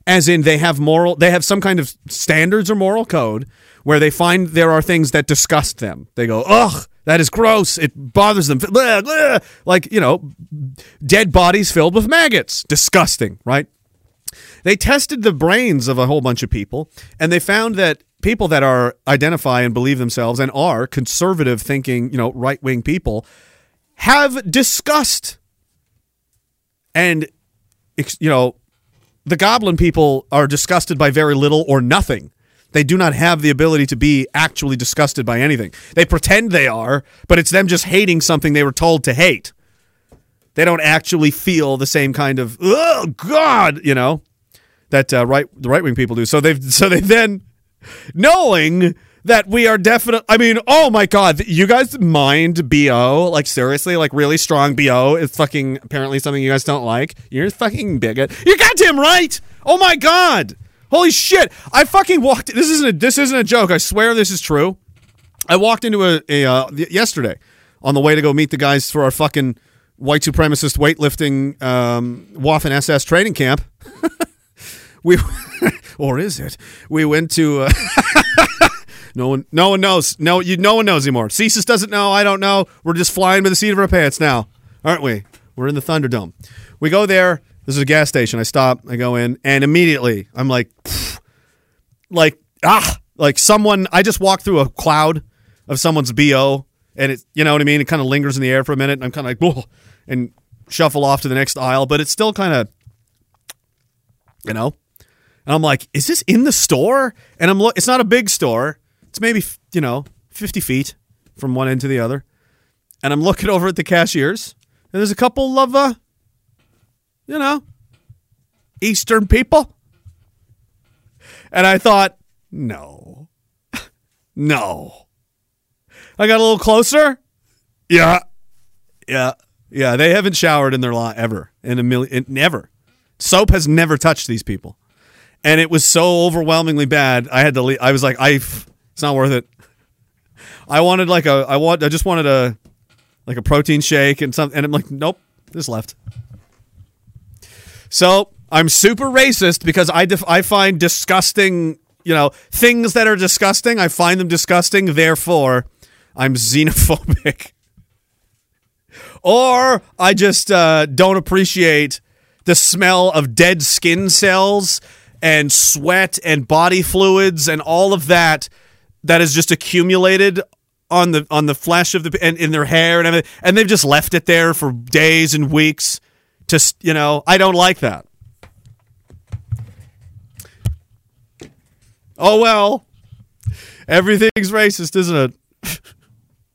as in they have moral they have some kind of standards or moral code where they find there are things that disgust them they go ugh that is gross. It bothers them. Like you know dead bodies filled with maggots. Disgusting right? They tested the brains of a whole bunch of people and they found that people that are identify and believe themselves and are conservative thinking you know right-wing people have disgust. And you know the goblin people are disgusted by very little or nothing. They do not have the ability to be actually disgusted by anything. They pretend they are, but it's them just hating something they were told to hate. They don't actually feel the same kind of oh god, you know, that uh, right the right wing people do. So they've so they then knowing that we are definitely I mean, oh my god, you guys mind BO? Like seriously, like really strong BO is fucking apparently something you guys don't like. You're fucking bigot. You're goddamn right. Oh my god. Holy shit. I fucking walked this isn't a this isn't a joke. I swear this is true. I walked into a, a uh, yesterday on the way to go meet the guys for our fucking white supremacist weightlifting um, Waffen SS training camp. we or is it? We went to uh, no one no one knows. No you no one knows anymore. CSIS doesn't know, I don't know. We're just flying by the seat of our pants now. Aren't we? We're in the Thunderdome. We go there. This is a gas station. I stop, I go in, and immediately I'm like like ah like someone I just walked through a cloud of someone's BO and it you know what I mean? It kind of lingers in the air for a minute and I'm kind of like Whoa, and shuffle off to the next aisle, but it's still kind of you know. And I'm like, is this in the store? And I'm look. It's not a big store. It's maybe you know 50 feet from one end to the other. And I'm looking over at the cashiers, and there's a couple of uh, you know, Eastern people. And I thought, no, no. I got a little closer. Yeah, yeah, yeah. They haven't showered in their life ever in a million, never. Soap has never touched these people, and it was so overwhelmingly bad. I had to. leave. I was like, I. It's not worth it. I wanted like a. I want. I just wanted a, like a protein shake and something. And I'm like, nope, this left. So I'm super racist because I def- I find disgusting. You know things that are disgusting. I find them disgusting. Therefore, I'm xenophobic. or I just uh, don't appreciate the smell of dead skin cells and sweat and body fluids and all of that that is just accumulated on the on the flesh of the and in their hair and everything, and they've just left it there for days and weeks. To you know, I don't like that. Oh well, everything's racist, isn't it?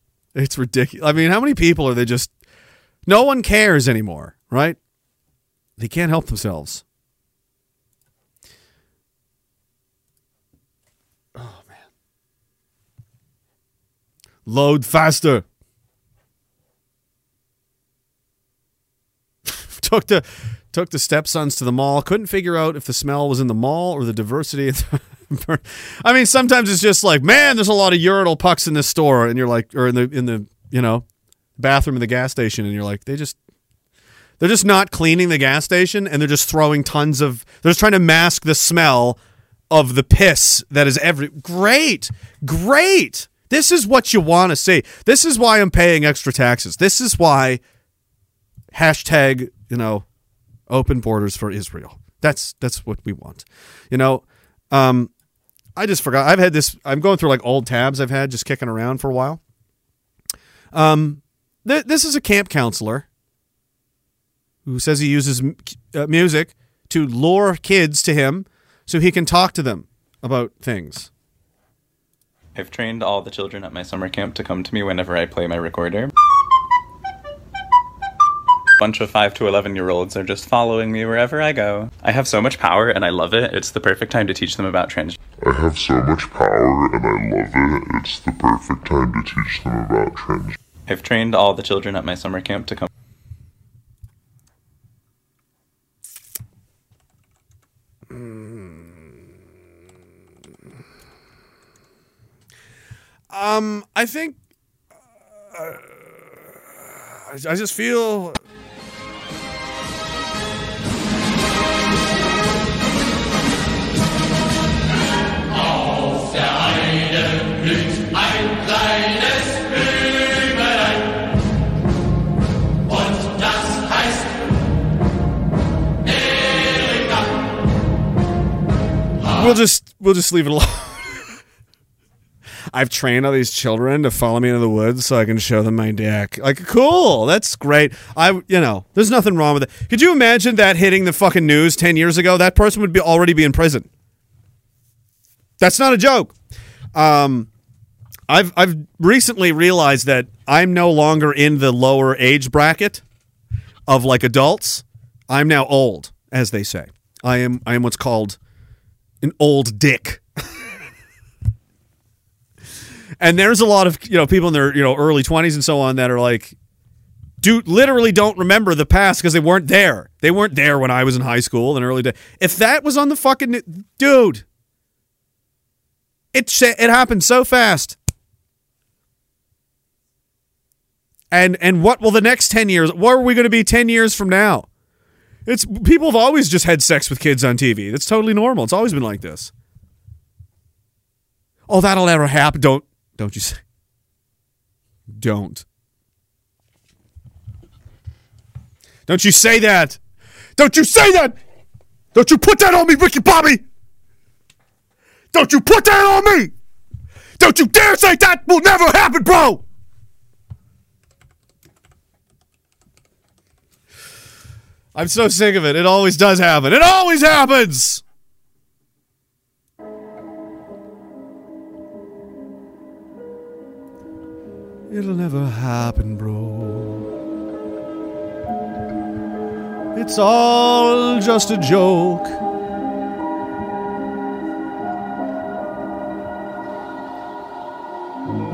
it's ridiculous. I mean, how many people are they just? No one cares anymore, right? They can't help themselves. Oh man. Load faster. Took the took the stepsons to the mall. Couldn't figure out if the smell was in the mall or the diversity. I mean, sometimes it's just like, man, there's a lot of urinal pucks in this store, and you're like, or in the in the you know bathroom in the gas station, and you're like, they just they're just not cleaning the gas station, and they're just throwing tons of. They're just trying to mask the smell of the piss that is every. Great, great. This is what you want to see. This is why I'm paying extra taxes. This is why hashtag you know open borders for Israel. That's that's what we want. You know, um, I just forgot. I've had this. I'm going through like old tabs I've had just kicking around for a while. Um, th- this is a camp counselor who says he uses m- uh, music to lure kids to him so he can talk to them about things. I've trained all the children at my summer camp to come to me whenever I play my recorder. Bunch of 5 to 11 year olds are just following me wherever I go. I have so much power and I love it. It's the perfect time to teach them about trans. I have so much power and I love it. It's the perfect time to teach them about trans. I've trained all the children at my summer camp to come. Um, I think uh, I I just feel we'll just we'll just leave it alone. I've trained all these children to follow me into the woods so I can show them my deck. Like, cool, that's great. I, you know, there's nothing wrong with it. Could you imagine that hitting the fucking news ten years ago? That person would be already be in prison. That's not a joke. Um, I've I've recently realized that I'm no longer in the lower age bracket of like adults. I'm now old, as they say. I am I am what's called an old dick. and there's a lot of you know people in their you know early 20s and so on that are like do literally don't remember the past because they weren't there they weren't there when i was in high school in early day if that was on the fucking dude it sh- it happened so fast. And and what will the next 10 years where are we going to be 10 years from now? It's people have always just had sex with kids on tv that's totally normal. It's always been like this. Oh that'll never happen. Don't don't you say. Don't. Don't you say that. Don't you say that. Don't you put that on me ricky bobby don't you put that on me don't you dare say that will never happen bro I'm so sick of it. It always does happen. It always happens. It'll never happen, bro. It's all just a joke.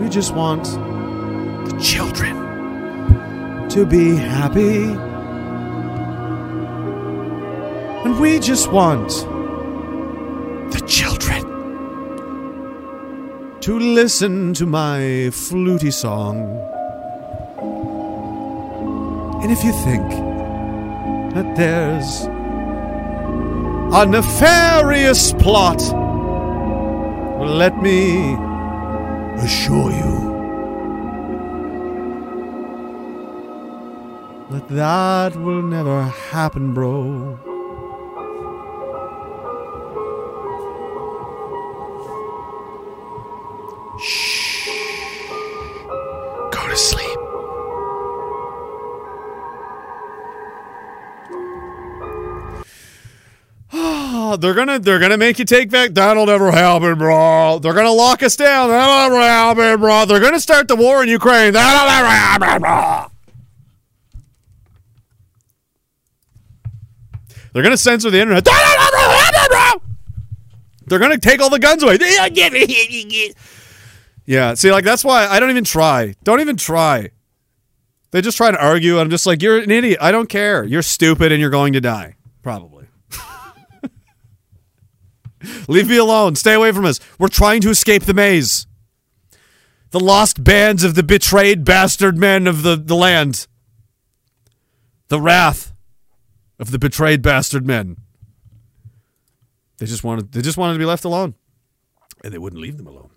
We just want the children to be happy. And we just want the children to listen to my fluty song. And if you think that there's a nefarious plot, let me assure you that that will never happen, bro. They're gonna they're gonna make you take back. That'll never happen, bro. They're gonna lock us down. That'll never happen, bro. They're gonna start the war in Ukraine. That'll never happen, bro. They're gonna censor the internet. That'll never happen, bro. They're gonna take all the guns away. Yeah, see, like that's why I don't even try. Don't even try. They just try to argue. I'm just like, you're an idiot. I don't care. You're stupid and you're going to die. Probably. Leave me alone. Stay away from us. We're trying to escape the maze. The lost bands of the betrayed bastard men of the, the land. The wrath of the betrayed bastard men. They just wanted they just wanted to be left alone. And they wouldn't leave them alone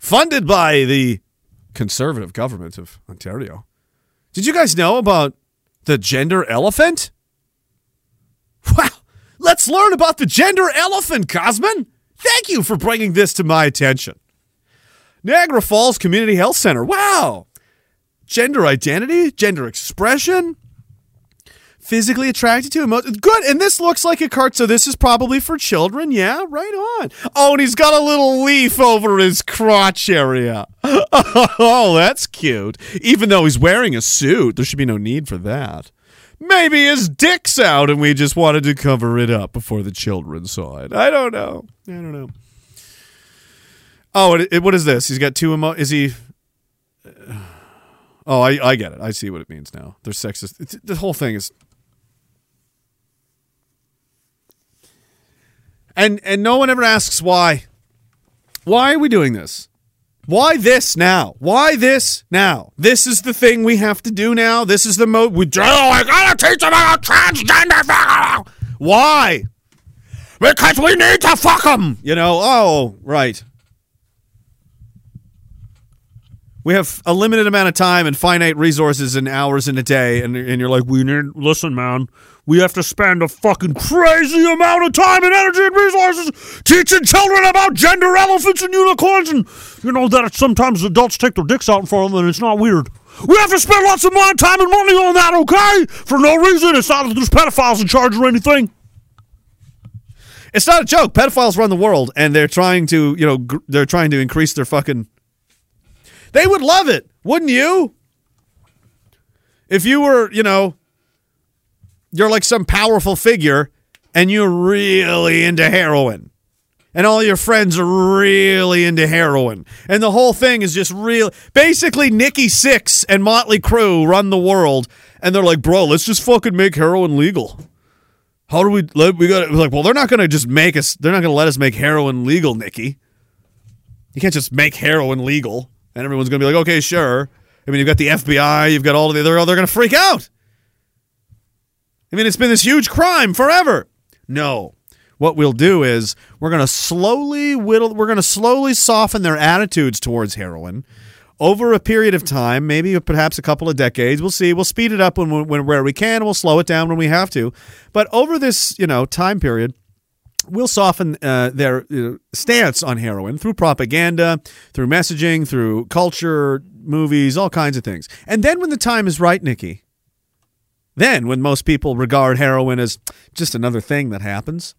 funded by the conservative government of Ontario. Did you guys know about the gender elephant? Wow, let's learn about the gender elephant, Cosman. Thank you for bringing this to my attention. Niagara Falls Community Health Center. Wow. Gender identity, gender expression. physically attracted to. Emo- Good. And this looks like a cart, so this is probably for children. Yeah, right on. Oh, and he's got a little leaf over his crotch area. Oh, that's cute. Even though he's wearing a suit, there should be no need for that. Maybe his dick's out and we just wanted to cover it up before the children saw it. I don't know. I don't know. Oh, it, it- what is this? He's got two emo. Is he? Uh, oh, I, I get it. I see what it means now. They're sexist. It's, the whole thing is. And and no one ever asks why. Why are we doing this? Why this now? Why this now? This is the thing we have to do now. This is the mode we do. Oh, I gotta teach them about transgender. Why? Because we need to fuck them. You know. Oh, right. We have a limited amount of time and finite resources and hours in a day, and, and you're like, we need. Listen, man, we have to spend a fucking crazy amount of time and energy and resources teaching children about gender elephants and unicorns, and you know that sometimes adults take their dicks out in front of them, and it's not weird. We have to spend lots of money, time, and money on that, okay? For no reason. It's not that there's pedophiles in charge or anything. It's not a joke. Pedophiles run the world, and they're trying to, you know, gr- they're trying to increase their fucking. They would love it, wouldn't you? If you were, you know, you're like some powerful figure, and you're really into heroin, and all your friends are really into heroin, and the whole thing is just real. Basically, Nikki Sixx and Motley Crue run the world, and they're like, bro, let's just fucking make heroin legal. How do we let we got like well they're not going to just make us they're not going to let us make heroin legal, Nikki. You can't just make heroin legal and everyone's going to be like okay, sure. I mean, you've got the FBI, you've got all of the they're they're going to freak out. I mean, it's been this huge crime forever. No. What we'll do is we're going to slowly whittle we're going to slowly soften their attitudes towards heroin over a period of time, maybe perhaps a couple of decades. We'll see. We'll speed it up when, when where we can. We'll slow it down when we have to. But over this, you know, time period, we'll soften uh, their know, stance on heroin through propaganda, through messaging, through culture, movies, all kinds of things. And then when the time is right, Nikki, then when most people regard heroin as just another thing that happens,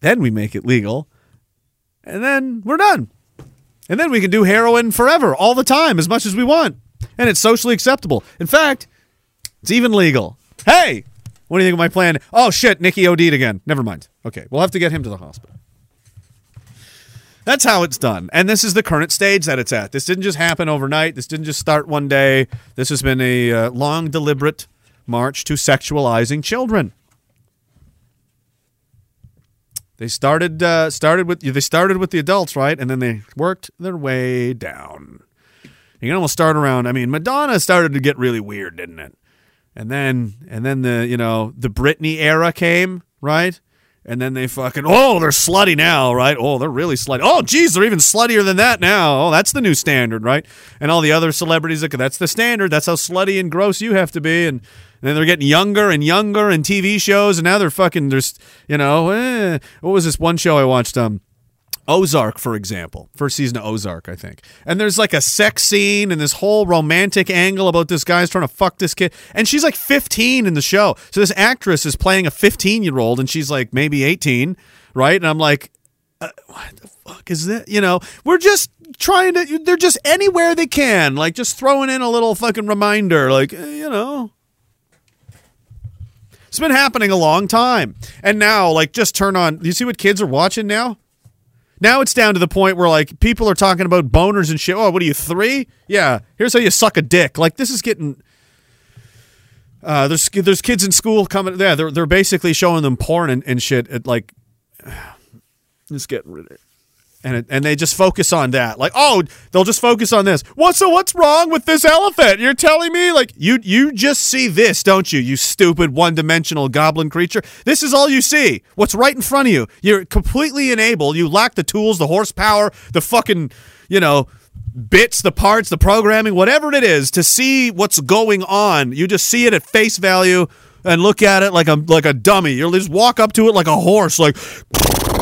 then we make it legal, and then we're done. And then we can do heroin forever, all the time, as much as we want. And it's socially acceptable. In fact, it's even legal. Hey, what do you think of my plan? Oh, shit, Nikki OD'd again. Never mind. Okay, we'll have to get him to the hospital. That's how it's done. And this is the current stage that it's at. This didn't just happen overnight. This didn't just start one day. This has been a uh, long, deliberate march to sexualizing children. They started uh, started with they started with the adults, right? And then they worked their way down. You can almost start around. I mean, Madonna started to get really weird, didn't it? And then and then the you know the Britney era came, right? And then they fucking oh they're slutty now, right? Oh they're really slutty. Oh geez, they're even sluttier than that now. Oh that's the new standard, right? And all the other celebrities, look, that's the standard. That's how slutty and gross you have to be. And, and then they're getting younger and younger in TV shows, and now they're fucking. There's you know eh, what was this one show I watched? Um, Ozark, for example, first season of Ozark, I think. And there's like a sex scene and this whole romantic angle about this guy's trying to fuck this kid. And she's like 15 in the show. So this actress is playing a 15 year old and she's like maybe 18, right? And I'm like, uh, what the fuck is that? You know, we're just trying to, they're just anywhere they can, like just throwing in a little fucking reminder, like, eh, you know. It's been happening a long time. And now, like, just turn on. You see what kids are watching now? Now it's down to the point where like people are talking about boners and shit. Oh, what are you three? Yeah, here's how you suck a dick. Like this is getting. Uh, there's there's kids in school coming. Yeah, they're they're basically showing them porn and, and shit. At like, it's getting rid of it. And it, and they just focus on that. Like, oh, they'll just focus on this. What? So what's wrong with this elephant? You're telling me like you you just see this, don't you? You stupid one dimensional goblin creature. This is all you see. What's right in front of you? You're completely enabled. You lack the tools, the horsepower, the fucking you know bits, the parts, the programming, whatever it is, to see what's going on. You just see it at face value and look at it like a like a dummy. You'll just walk up to it like a horse, like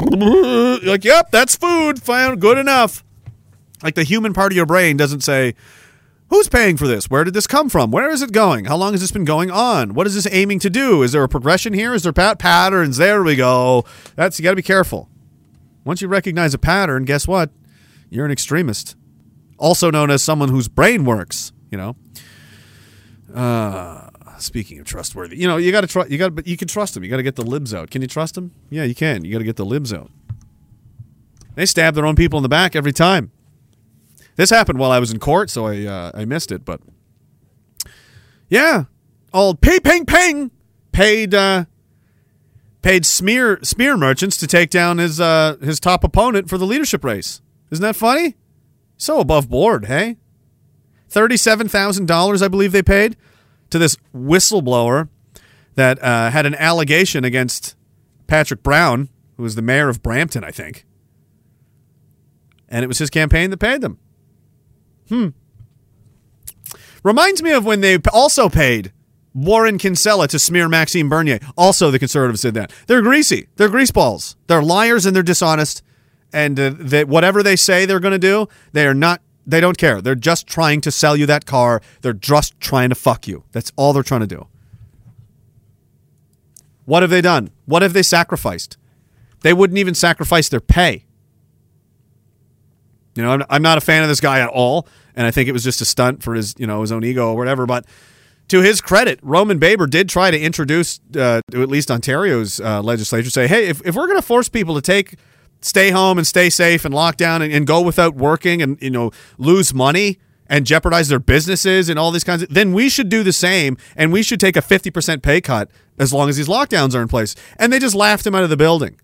like, yep, that's food. Found good enough. Like the human part of your brain doesn't say, Who's paying for this? Where did this come from? Where is it going? How long has this been going on? What is this aiming to do? Is there a progression here? Is there pat- patterns? There we go. That's you got to be careful. Once you recognize a pattern, guess what? You're an extremist, also known as someone whose brain works. You know. Uh, speaking of trustworthy, you know you got to trust. You got, but you can trust them. You got to get the libs out. Can you trust them? Yeah, you can. You got to get the libs out. They stab their own people in the back every time. This happened while I was in court, so I uh, I missed it. But yeah, old ping ping ping paid uh, paid smear smear merchants to take down his uh, his top opponent for the leadership race. Isn't that funny? So above board, hey. Thirty-seven thousand dollars, I believe they paid to this whistleblower that uh, had an allegation against Patrick Brown, who was the mayor of Brampton, I think. And it was his campaign that paid them. Hmm. Reminds me of when they also paid Warren Kinsella to smear Maxime Bernier. Also, the conservatives did that. They're greasy. They're greaseballs. They're liars and they're dishonest. And uh, they, whatever they say they're going to do, they are not. They don't care. They're just trying to sell you that car. They're just trying to fuck you. That's all they're trying to do. What have they done? What have they sacrificed? They wouldn't even sacrifice their pay. You know, I'm, I'm not a fan of this guy at all, and I think it was just a stunt for his, you know, his own ego or whatever. But to his credit, Roman Baber did try to introduce, uh, to at least Ontario's uh, legislature, say, hey, if, if we're going to force people to take, stay home and stay safe and lock down and, and go without working and you know lose money and jeopardize their businesses and all these kinds of, then we should do the same and we should take a 50% pay cut as long as these lockdowns are in place. And they just laughed him out of the building.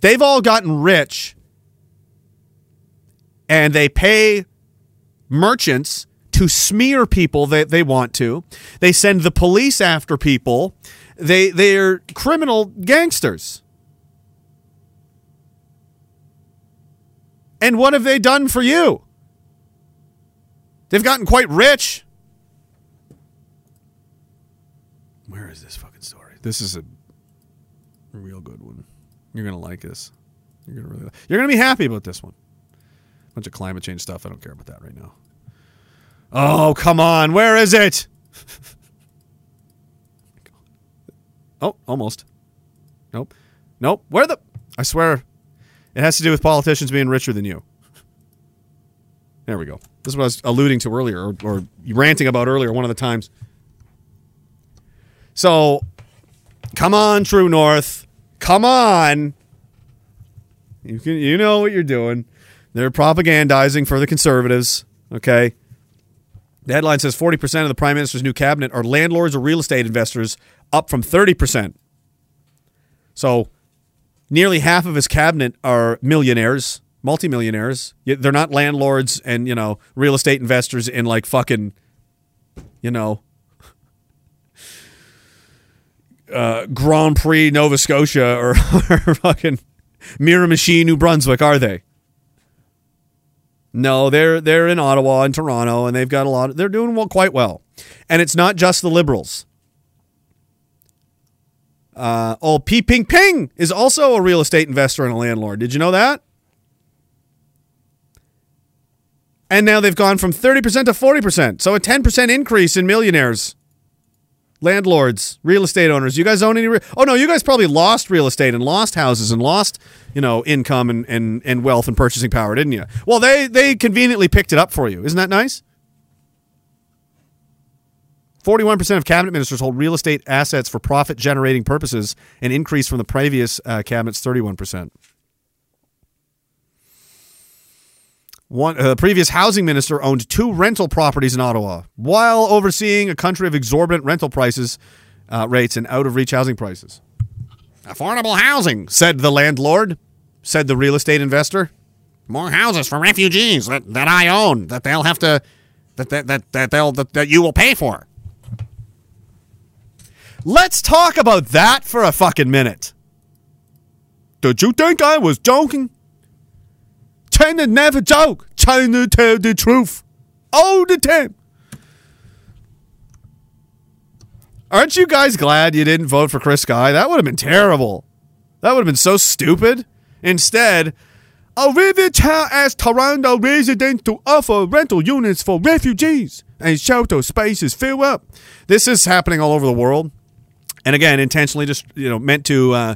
They've all gotten rich and they pay merchants to smear people that they want to. They send the police after people. They they're criminal gangsters. And what have they done for you? They've gotten quite rich. Where is this fucking story? This is a real good one. You're gonna like this. You're gonna really. You're gonna be happy about this one. Bunch of climate change stuff. I don't care about that right now. Oh come on! Where is it? Oh, almost. Nope. Nope. Where the? I swear, it has to do with politicians being richer than you. There we go. This is what I was alluding to earlier, or, or ranting about earlier. One of the times. So, come on, True North. Come on. You can, you know what you're doing. They're propagandizing for the conservatives. Okay. The headline says 40% of the prime minister's new cabinet are landlords or real estate investors, up from 30%. So, nearly half of his cabinet are millionaires, multimillionaires. They're not landlords and, you know, real estate investors in like fucking, you know, uh, Grand-Pré, Nova Scotia, or, or fucking Miramichi, New Brunswick, are they? No, they're they're in Ottawa and Toronto, and they've got a lot. Of, they're doing well, quite well, and it's not just the liberals. Uh, oh, P Ping Ping is also a real estate investor and a landlord. Did you know that? And now they've gone from 30% to 40%. So a 10% increase in millionaires, landlords, real estate owners. You guys own any? Re- oh, no, you guys probably lost real estate and lost houses and lost, you know, income and, and, and wealth and purchasing power, didn't you? Well, they, they conveniently picked it up for you. Isn't that nice? 41% of cabinet ministers hold real estate assets for profit generating purposes, an increase from the previous uh, cabinet's 31%. One, uh, the previous housing minister owned two rental properties in Ottawa while overseeing a country of exorbitant rental prices uh, rates and out of reach housing prices. Affordable housing, said the landlord, said the real estate investor. More houses for refugees that, that I own that they'll have to that that that, that they'll that, that you will pay for. Let's talk about that for a fucking minute. Did you think I was joking? China never joke. China tell the truth all the time. Aren't you guys glad you didn't vote for Chris Sky? That would have been terrible. That would have been so stupid. Instead, Olivia Chow asked Toronto residents to offer rental units for refugees and shelter spaces fill up. This is happening all over the world, and again, intentionally just you know meant to uh,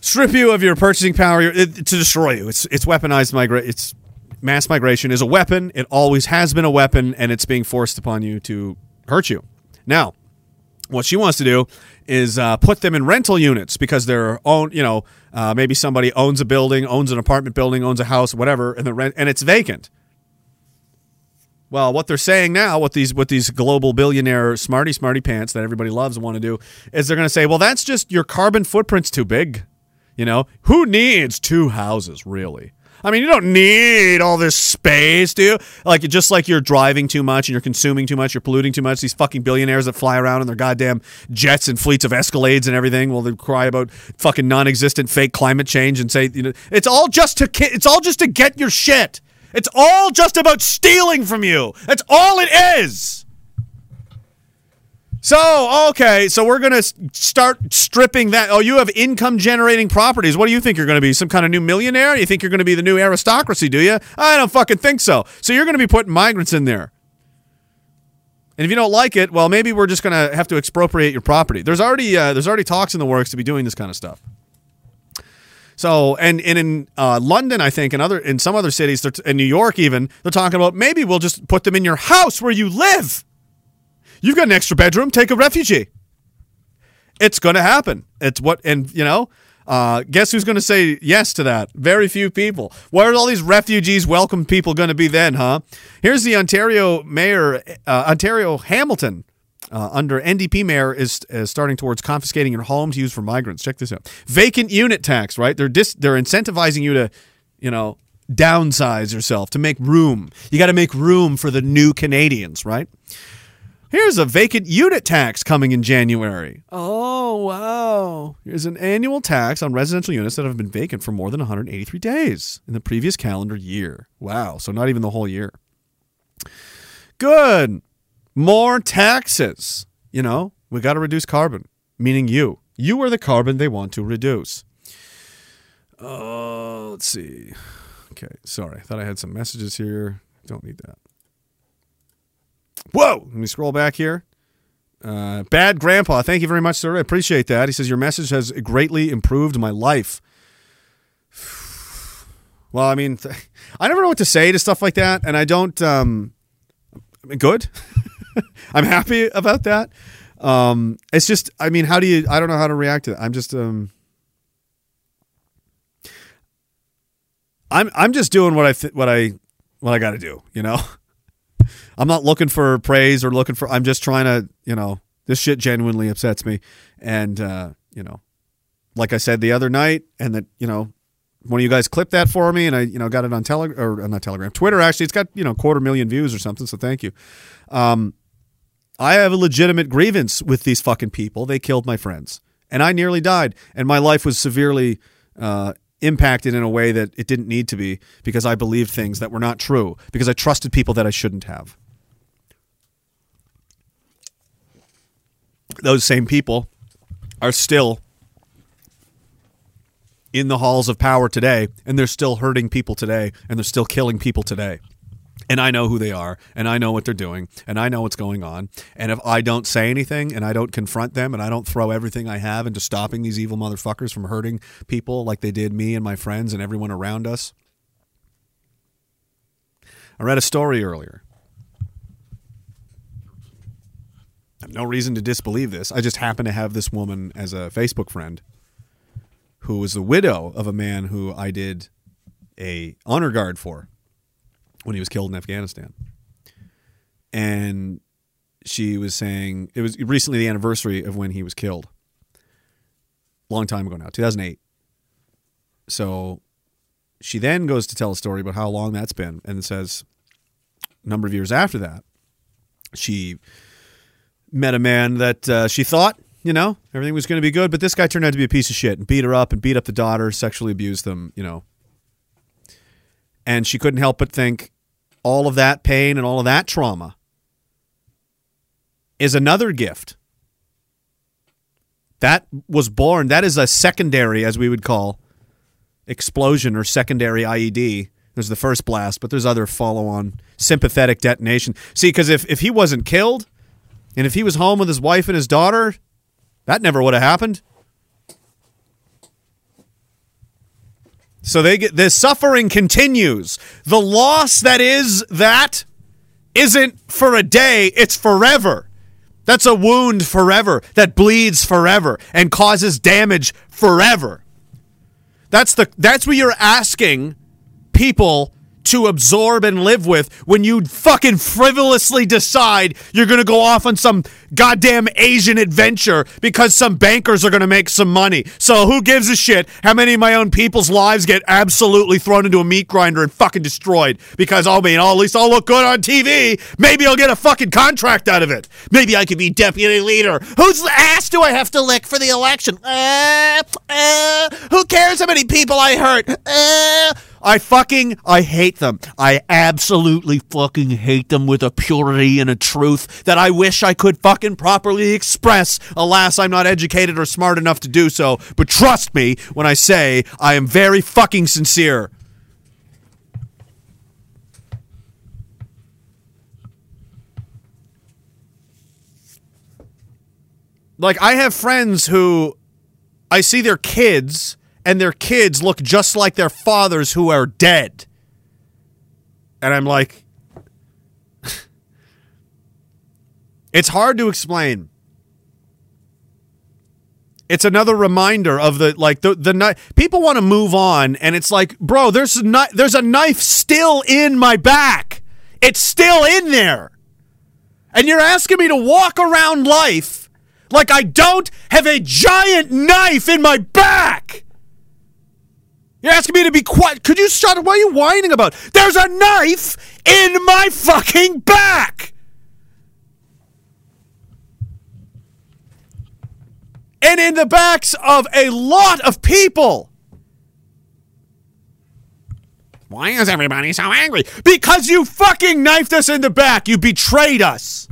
strip you of your purchasing power, it, to destroy you. It's it's weaponized migration. It's mass migration is a weapon. It always has been a weapon, and it's being forced upon you to hurt you. Now, what she wants to do is uh, put them in rental units because they're own you know uh, maybe somebody owns a building owns an apartment building owns a house whatever and the rent and it's vacant well what they're saying now what these what these global billionaire smarty smarty pants that everybody loves want to do is they're going to say well that's just your carbon footprint's too big you know who needs two houses really I mean, you don't need all this space, do you? Like, just like you're driving too much and you're consuming too much, you're polluting too much. These fucking billionaires that fly around in their goddamn jets and fleets of Escalades and everything, will they cry about fucking non-existent fake climate change and say, you know, it's all just to, it's all just to get your shit. It's all just about stealing from you. That's all it is. So, okay, so we're going to start stripping that. Oh, you have income generating properties. What do you think you're going to be? Some kind of new millionaire? You think you're going to be the new aristocracy, do you? I don't fucking think so. So, you're going to be putting migrants in there. And if you don't like it, well, maybe we're just going to have to expropriate your property. There's already uh, there's already talks in the works to be doing this kind of stuff. So, and, and in uh, London, I think, and other in some other cities, t- in New York, even they're talking about maybe we'll just put them in your house where you live. You've got an extra bedroom. Take a refugee. It's going to happen. It's what, and you know, uh, guess who's going to say yes to that? Very few people. Where are all these refugees, welcome people going to be then, huh? Here's the Ontario mayor, uh, Ontario Hamilton. Uh, under NDP mayor is, is starting towards confiscating your homes used for migrants. Check this out: vacant unit tax. Right? They're dis- they're incentivizing you to, you know, downsize yourself to make room. You got to make room for the new Canadians, right? Here's a vacant unit tax coming in January. Oh, wow. Here's an annual tax on residential units that have been vacant for more than 183 days in the previous calendar year. Wow. So not even the whole year. Good. More taxes. You know, we got to reduce carbon, meaning you. You are the carbon they want to reduce. Oh, let's see. Okay, sorry. I thought I had some messages here. Don't need that. Whoa! Let me scroll back here. Uh, Bad Grandpa, thank you very much, sir. I appreciate that. He says your message has greatly improved my life. Well, I mean, I never know what to say to stuff like that, and I don't. Um, good. I'm happy about that. Um, it's just, I mean, how do you? I don't know how to react to it. I'm just. Um, I'm I'm just doing what I th- what I what I got to do. You know. I'm not looking for praise or looking for. I'm just trying to, you know, this shit genuinely upsets me, and uh, you know, like I said the other night, and that you know, one of you guys clipped that for me, and I, you know, got it on Telegram or uh, not Telegram, Twitter. Actually, it's got you know quarter million views or something. So thank you. Um, I have a legitimate grievance with these fucking people. They killed my friends, and I nearly died, and my life was severely. Uh, impacted in a way that it didn't need to be because I believed things that were not true because I trusted people that I shouldn't have. Those same people are still in the halls of power today and they're still hurting people today and they're still killing people today. And I know who they are and I know what they're doing and I know what's going on. And if I don't say anything and I don't confront them and I don't throw everything I have into stopping these evil motherfuckers from hurting people like they did me and my friends and everyone around us. I read a story earlier. I have no reason to disbelieve this. I just happen to have this woman as a Facebook friend who was the widow of a man who I did a honor guard for when he was killed in Afghanistan. And she was saying it was recently the anniversary of when he was killed. Long time ago now, 2008. So she then goes to tell a story about how long that's been and says a number of years after that, she met a man that uh, she thought, you know, everything was going to be good, but this guy turned out to be a piece of shit and beat her up and beat up the daughter, sexually abused them, you know. And she couldn't help but think all of that pain and all of that trauma is another gift. That was born, that is a secondary, as we would call, explosion or secondary IED. There's the first blast, but there's other follow on sympathetic detonation. See, because if, if he wasn't killed and if he was home with his wife and his daughter, that never would have happened. So they get the suffering continues. The loss that is that isn't for a day, it's forever. That's a wound forever that bleeds forever and causes damage forever. That's the that's what you're asking people to absorb and live with when you fucking frivolously decide you're going to go off on some goddamn Asian adventure because some bankers are going to make some money. So who gives a shit how many of my own people's lives get absolutely thrown into a meat grinder and fucking destroyed because man, oh, at least I'll look good on TV. Maybe I'll get a fucking contract out of it. Maybe I could be deputy leader. Whose ass do I have to lick for the election? Uh, uh, who cares how many people I hurt? Uh, I fucking I hate them. I absolutely fucking hate them with a purity and a truth that I wish I could fucking properly express. Alas, I'm not educated or smart enough to do so. But trust me when I say I am very fucking sincere. Like I have friends who I see their kids and their kids look just like their fathers who are dead. And I'm like, it's hard to explain. It's another reminder of the like the the knife. People want to move on, and it's like, bro, there's knife. There's a knife still in my back. It's still in there, and you're asking me to walk around life like I don't have a giant knife in my back. You're asking me to be quiet. Could you shut up? What are you whining about? There's a knife in my fucking back. And in the backs of a lot of people. Why is everybody so angry? Because you fucking knifed us in the back. You betrayed us.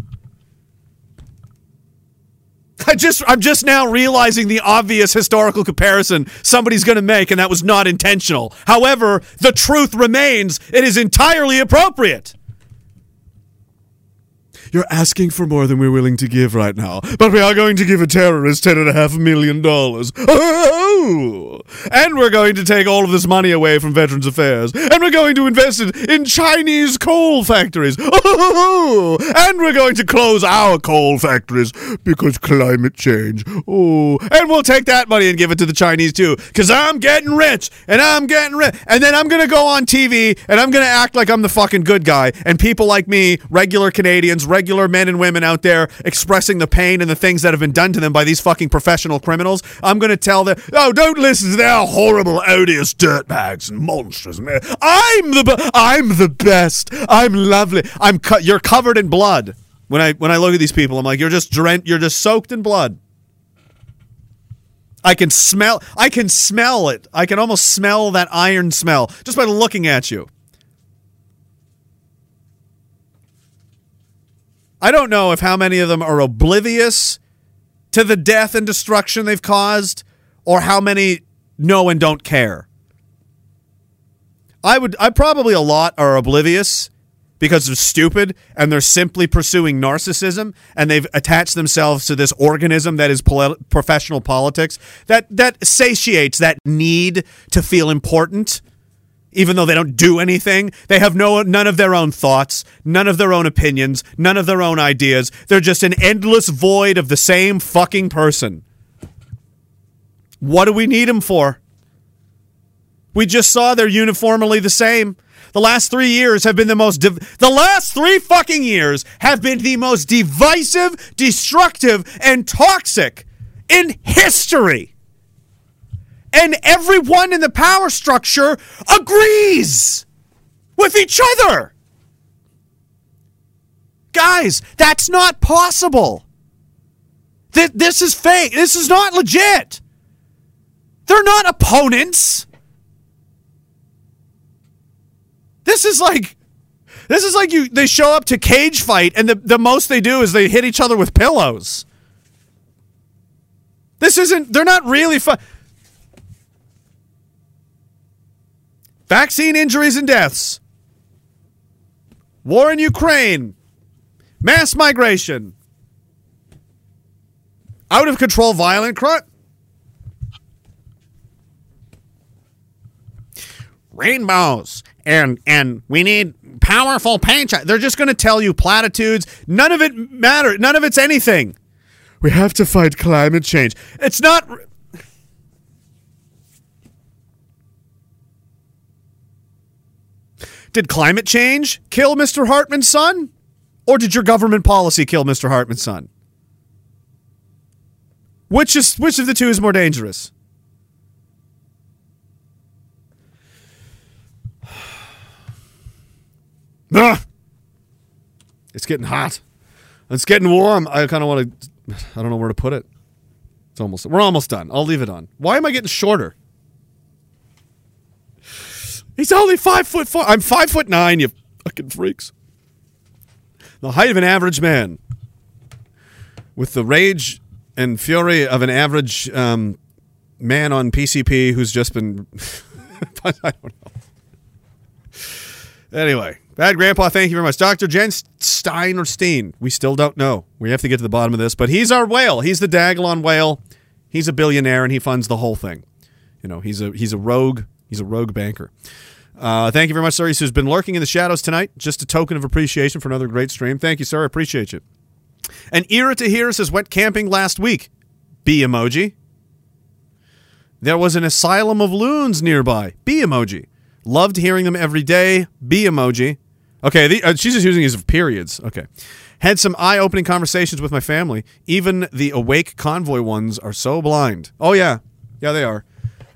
I just I'm just now realizing the obvious historical comparison somebody's going to make and that was not intentional. However, the truth remains it is entirely appropriate. You're asking for more than we're willing to give right now, but we are going to give a terrorist ten and a half million dollars. Oh! And we're going to take all of this money away from Veterans Affairs, and we're going to invest it in Chinese coal factories. Oh! And we're going to close our coal factories because climate change. Oh! And we'll take that money and give it to the Chinese too, because I'm getting rich, and I'm getting rich, and then I'm gonna go on TV and I'm gonna act like I'm the fucking good guy, and people like me, regular Canadians, regular men and women out there expressing the pain and the things that have been done to them by these fucking professional criminals. I'm going to tell them, oh, don't listen to their horrible, odious dirtbags and monsters. I'm the, be- I'm the best. I'm lovely. I'm, co- you're covered in blood. When I when I look at these people, I'm like, you're just drenched, you're just soaked in blood. I can smell. I can smell it. I can almost smell that iron smell just by looking at you. I don't know if how many of them are oblivious to the death and destruction they've caused or how many know and don't care. I would I probably a lot are oblivious because they're stupid and they're simply pursuing narcissism and they've attached themselves to this organism that is professional politics that that satiates that need to feel important even though they don't do anything. They have no none of their own thoughts, none of their own opinions, none of their own ideas. They're just an endless void of the same fucking person. What do we need them for? We just saw they're uniformly the same. The last three years have been the most. The last three fucking years have been the most divisive, destructive, and toxic in history and everyone in the power structure agrees with each other. Guys, that's not possible. Th- this is fake. This is not legit. They're not opponents. This is like this is like you they show up to cage fight and the, the most they do is they hit each other with pillows. This isn't they're not really fun. Vaccine injuries and deaths. War in Ukraine. Mass migration. Out of control violent crime. Rainbows. And and we need powerful paint. They're just going to tell you platitudes. None of it matters. None of it's anything. We have to fight climate change. It's not. Did climate change kill Mr. Hartman's son? Or did your government policy kill Mr. Hartman's son? Which is which of the two is more dangerous? Ugh. Ah! It's getting hot. It's getting warm. I kind of want to. I don't know where to put it. It's almost. We're almost done. I'll leave it on. Why am I getting shorter? He's only five foot four. I'm five foot nine. You fucking freaks. The height of an average man, with the rage and fury of an average um, man on PCP who's just been. I don't know. Anyway, bad grandpa, thank you very much. Dr. Jen Stein or Steen, we still don't know. We have to get to the bottom of this, but he's our whale. He's the Diagolon whale. He's a billionaire and he funds the whole thing. You know, he's a he's a rogue. He's a rogue banker. Uh, thank you very much, sir. Who's been lurking in the shadows tonight. Just a token of appreciation for another great stream. Thank you, sir. I appreciate you. And Ira Tahir says, went camping last week. B emoji. There was an asylum of loons nearby. B emoji. Loved hearing them every day. B emoji. Okay, the, uh, she's just using these periods. Okay. Had some eye opening conversations with my family. Even the awake convoy ones are so blind. Oh, yeah. Yeah, they are.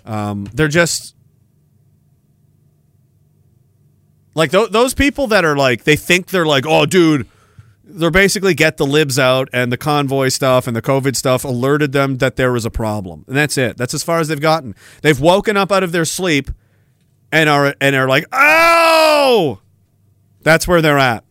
Um, they're just. Like th- those people that are like, they think they're like, oh, dude, they're basically get the libs out and the convoy stuff and the COVID stuff alerted them that there was a problem. And that's it. That's as far as they've gotten. They've woken up out of their sleep and are and are like, "Oh!" That's where they're at.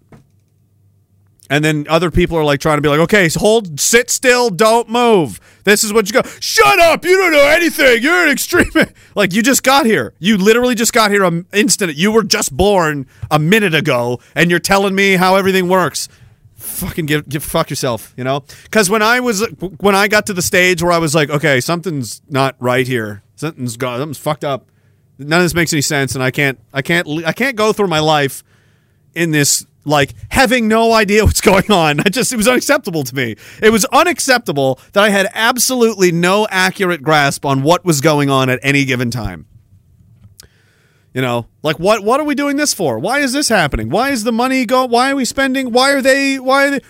And then other people are like trying to be like, "Okay, so hold sit still, don't move. This is what you go. Shut up. You don't know anything. You're an extreme." like you just got here. You literally just got here an instant. You were just born a minute ago and you're telling me how everything works fucking give, give fuck yourself, you know? Because when I was when I got to the stage where I was like, okay, something's not right here. Something's gone. Something's fucked up. None of this makes any sense, and I can't I can't I can't go through my life in this like having no idea what's going on. I just it was unacceptable to me. It was unacceptable that I had absolutely no accurate grasp on what was going on at any given time. You know, like what what are we doing this for? Why is this happening? Why is the money go? Why are we spending? Why are they? Why are they?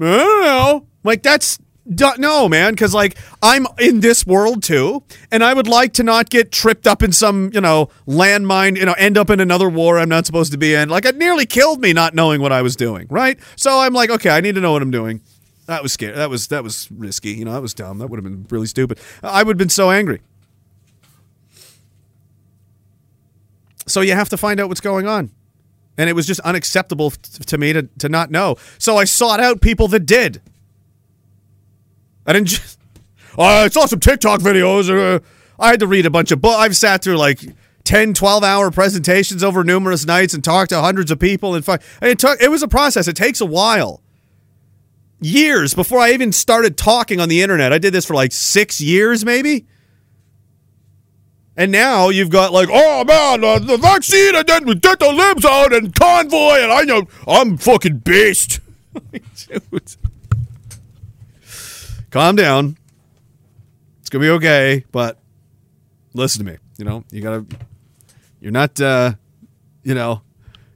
I don't know. Like that's no man, because like I'm in this world too, and I would like to not get tripped up in some you know landmine. You know, end up in another war I'm not supposed to be in. Like it nearly killed me not knowing what I was doing. Right. So I'm like, okay, I need to know what I'm doing. That was scary. That was that was risky. You know, that was dumb. That would have been really stupid. I would have been so angry. So you have to find out what's going on. And it was just unacceptable to me to, to not know. So I sought out people that did. I didn't just. I saw some TikTok videos. Uh, I had to read a bunch of books. I've sat through like 10, 12 hour presentations over numerous nights and talked to hundreds of people. And fu- it, took, it was a process. It takes a while. Years before I even started talking on the internet. I did this for like six years, maybe. And now you've got like, oh man, uh, the vaccine, and then we get the libs out and convoy, and I know I'm fucking beast. Calm down. It's gonna be okay, but listen to me. You know, you gotta. You're not. uh You know,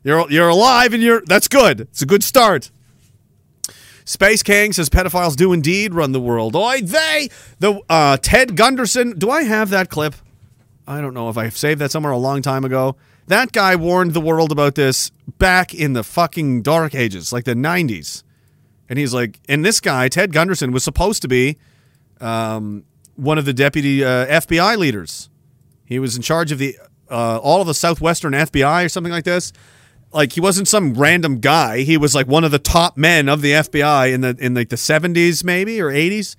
you're you're alive, and you're. That's good. It's a good start. Space King says pedophiles do indeed run the world. Oi, they the uh, Ted Gunderson. Do I have that clip? I don't know if I saved that somewhere a long time ago. That guy warned the world about this back in the fucking dark ages, like the 90s. And he's like, and this guy, Ted Gunderson, was supposed to be um, one of the deputy uh, FBI leaders. He was in charge of the uh, all of the southwestern FBI or something like this. Like he wasn't some random guy. He was like one of the top men of the FBI in the in like the 70s maybe or 80s.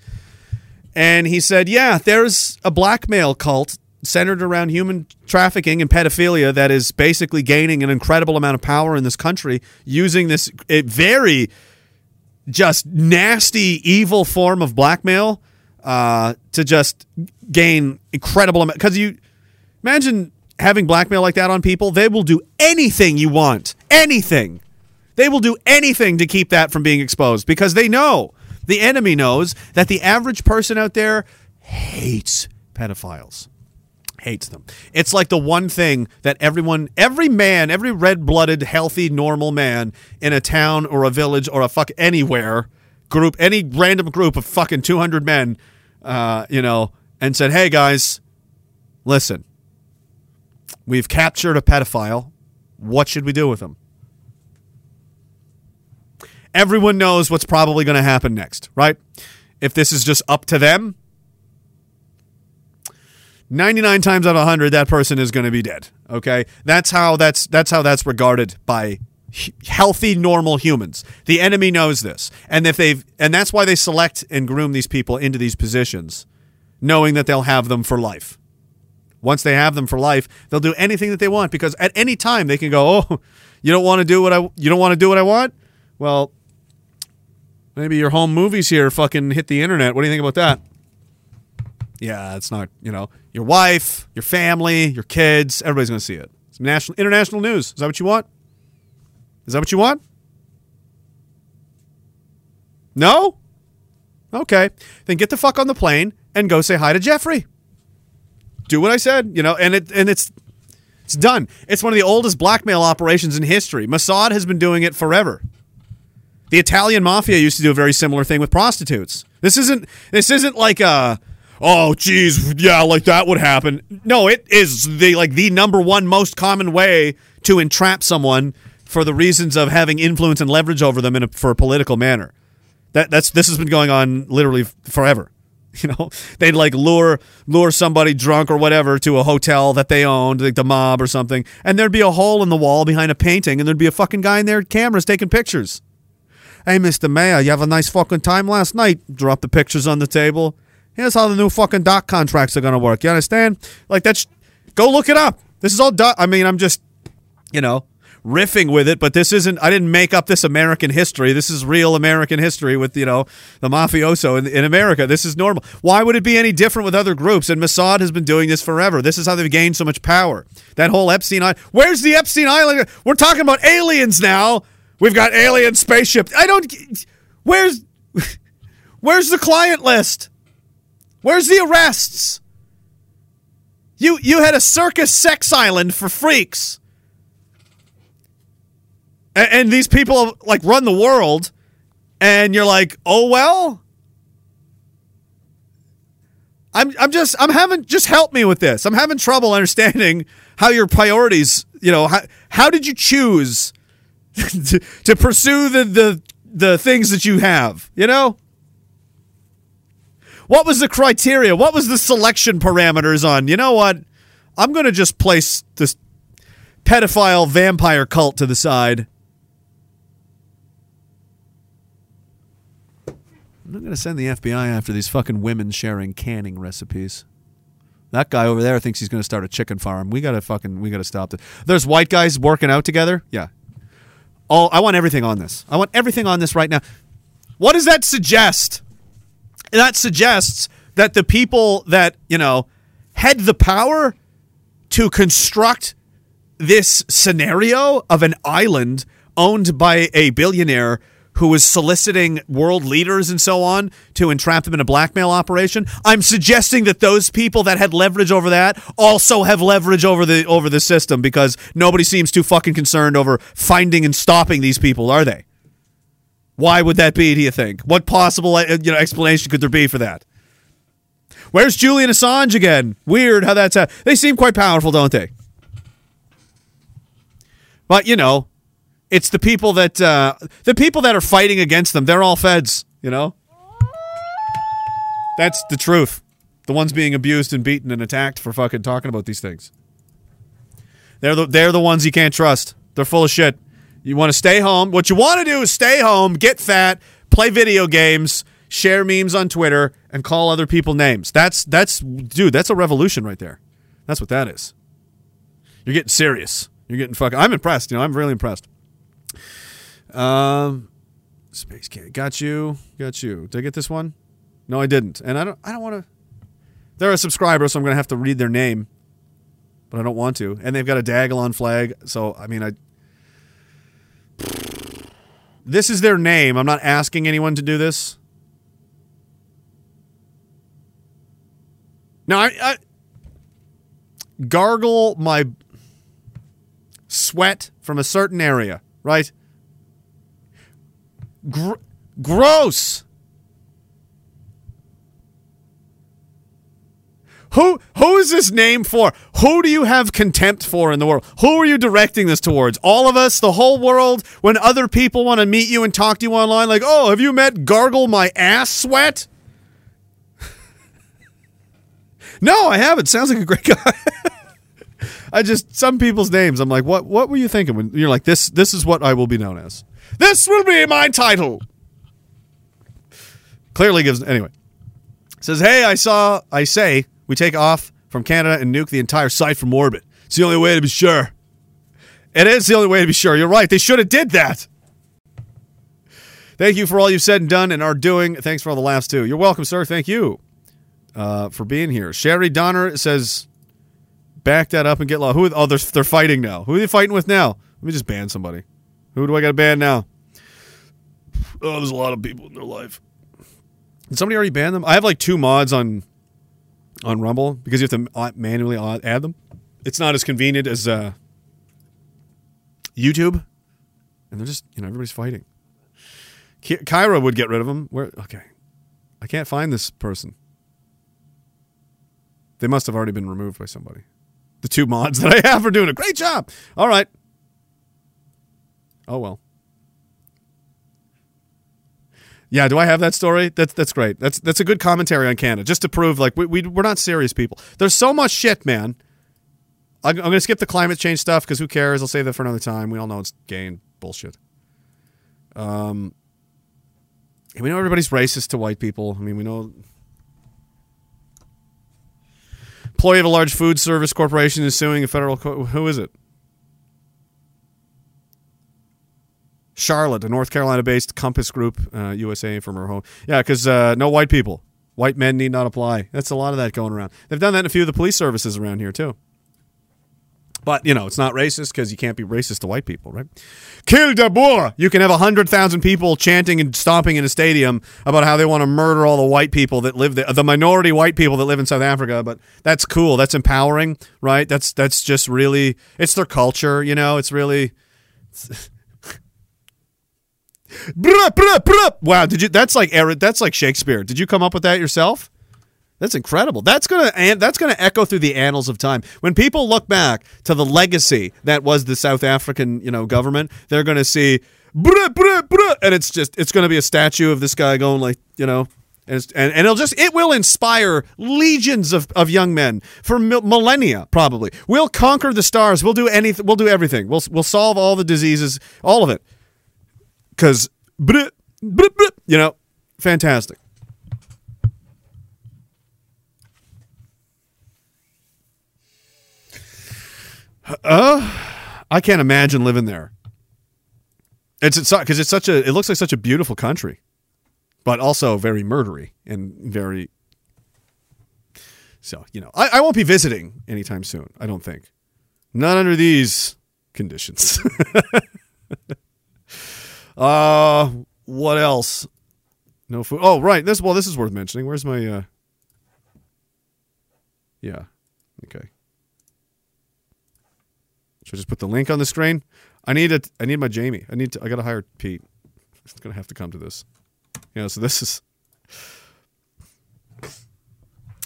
And he said, "Yeah, there's a blackmail cult centered around human trafficking and pedophilia that is basically gaining an incredible amount of power in this country using this very just nasty, evil form of blackmail uh, to just gain incredible amount. Because you imagine having blackmail like that on people, they will do anything you want, anything. They will do anything to keep that from being exposed because they know the enemy knows that the average person out there hates pedophiles. Hates them. It's like the one thing that everyone, every man, every red blooded, healthy, normal man in a town or a village or a fuck anywhere group, any random group of fucking 200 men, uh, you know, and said, hey guys, listen, we've captured a pedophile. What should we do with him? Everyone knows what's probably going to happen next, right? If this is just up to them, 99 times out of 100 that person is going to be dead, okay? That's how that's that's how that's regarded by healthy normal humans. The enemy knows this. And if they've and that's why they select and groom these people into these positions knowing that they'll have them for life. Once they have them for life, they'll do anything that they want because at any time they can go, "Oh, you don't want to do what I you don't want to do what I want?" Well, maybe your home movies here fucking hit the internet. What do you think about that? Yeah, it's not, you know, your wife, your family, your kids, everybody's going to see it. It's national international news. Is that what you want? Is that what you want? No? Okay. Then get the fuck on the plane and go say hi to Jeffrey. Do what I said, you know, and it and it's it's done. It's one of the oldest blackmail operations in history. Mossad has been doing it forever. The Italian mafia used to do a very similar thing with prostitutes. This isn't this isn't like a oh geez, yeah, like that would happen. No, it is the like the number one most common way to entrap someone for the reasons of having influence and leverage over them in a, for a political manner. That that's this has been going on literally forever. You know, they'd like lure lure somebody drunk or whatever to a hotel that they owned, like the mob or something, and there'd be a hole in the wall behind a painting, and there'd be a fucking guy in there cameras taking pictures. Hey, Mr. Mayor, you have a nice fucking time last night. Drop the pictures on the table. Here's how the new fucking doc contracts are gonna work. You understand? Like that's go look it up. This is all doc. I mean, I'm just you know riffing with it, but this isn't. I didn't make up this American history. This is real American history with you know the mafioso in, in America. This is normal. Why would it be any different with other groups? And Mossad has been doing this forever. This is how they've gained so much power. That whole Epstein Island. Where's the Epstein Island? We're talking about aliens now. We've got alien spaceship. I don't. Where's Where's the client list? Where's the arrests? You you had a circus sex island for freaks. And, and these people like run the world and you're like, "Oh well?" I'm I'm just I'm having just help me with this. I'm having trouble understanding how your priorities, you know, how, how did you choose to, to pursue the, the the things that you have, you know? What was the criteria? What was the selection parameters on? You know what? I'm going to just place this pedophile vampire cult to the side. I'm not going to send the FBI after these fucking women sharing canning recipes. That guy over there thinks he's going to start a chicken farm. We got to fucking we got to stop this. There's white guys working out together. Yeah. All I want everything on this. I want everything on this right now. What does that suggest? That suggests that the people that, you know, had the power to construct this scenario of an island owned by a billionaire who was soliciting world leaders and so on to entrap them in a blackmail operation. I'm suggesting that those people that had leverage over that also have leverage over the over the system because nobody seems too fucking concerned over finding and stopping these people, are they? Why would that be? Do you think? What possible uh, you know explanation could there be for that? Where's Julian Assange again? Weird how that's. Uh, they seem quite powerful, don't they? But you know, it's the people that uh, the people that are fighting against them. They're all feds. You know, that's the truth. The ones being abused and beaten and attacked for fucking talking about these things. They're the they're the ones you can't trust. They're full of shit. You want to stay home. What you want to do is stay home, get fat, play video games, share memes on Twitter, and call other people names. That's that's dude. That's a revolution right there. That's what that is. You're getting serious. You're getting fucking. I'm impressed. You know, I'm really impressed. Um, Space Cat, got you, got you. Did I get this one? No, I didn't. And I don't. I don't want to. They're a subscriber, so I'm going to have to read their name, but I don't want to. And they've got a Diagolon flag, so I mean, I. This is their name. I'm not asking anyone to do this. Now, I, I gargle my sweat from a certain area, right? Gr- gross. Who who is this name for? Who do you have contempt for in the world? Who are you directing this towards? All of us, the whole world. When other people want to meet you and talk to you online, like, oh, have you met Gargle my ass sweat? no, I haven't. Sounds like a great guy. I just some people's names. I'm like, what? What were you thinking when you're like this? This is what I will be known as. This will be my title. Clearly gives anyway. Says, hey, I saw. I say we take off from Canada and nuke the entire site from orbit. It's the only way to be sure. It is the only way to be sure. You're right. They should have did that. Thank you for all you've said and done and are doing. Thanks for all the laughs too. You're welcome, sir. Thank you uh, for being here. Sherry Donner says, "Back that up and get law." Who? Oh, they're they're fighting now. Who are they fighting with now? Let me just ban somebody. Who do I got to ban now? Oh, there's a lot of people in their life. Did somebody already ban them? I have like two mods on on Rumble because you have to uh, manually add them. It's not as convenient as uh, YouTube, and they're just you know everybody's fighting. Ki- Kyra would get rid of them. Where? Okay, I can't find this person. They must have already been removed by somebody. The two mods that I have are doing a great job. All right. Oh well. Yeah, do I have that story? That's that's great. That's that's a good commentary on Canada, just to prove like we, we we're not serious people. There's so much shit, man. I'm, I'm going to skip the climate change stuff because who cares? I'll save that for another time. We all know it's gay and bullshit. Um, we know everybody's racist to white people. I mean, we know employee of a large food service corporation is suing a federal. Co- who is it? Charlotte, a North Carolina-based Compass Group uh, USA from her home. Yeah, because uh, no white people, white men need not apply. That's a lot of that going around. They've done that in a few of the police services around here too. But you know, it's not racist because you can't be racist to white people, right? Kill the Boer. You can have hundred thousand people chanting and stomping in a stadium about how they want to murder all the white people that live there, the minority white people that live in South Africa. But that's cool. That's empowering, right? That's that's just really it's their culture. You know, it's really. Bruh. Wow, did you? That's like. That's like Shakespeare. Did you come up with that yourself? That's incredible. That's gonna and that's gonna echo through the annals of time. When people look back to the legacy that was the South African, you know, government, they're gonna see, and it's just it's gonna be a statue of this guy going like, you know, and, and, and it'll just it will inspire legions of, of young men for mil- millennia probably. We'll conquer the stars. We'll do anything. We'll do everything. We'll we'll solve all the diseases, all of it because you know, fantastic. Uh, I can't imagine living there. It's it's because it's such a it looks like such a beautiful country, but also very murdery and very. So you know, I, I won't be visiting anytime soon. I don't think, not under these conditions. Uh, what else? No food. Oh, right. This well, this is worth mentioning. Where's my? uh Yeah. Okay. Should I just put the link on the screen? I need it. I need my Jamie. I need to. I gotta hire Pete. It's gonna have to come to this. Yeah. So this is.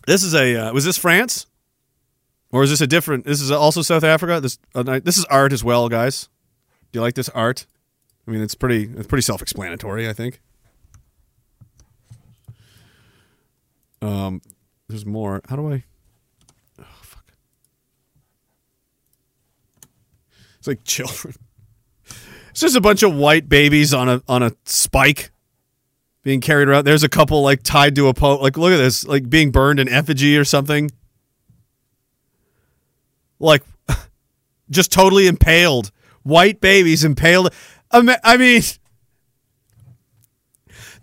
This is a. Uh, was this France? Or is this a different? This is also South Africa. This uh, this is art as well, guys. Do you like this art? I mean, it's pretty it's pretty self-explanatory, I think. Um, there's more. How do I? Oh fuck! It's like children. It's just a bunch of white babies on a on a spike being carried around. There's a couple like tied to a pole. Like look at this, like being burned in effigy or something. like just totally impaled. White babies impaled. I mean,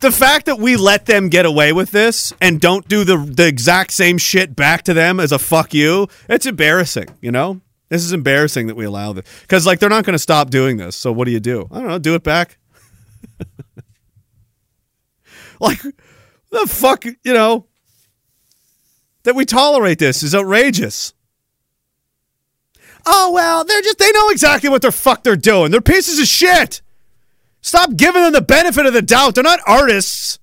the fact that we let them get away with this and don't do the the exact same shit back to them as a fuck you, it's embarrassing, you know? This is embarrassing that we allow this. Cuz like they're not going to stop doing this. So what do you do? I don't know, do it back. like the fuck, you know, that we tolerate this is outrageous. Oh well, they're just they know exactly what the fuck they're doing. They're pieces of shit. Stop giving them the benefit of the doubt. They're not artists.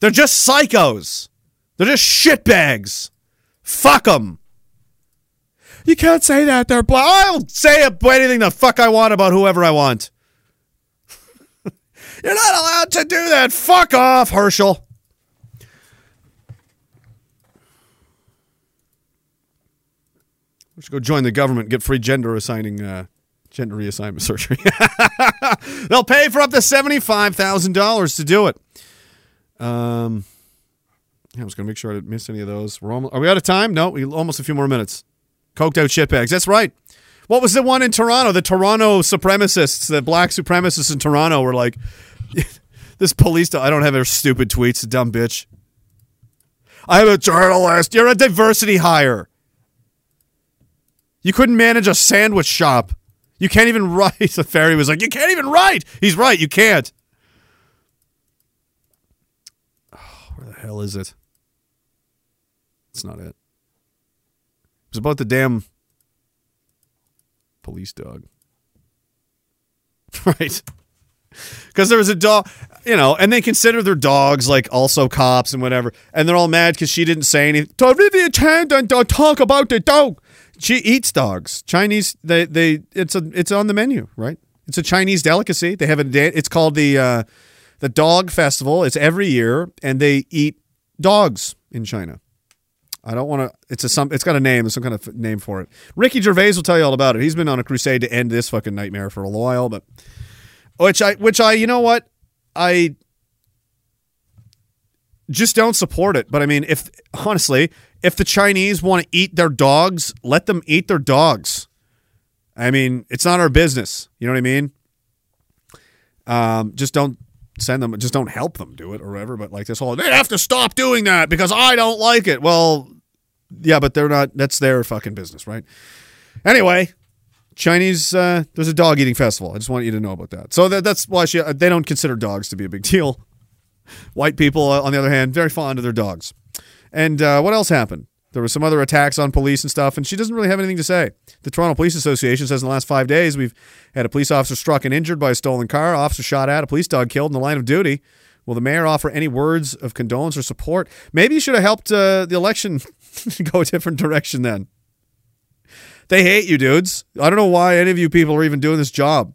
They're just psychos. They're just shitbags. Fuck them. You can't say that. They're black. I'll say anything the fuck I want about whoever I want. You're not allowed to do that. Fuck off, Herschel. Should go join the government, get free gender assigning, uh, gender reassignment surgery. They'll pay for up to seventy-five thousand dollars to do it. Um, I was going to make sure I didn't miss any of those. We're almost, are we out of time? No, we almost a few more minutes. Coked out shitbags. That's right. What was the one in Toronto? The Toronto supremacists, the black supremacists in Toronto were like, this police. I don't have their stupid tweets. Dumb bitch. I'm a journalist. You're a diversity hire. You couldn't manage a sandwich shop. You can't even write. The fairy was like, You can't even write. He's right. You can't. Oh, where the hell is it? It's not it. It was about the damn police dog. right. Because there was a dog, you know, and they consider their dogs like also cops and whatever. And they're all mad because she didn't say anything. Olivia Chow don't talk about the dog. She eats dogs. Chinese. They they. It's a. It's on the menu, right? It's a Chinese delicacy. They have a. It's called the uh, the Dog Festival. It's every year, and they eat dogs in China. I don't want to. It's a some. It's got a name. There's some kind of name for it. Ricky Gervais will tell you all about it. He's been on a crusade to end this fucking nightmare for a while, but which I which I you know what I just don't support it. But I mean, if honestly, if the Chinese want to eat their dogs, let them eat their dogs. I mean, it's not our business. You know what I mean? Um, just don't send them. Just don't help them do it or whatever. But like this whole, they have to stop doing that because I don't like it. Well, yeah, but they're not. That's their fucking business, right? Anyway, Chinese. Uh, there's a dog eating festival. I just want you to know about that. So that, that's why she, they don't consider dogs to be a big deal. White people, uh, on the other hand, very fond of their dogs. And uh, what else happened? There were some other attacks on police and stuff, and she doesn't really have anything to say. The Toronto Police Association says in the last five days we've had a police officer struck and injured by a stolen car, officer shot at, a police dog killed in the line of duty. Will the mayor offer any words of condolence or support? Maybe you should have helped uh, the election go a different direction then. They hate you, dudes. I don't know why any of you people are even doing this job.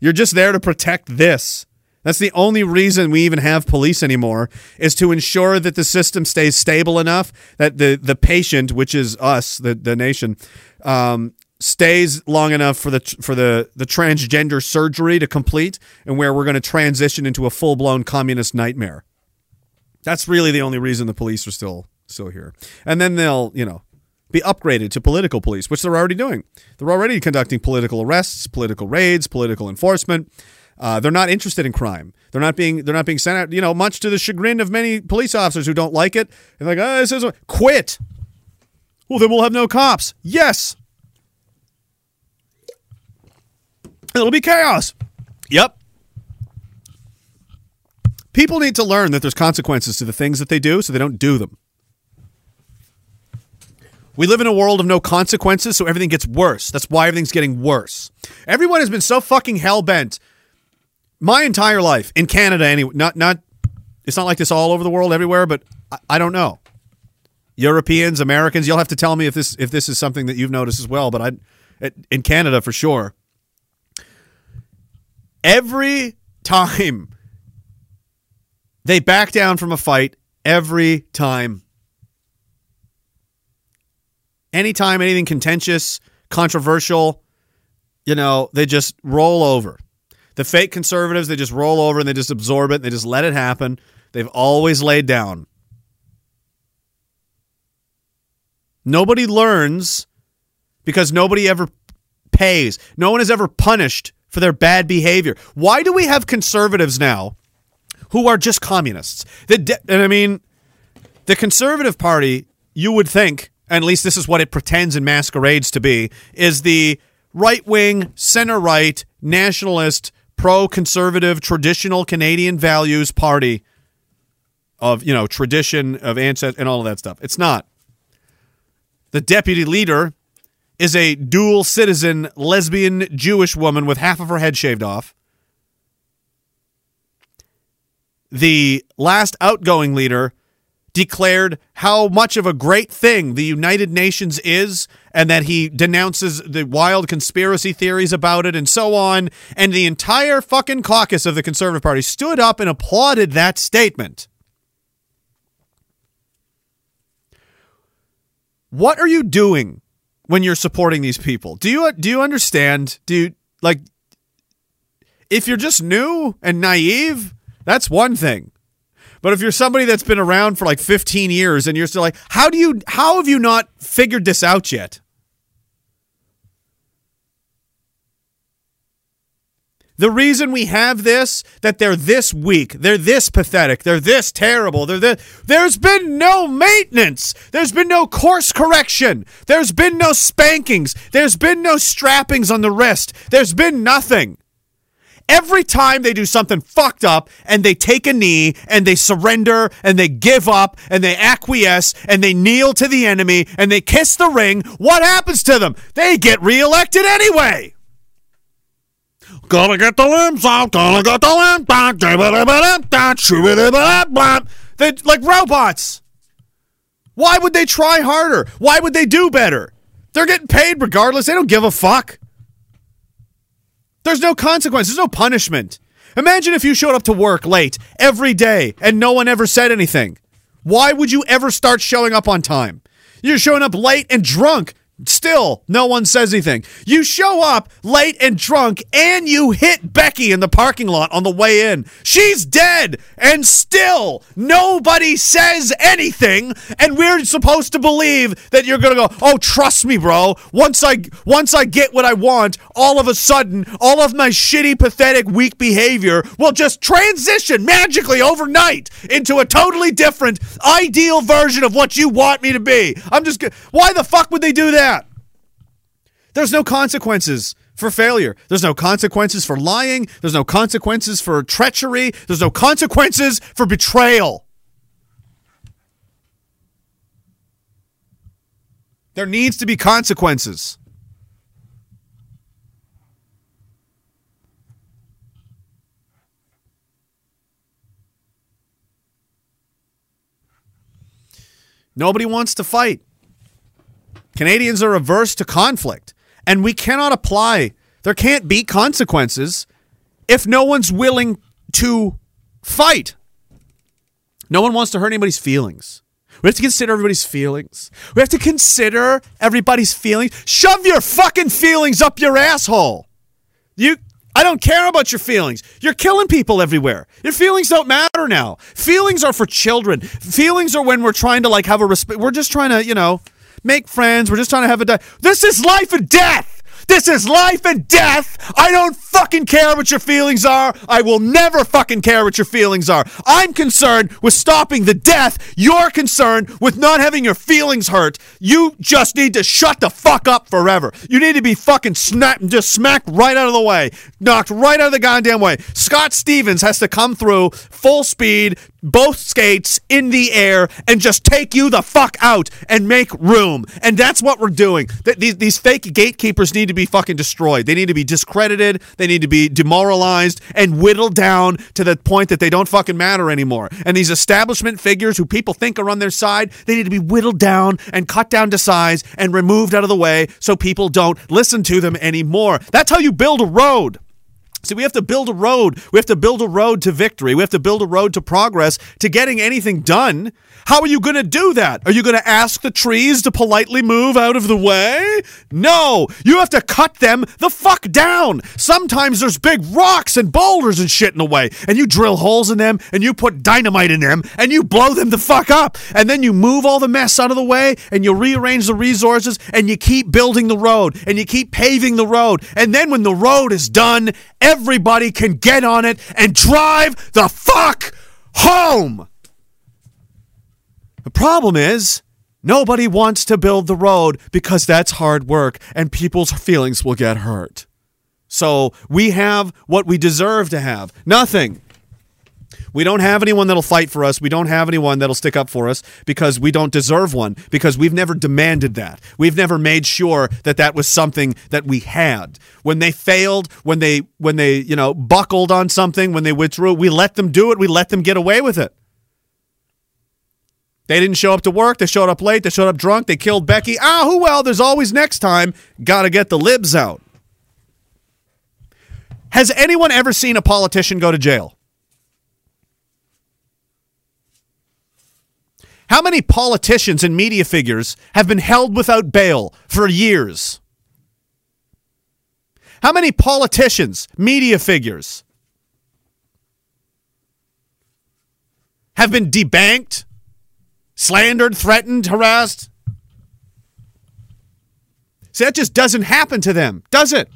You're just there to protect this. That's the only reason we even have police anymore is to ensure that the system stays stable enough that the the patient, which is us, the the nation, um, stays long enough for the for the the transgender surgery to complete, and where we're going to transition into a full blown communist nightmare. That's really the only reason the police are still still here, and then they'll you know be upgraded to political police, which they're already doing. They're already conducting political arrests, political raids, political enforcement. Uh, they're not interested in crime. They're not being they're not being sent out. You know, much to the chagrin of many police officers who don't like it. They're like, oh, this is quit. Well, then we'll have no cops. Yes. It'll be chaos. Yep. People need to learn that there's consequences to the things that they do, so they don't do them. We live in a world of no consequences, so everything gets worse. That's why everything's getting worse. Everyone has been so fucking hell bent my entire life in Canada. Anyway, not not. It's not like this all over the world, everywhere, but I, I don't know. Europeans, Americans, you'll have to tell me if this if this is something that you've noticed as well. But I, in Canada for sure. Every time they back down from a fight, every time anytime anything contentious, controversial, you know, they just roll over. The fake conservatives, they just roll over and they just absorb it and they just let it happen. They've always laid down. Nobody learns because nobody ever pays. No one is ever punished for their bad behavior. Why do we have conservatives now who are just communists? De- and I mean, the conservative party, you would think, at least this is what it pretends and masquerades to be, is the right wing, center right, nationalist, pro conservative, traditional Canadian values party of, you know, tradition of ancestors and all of that stuff. It's not. The deputy leader is a dual citizen lesbian Jewish woman with half of her head shaved off. The last outgoing leader declared how much of a great thing the United Nations is and that he denounces the wild conspiracy theories about it and so on. And the entire fucking caucus of the Conservative Party stood up and applauded that statement. What are you doing when you're supporting these people? Do you do you understand? Do you like if you're just new and naive, that's one thing. But if you're somebody that's been around for like 15 years and you're still like, how do you how have you not figured this out yet? The reason we have this, that they're this weak, they're this pathetic, they're this terrible, they're this, there's been no maintenance. There's been no course correction. There's been no spankings. There's been no strappings on the wrist. There's been nothing. Every time they do something fucked up and they take a knee and they surrender and they give up and they acquiesce and they kneel to the enemy and they kiss the ring, what happens to them? They get reelected anyway. Gonna get the limbs out, gonna get the limbs out. They're like robots. Why would they try harder? Why would they do better? They're getting paid regardless. They don't give a fuck. There's no consequence. There's no punishment. Imagine if you showed up to work late every day and no one ever said anything. Why would you ever start showing up on time? You're showing up late and drunk. Still, no one says anything. You show up late and drunk, and you hit Becky in the parking lot on the way in. She's dead, and still nobody says anything. And we're supposed to believe that you're gonna go, "Oh, trust me, bro. Once I once I get what I want, all of a sudden, all of my shitty, pathetic, weak behavior will just transition magically overnight into a totally different, ideal version of what you want me to be." I'm just. Why the fuck would they do that? There's no consequences for failure. There's no consequences for lying. There's no consequences for treachery. There's no consequences for betrayal. There needs to be consequences. Nobody wants to fight. Canadians are averse to conflict, and we cannot apply. There can't be consequences if no one's willing to fight. No one wants to hurt anybody's feelings. We have to consider everybody's feelings. We have to consider everybody's feelings. Shove your fucking feelings up your asshole. You I don't care about your feelings. You're killing people everywhere. Your feelings don't matter now. Feelings are for children. Feelings are when we're trying to like have a respect. We're just trying to, you know, make friends. We're just trying to have a day. This is life and death. This is life and death. I don't fucking care what your feelings are. I will never fucking care what your feelings are. I'm concerned with stopping the death. You're concerned with not having your feelings hurt. You just need to shut the fuck up forever. You need to be fucking snapped and just smacked right out of the way. Knocked right out of the goddamn way. Scott Stevens has to come through full speed, both skates in the air, and just take you the fuck out and make room. And that's what we're doing. Th- These, these fake gatekeepers need to be fucking destroyed. They need to be discredited. They need to be demoralized and whittled down to the point that they don't fucking matter anymore. And these establishment figures who people think are on their side, they need to be whittled down and cut down to size and removed out of the way so people don't listen to them anymore. That's how you build a road. See, we have to build a road. We have to build a road to victory. We have to build a road to progress, to getting anything done. How are you going to do that? Are you going to ask the trees to politely move out of the way? No, you have to cut them the fuck down. Sometimes there's big rocks and boulders and shit in the way, and you drill holes in them, and you put dynamite in them, and you blow them the fuck up. And then you move all the mess out of the way, and you rearrange the resources, and you keep building the road, and you keep paving the road. And then when the road is done, everybody can get on it and drive the fuck home. The problem is, nobody wants to build the road because that's hard work and people's feelings will get hurt. So we have what we deserve to have nothing. We don't have anyone that'll fight for us. We don't have anyone that'll stick up for us because we don't deserve one, because we've never demanded that. We've never made sure that that was something that we had. When they failed, when they when they, you know, buckled on something, when they withdrew, we let them do it. We let them get away with it. They didn't show up to work. They showed up late. They showed up drunk. They killed Becky. Ah, who well, there's always next time. Got to get the libs out. Has anyone ever seen a politician go to jail? How many politicians and media figures have been held without bail for years? How many politicians, media figures, have been debanked, slandered, threatened, harassed? See, that just doesn't happen to them, does it?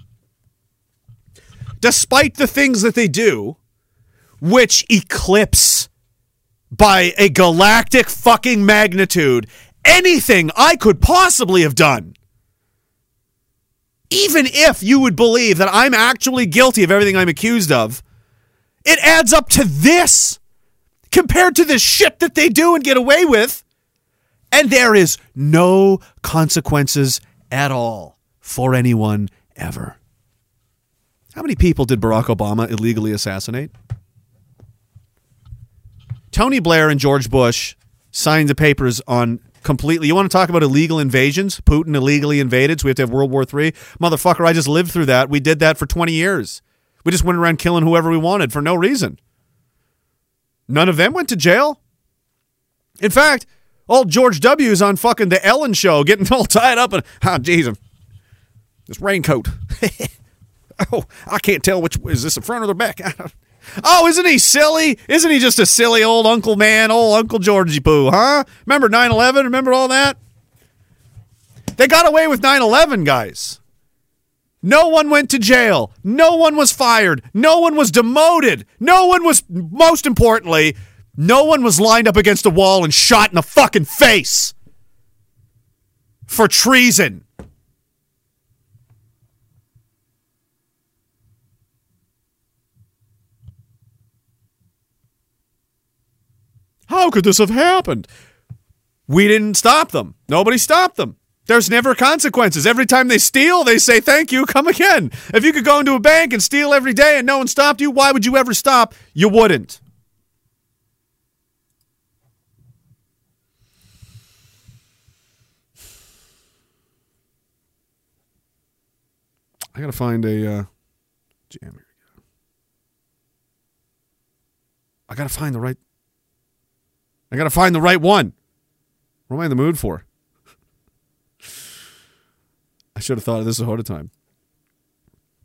Despite the things that they do, which eclipse by a galactic fucking magnitude anything I could possibly have done. Even if you would believe that I'm actually guilty of everything I'm accused of, it adds up to this compared to the shit that they do and get away with. And there is no consequences at all for anyone ever. How many people did Barack Obama illegally assassinate? Tony Blair and George Bush signed the papers on completely. You want to talk about illegal invasions? Putin illegally invaded, so we have to have World War III. Motherfucker, I just lived through that. We did that for 20 years. We just went around killing whoever we wanted for no reason. None of them went to jail. In fact, old George W. is on fucking the Ellen show getting all tied up and, oh, jeez, this raincoat. oh, I can't tell which, is this the front or the back? Oh, isn't he silly? Isn't he just a silly old Uncle Man, old Uncle Georgie Poo, huh? Remember 9 11? Remember all that? They got away with 9 11, guys. No one went to jail. No one was fired. No one was demoted. No one was, most importantly, no one was lined up against a wall and shot in the fucking face for treason. How could this have happened? We didn't stop them. Nobody stopped them. There's never consequences. Every time they steal, they say, thank you, come again. If you could go into a bank and steal every day and no one stopped you, why would you ever stop? You wouldn't. I gotta find a uh, jam here. We go. I gotta find the right. I gotta find the right one. What am I in the mood for? I should have thought of this ahead of time.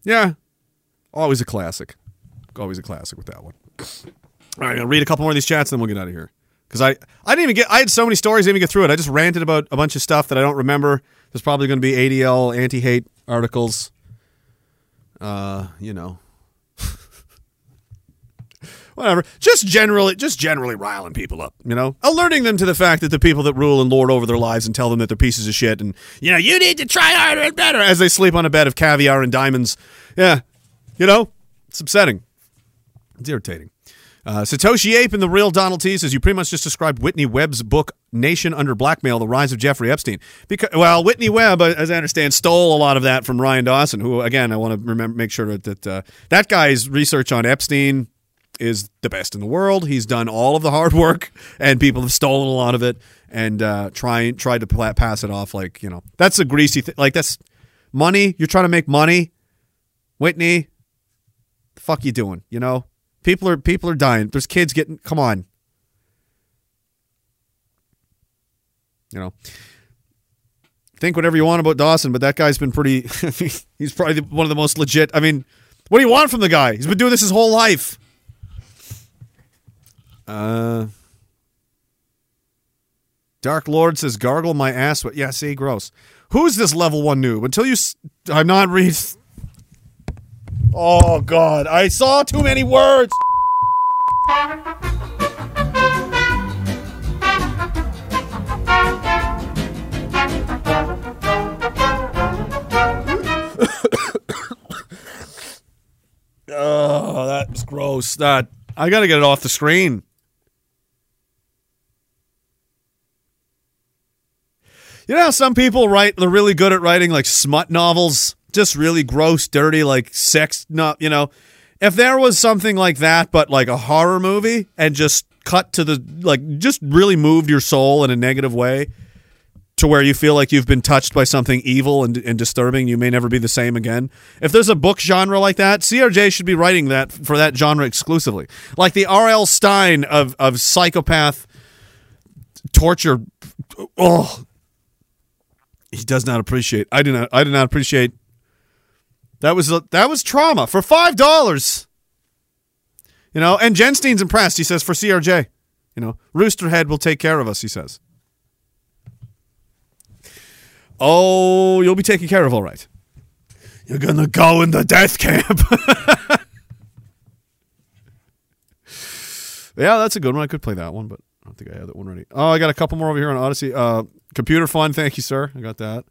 Yeah, always a classic. Always a classic with that one. All right, I'll read a couple more of these chats, and then we'll get out of here. Because I, I didn't even get. I had so many stories, I didn't even get through it. I just ranted about a bunch of stuff that I don't remember. There's probably going to be ADL anti-hate articles. Uh, you know, whatever. Just generally, just generally riling people up. You know, alerting them to the fact that the people that rule and lord over their lives and tell them that they're pieces of shit, and you know, you need to try harder and better as they sleep on a bed of caviar and diamonds. Yeah, you know, it's upsetting. It's irritating. Uh, Satoshi Ape and the real Donald T says you pretty much just described Whitney Webb's book "Nation Under Blackmail: The Rise of Jeffrey Epstein." Because well, Whitney Webb, uh, as I understand, stole a lot of that from Ryan Dawson, who again I want to remember make sure that that, uh, that guy's research on Epstein is the best in the world. He's done all of the hard work, and people have stolen a lot of it and uh, trying tried to pla- pass it off like you know that's a greasy thing. Like that's money. You're trying to make money, Whitney. The fuck you doing? You know, people are people are dying. There's kids getting. Come on. You know, think whatever you want about Dawson, but that guy's been pretty. he's probably one of the most legit. I mean, what do you want from the guy? He's been doing this his whole life. Uh, Dark Lord says, "Gargle my ass." But yeah, see, gross. Who's this level one noob? Until you, I'm not read. Oh God, I saw too many words. Oh, that's gross. That I gotta get it off the screen. You know how some people write they're really good at writing like smut novels, just really gross, dirty, like sex not you know. If there was something like that, but like a horror movie and just cut to the like just really moved your soul in a negative way to where you feel like you've been touched by something evil and, and disturbing, you may never be the same again. If there's a book genre like that, CRJ should be writing that for that genre exclusively. Like the R.L. Stine of, of psychopath torture. Oh, he does not appreciate. I do not. I do not appreciate. That was that was trauma for five dollars. You know, and Jenstein's impressed. He says for CRJ, you know, Roosterhead will take care of us. He says. Oh, you'll be taken care of, all right. You're gonna go in the death camp. yeah, that's a good one. I could play that one, but I don't think I have that one ready. Oh, I got a couple more over here on Odysee. Uh, computer fun, thank you, sir. I got that.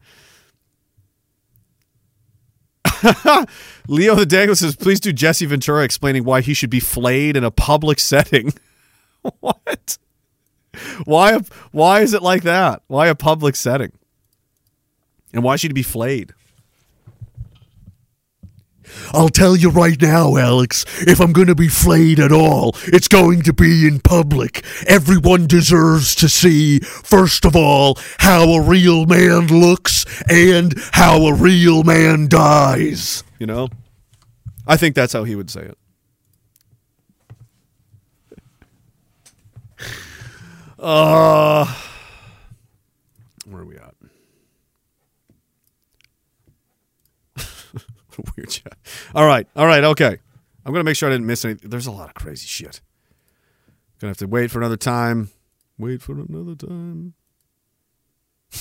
Leo the Dangle says, please do Jesse Ventura explaining why he should be flayed in a public setting. what? Why? A, why is it like that? Why a public setting? And why should he be flayed? I'll tell you right now, Alex, if I'm going to be flayed at all, it's going to be in public. Everyone deserves to see, first of all, how a real man looks and how a real man dies. You know? I think that's how he would say it. Uh, where are we at? Weird chat. All right, all right, okay. I'm gonna make sure I didn't miss anything. There's a lot of crazy shit. Gonna have to wait for another time. Wait for another time.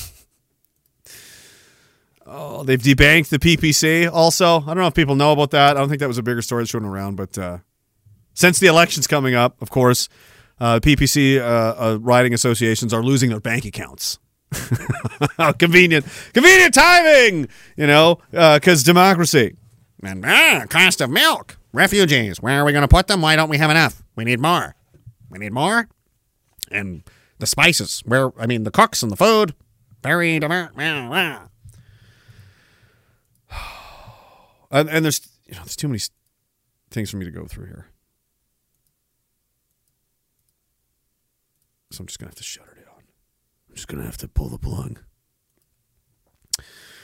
oh, they've debanked the PPC. Also, I don't know if people know about that. I don't think that was a bigger story that's showing around, but uh, since the election's coming up, of course, uh, PPC uh, uh, riding associations are losing their bank accounts. convenient, convenient timing, you know, because democracy. And ah, cost of milk. Refugees. Where are we going to put them? Why don't we have enough? We need more. We need more. And the spices. Where I mean, the cooks and the food. Very diverse. And, and there's, you know, there's too many things for me to go through here. So I'm just gonna have to shut it just gonna have to pull the plug.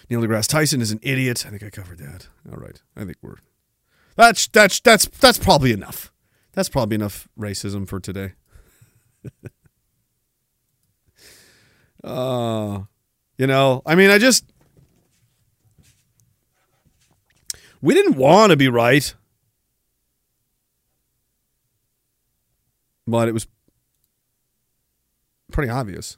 Neil deGrasse Tyson is an idiot. I think I covered that. All right. I think we're that's that's that's that's probably enough. That's probably enough racism for today. uh you know, I mean, I just we didn't want to be right. But it was pretty obvious.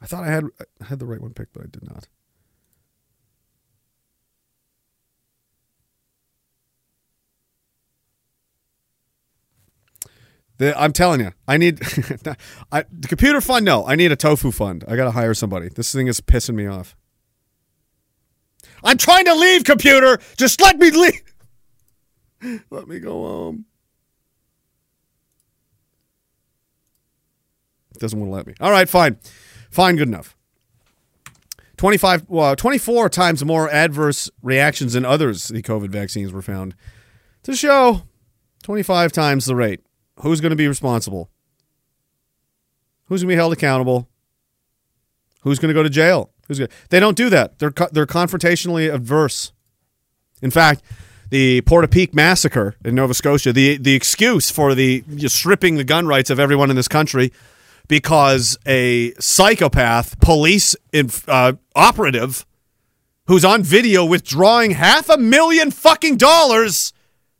I thought I had I had the right one picked, but I did not. The, I'm telling you, I need I, the computer fund. No, I need a tofu fund. I got to hire somebody. This thing is pissing me off. I'm trying to leave, computer. Just let me leave. Let me go home. It doesn't want to let me. All right, fine. Fine, good enough. 25, well, 24 times more adverse reactions than others, the COVID vaccines were found to show 25 times the rate. Who's going to be responsible? Who's going to be held accountable? Who's going to go to jail? Who's good? They don't do that. They're they're confrontationally adverse. In fact, the Portapique massacre in Nova Scotia, the the excuse for the stripping the gun rights of everyone in this country because a psychopath police inf- uh, operative who's on video withdrawing half a million fucking dollars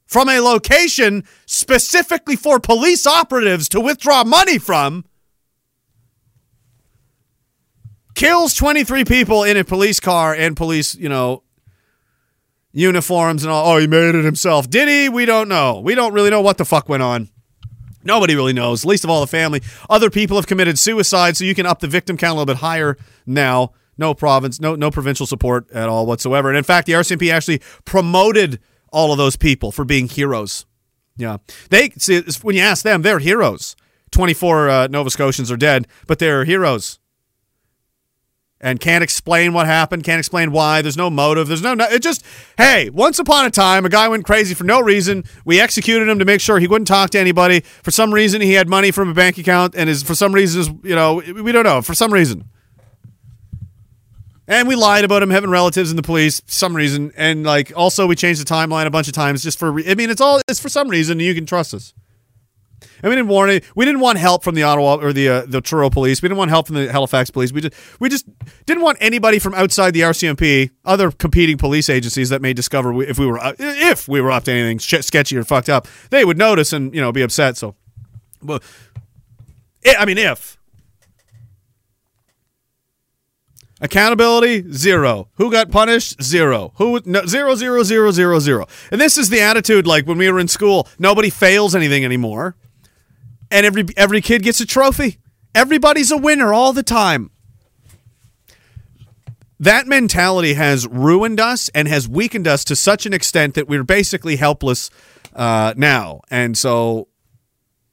from a location specifically for police operatives to withdraw money from kills 23 people in a police car and police, you know, uniforms and all. Oh, he made it himself. Did he? We don't know. We don't really know what the fuck went on. Nobody really knows, least of all the family. Other people have committed suicide, so you can up the victim count a little bit higher now. No province, no no provincial support at all whatsoever. And in fact, the RCMP actually promoted all of those people for being heroes. Yeah, they see when you ask them, they're heroes. Twenty four uh, Nova Scotians are dead, but they're heroes and can't explain what happened, can't explain why. There's no motive. There's no, no. It just, hey, once upon a time, a guy went crazy for no reason. We executed him to make sure he wouldn't talk to anybody. For some reason, he had money from a bank account, and is for some reason, you know, we don't know. For some reason. And we lied about him having relatives in the police, some reason, and like also we changed the timeline a bunch of times just for. I mean, it's all it's for some reason. You can trust us. And we didn't want any, we didn't want help from the Ottawa or the uh, the Truro police. We didn't want help from the Halifax police. We just we just didn't want anybody from outside the RCMP, other competing police agencies that may discover we, if we were uh, if we were up to anything sketchy or fucked up, they would notice and you know be upset. So, well, I mean, if accountability zero, who got punished zero, who no, zero zero zero zero zero, and this is the attitude like when we were in school. Nobody fails anything anymore and every every kid gets a trophy. Everybody's a winner all the time. That mentality has ruined us and has weakened us to such an extent that we're basically helpless uh, now. And so,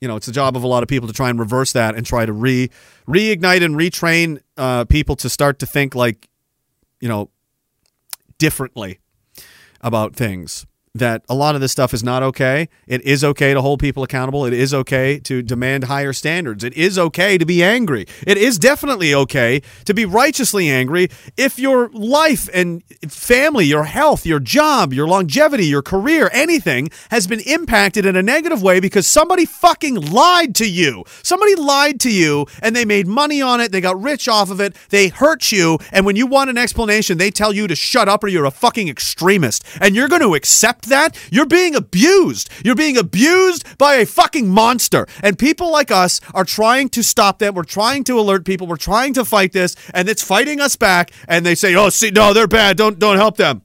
you know, it's the job of a lot of people to try and reverse that and try to re reignite and retrain uh, people to start to think like, you know, differently about things that a lot of this stuff is not okay. It is okay to hold people accountable. It is okay to demand higher standards. It is okay to be angry. It is definitely okay to be righteously angry if your life and family, your health, your job, your longevity, your career, anything has been impacted in a negative way because somebody fucking lied to you. Somebody lied to you and they made money on it. They got rich off of it. They hurt you. And when you want an explanation, they tell you to shut up or you're a fucking extremist. And you're going to accept that, you're being abused. You're being abused by a fucking monster. And people like us are trying to stop that. We're trying to alert people. We're trying to fight this, and it's fighting us back. And they say, "Oh, see, no, they're bad. Don't don't help them."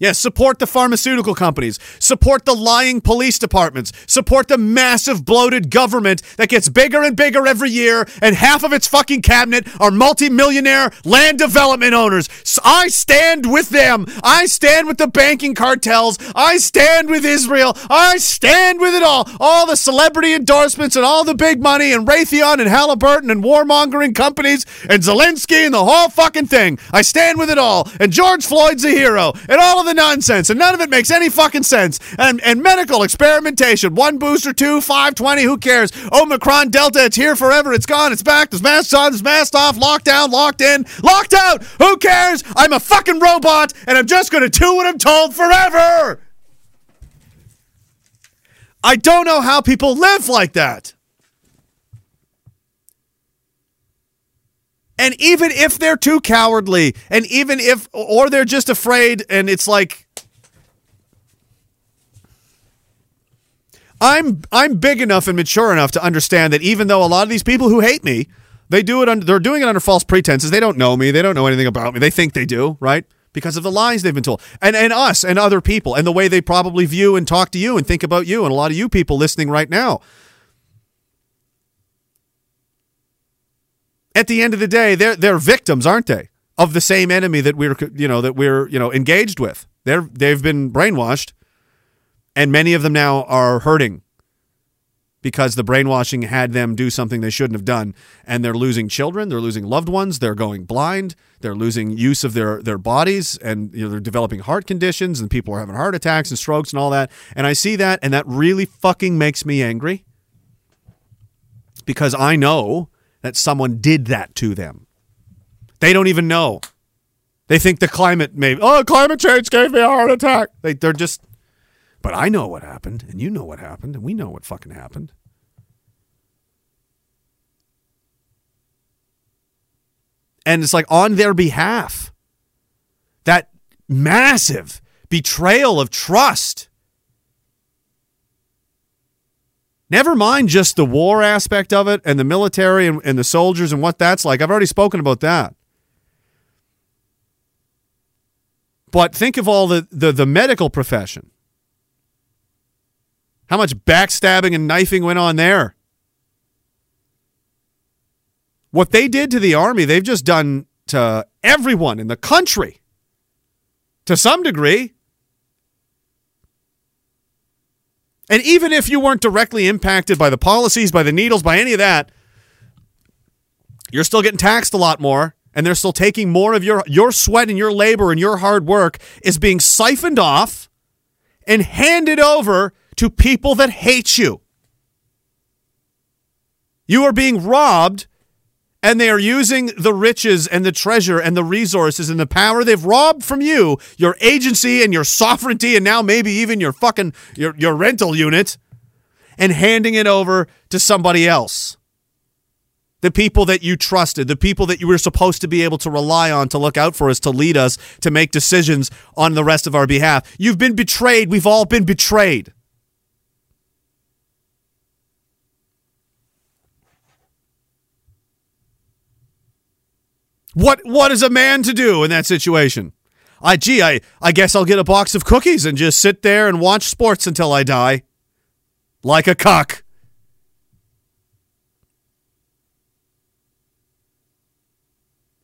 Yes, support the pharmaceutical companies. Support the lying police departments. Support the massive bloated government that gets bigger and bigger every year, and half of its fucking cabinet are multimillionaire land development owners. So I stand with them. I stand with the banking cartels. I stand with Israel. I stand with it all. All the celebrity endorsements and all the big money and Raytheon and Halliburton and warmongering companies and Zelensky and the whole fucking thing. I stand with it all. And George Floyd's a hero. And all of the nonsense, and none of it makes any fucking sense. And and medical experimentation, one booster, two, five, twenty, who cares? Omicron, Delta, it's here forever. It's gone. It's back. There's masks on. There's masks off. Locked down. Locked in. Locked out. Who cares? I'm a fucking robot, and I'm just gonna do what I'm told forever. I don't know how people live like that. And even if they're too cowardly, and even if, or they're just afraid, and it's like, I'm I'm big enough and mature enough to understand that even though a lot of these people who hate me, they do it under, they're doing it under false pretenses. They don't know me. They don't know anything about me. They think they do, right? Because of the lies they've been told, and and us and other people, and the way they probably view and talk to you and think about you, and a lot of you people listening right now. At the end of the day, they're they're victims, aren't they, of the same enemy that we're you know that we're you know engaged with. They're they've been brainwashed, and many of them now are hurting because the brainwashing had them do something they shouldn't have done, and they're losing children, they're losing loved ones, they're going blind, they're losing use of their their bodies, and you know they're developing heart conditions, and people are having heart attacks and strokes and all that. And I see that, and that really fucking makes me angry because I know that someone did that to them. They don't even know. They think the climate may oh climate change gave me a heart attack. They they're just but I know what happened and you know what happened and we know what fucking happened. And it's like on their behalf. That massive betrayal of trust. Never mind just the war aspect of it and the military and, and the soldiers and what that's like. I've already spoken about that. But think of all the, the, the medical profession. How much backstabbing and knifing went on there? What they did to the army, they've just done to everyone in the country to some degree. And even if you weren't directly impacted by the policies, by the needles, by any of that, you're still getting taxed a lot more and they're still taking more of your your sweat and your labor and your hard work is being siphoned off and handed over to people that hate you. You are being robbed and they are using the riches and the treasure and the resources and the power they've robbed from you, your agency and your sovereignty and now maybe even your fucking your, your rental unit and handing it over to somebody else the people that you trusted, the people that you were supposed to be able to rely on to look out for us, to lead us, to make decisions on the rest of our behalf. You've been betrayed. We've all been betrayed. What what is a man to do in that situation? I gee, I, I guess I'll get a box of cookies and just sit there and watch sports until I die. Like a cock.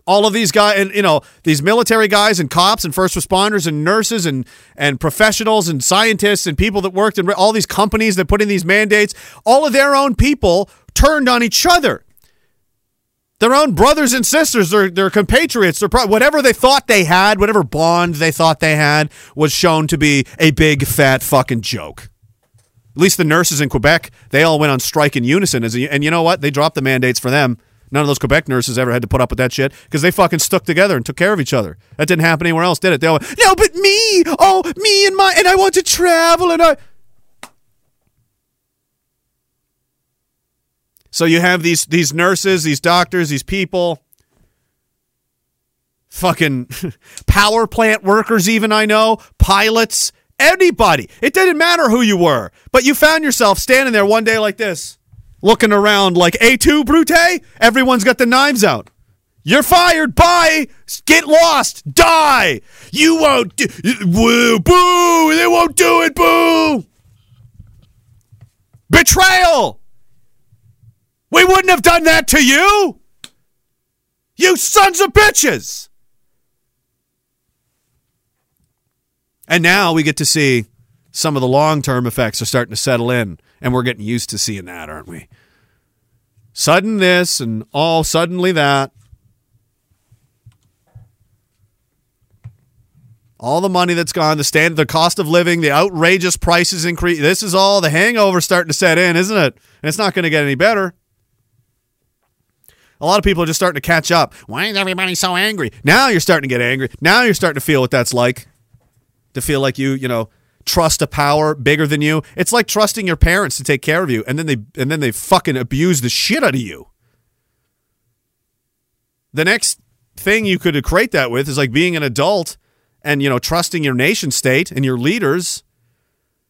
all of these guys and you know these military guys and cops and first responders and nurses and and professionals and scientists and people that worked in all these companies that put in these mandates all of their own people turned on each other their own brothers and sisters their, their compatriots their pro- whatever they thought they had whatever bond they thought they had was shown to be a big fat fucking joke at least the nurses in quebec they all went on strike in unison a, and you know what they dropped the mandates for them None of those Quebec nurses ever had to put up with that shit because they fucking stuck together and took care of each other. That didn't happen anywhere else, did it? They all went, no, but me, oh, me and my, and I want to travel and I. So you have these these nurses, these doctors, these people, fucking power plant workers, even I know, pilots, anybody. It didn't matter who you were, but you found yourself standing there one day like this looking around like Et tu Brute. Everyone's got the knives out. You're fired. Bye. Get lost. Die. You won't do. Boo. Boo. They won't do it. Boo. Betrayal. We wouldn't have done that to you. You sons of bitches. And now we get to see some of the long term effects are starting to settle in. And we're getting used to seeing that, aren't we? Sudden this and all suddenly that. All the money that's gone, the standard, the cost of living, the outrageous prices increase. This is all the hangover starting to set in, isn't it? And it's not going to get any better. A lot of people are just starting to catch up. Why is everybody so angry? Now you're starting to get angry. Now you're starting to feel what that's like. To feel like you, you know, trust a power bigger than you. It's like trusting your parents to take care of you, and then they and then they fucking abuse the shit out of you. The next thing you could equate that with is like being an adult and you know trusting your nation state and your leaders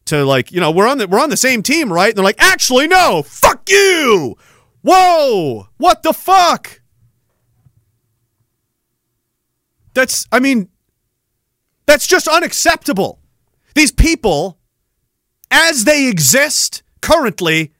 to like you know we're on the we're on the same team right and they're like actually no fuck you whoa what the fuck that's i mean that's just unacceptable these people, as they exist currently,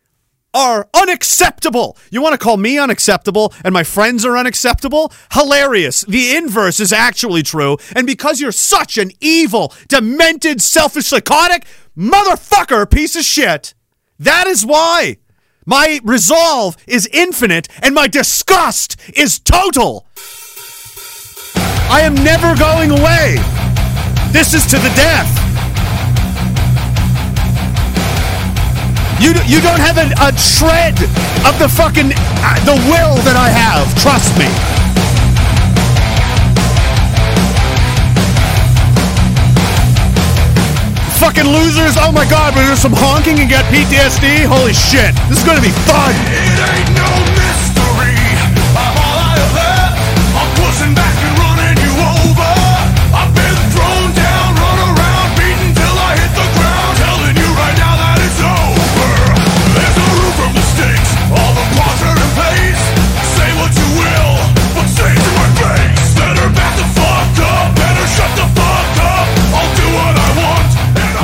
are unacceptable. You want to call me unacceptable and my friends are unacceptable? Hilarious. The inverse is actually true. And because you're such an evil, demented, selfish, psychotic motherfucker piece of shit, that is why my resolve is infinite and my disgust is total. I am never going away. This is to the death. You you don't have a, a shred of the fucking uh, the will that I have. Trust me. Fucking losers! Oh my god, we're some honking and get PTSD. Holy shit! This is gonna be fun. It ain't no.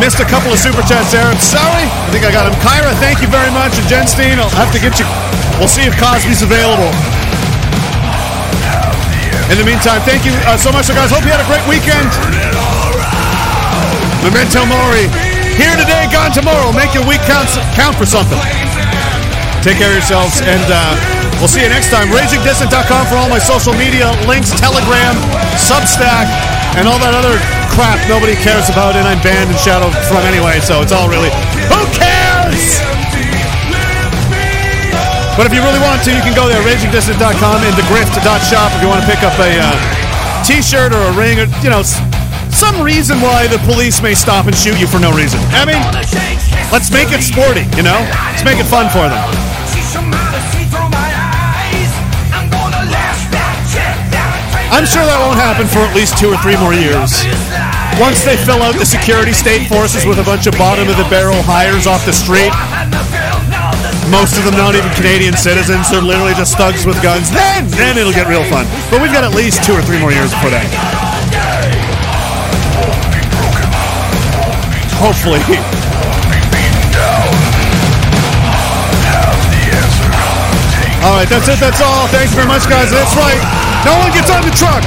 Missed a couple of super chats there. I'm sorry. I think I got him. Kyra, thank you very much. And Jen Steen, I'll have to get you. We'll see if Cosby's available. In the meantime, thank you uh, so much, guys. Hope you had a great weekend. Memento Mori. Here today, gone tomorrow. Make your week count, count for something. Take care of yourselves, and uh, we'll see you next time. RagingDissident.com for all my social media links, Telegram, Substack, and all that other crap nobody cares about, and I'm banned and shadowed from anyway, so it's all really. Who cares? But if you really want to, you can go there, RagingDissident.com and thegrift.shop if you want to pick up a uh, t-shirt or a ring or, you know, some reason why the police may stop and shoot you for no reason. I mean, let's make it sporty, you know? Let's make it fun for them. I'm sure that won't happen for at least two or three more years. Once they fill out the security state forces with a bunch of bottom of the barrel hires off the street, most of them not even Canadian citizens, they're literally just thugs with guns, then then it'll get real fun. But we've got at least two or three more years before that. Hopefully. All right, that's it. That's all. Thanks very much, guys. That's right. No one gets on the truck.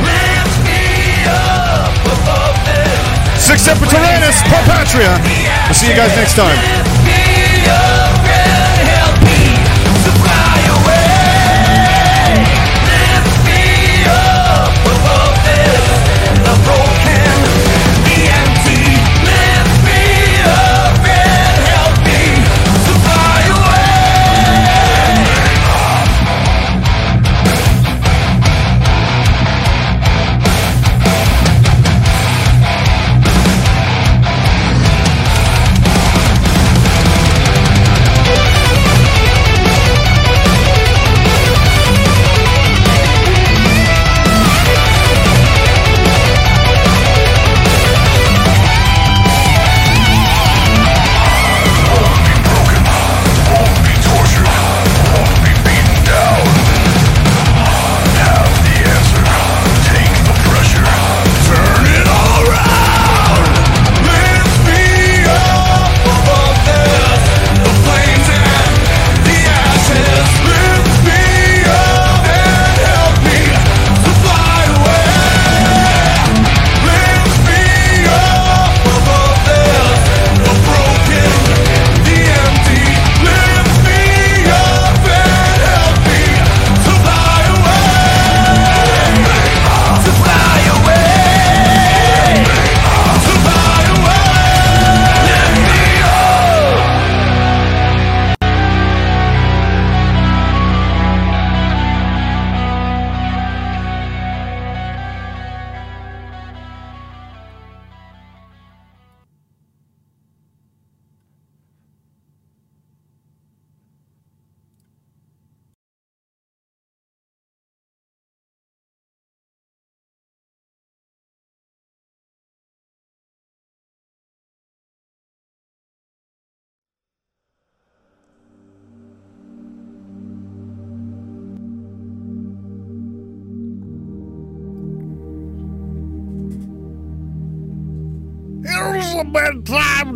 Sic Semper Tyrannis, Pro Patria. We'll see you guys next time.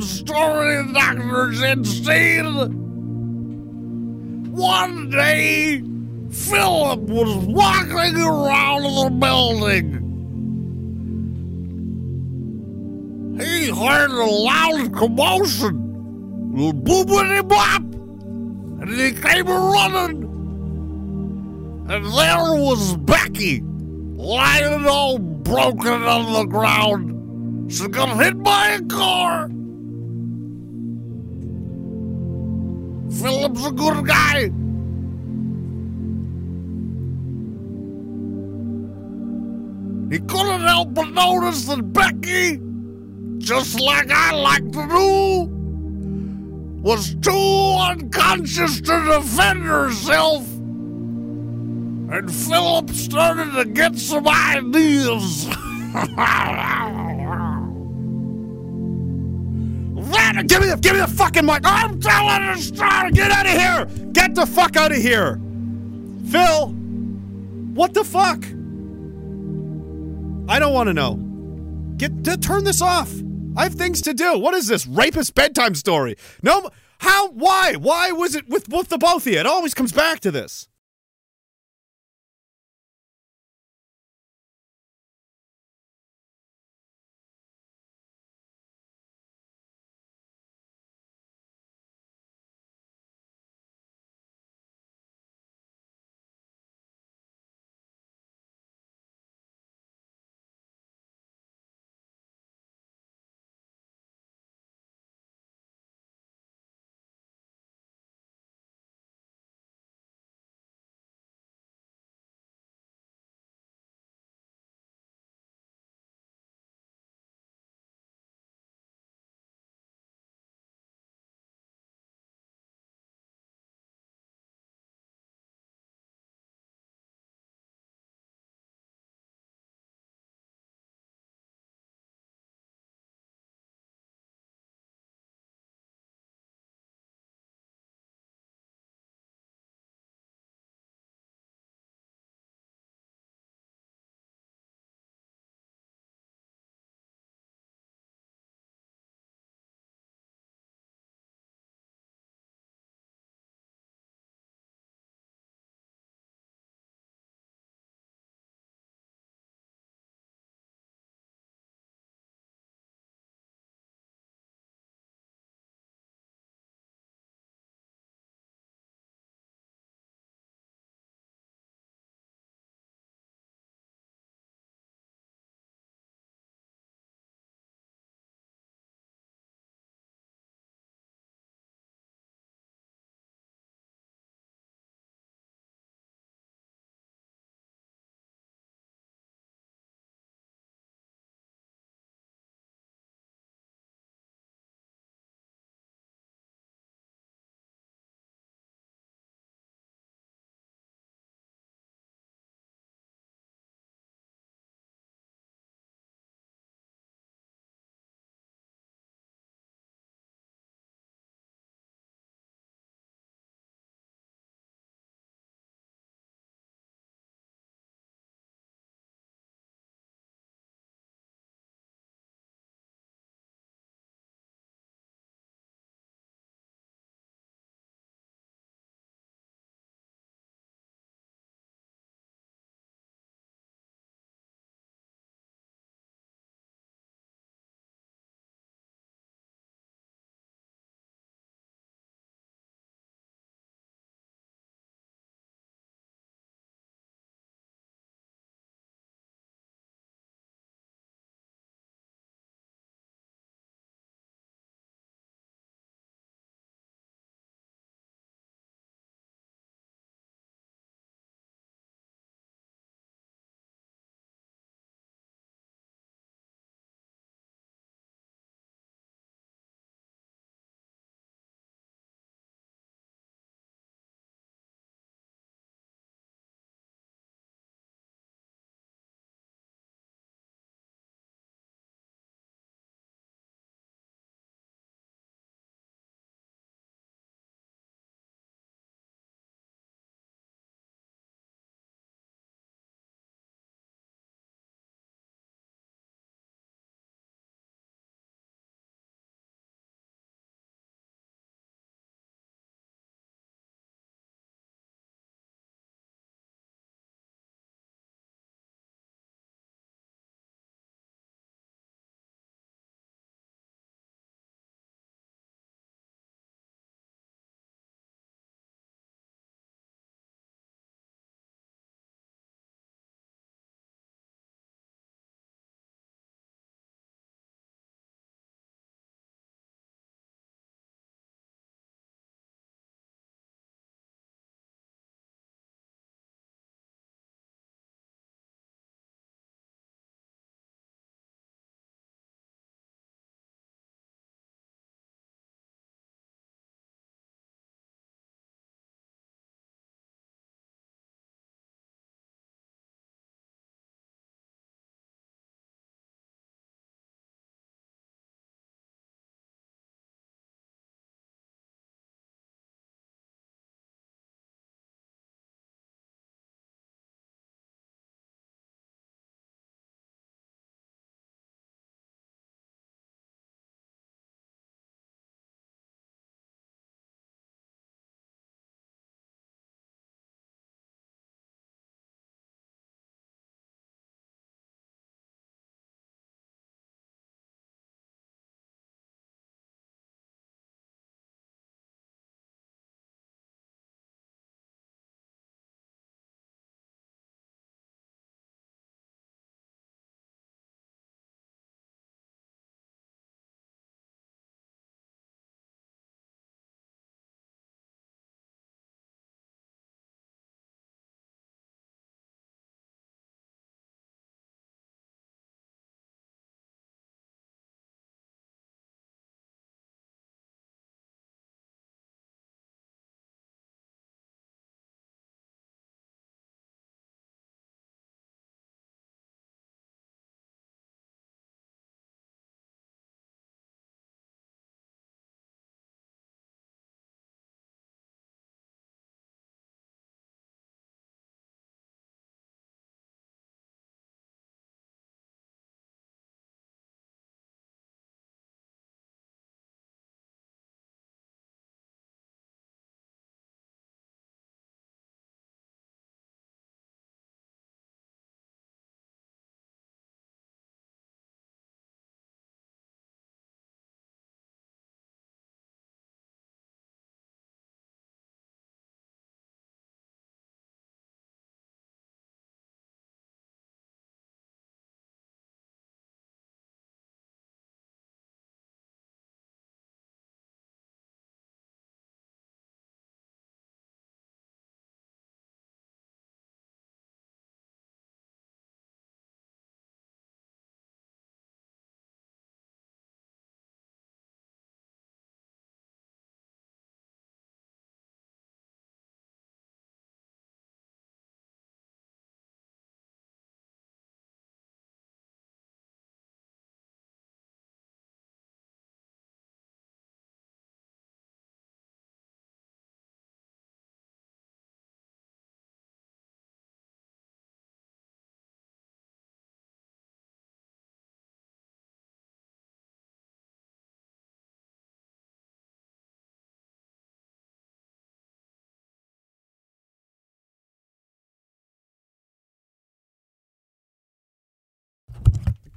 Story, Dr. Zinstein. One day, Philip was walking around the building. He heard a loud commotion. Boopity bop! And he came running. And there was Becky, lying all broken on the ground. She got hit by a car. Philip's a good guy. He couldn't help but notice that Becky, just like I like to do, was too unconscious to defend herself. And Philip started to get some ideas. Give me the give me the fucking mic. I'm telling story. Get out of here. Get the fuck out of here. Phil, what the fuck? I don't want to know. Get to turn this off. I have things to do. What is this? Rapist bedtime story. No how why? Why was it with with the both of you? It always comes back to this.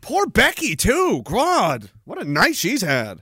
Poor Becky too. God, what a night she's had.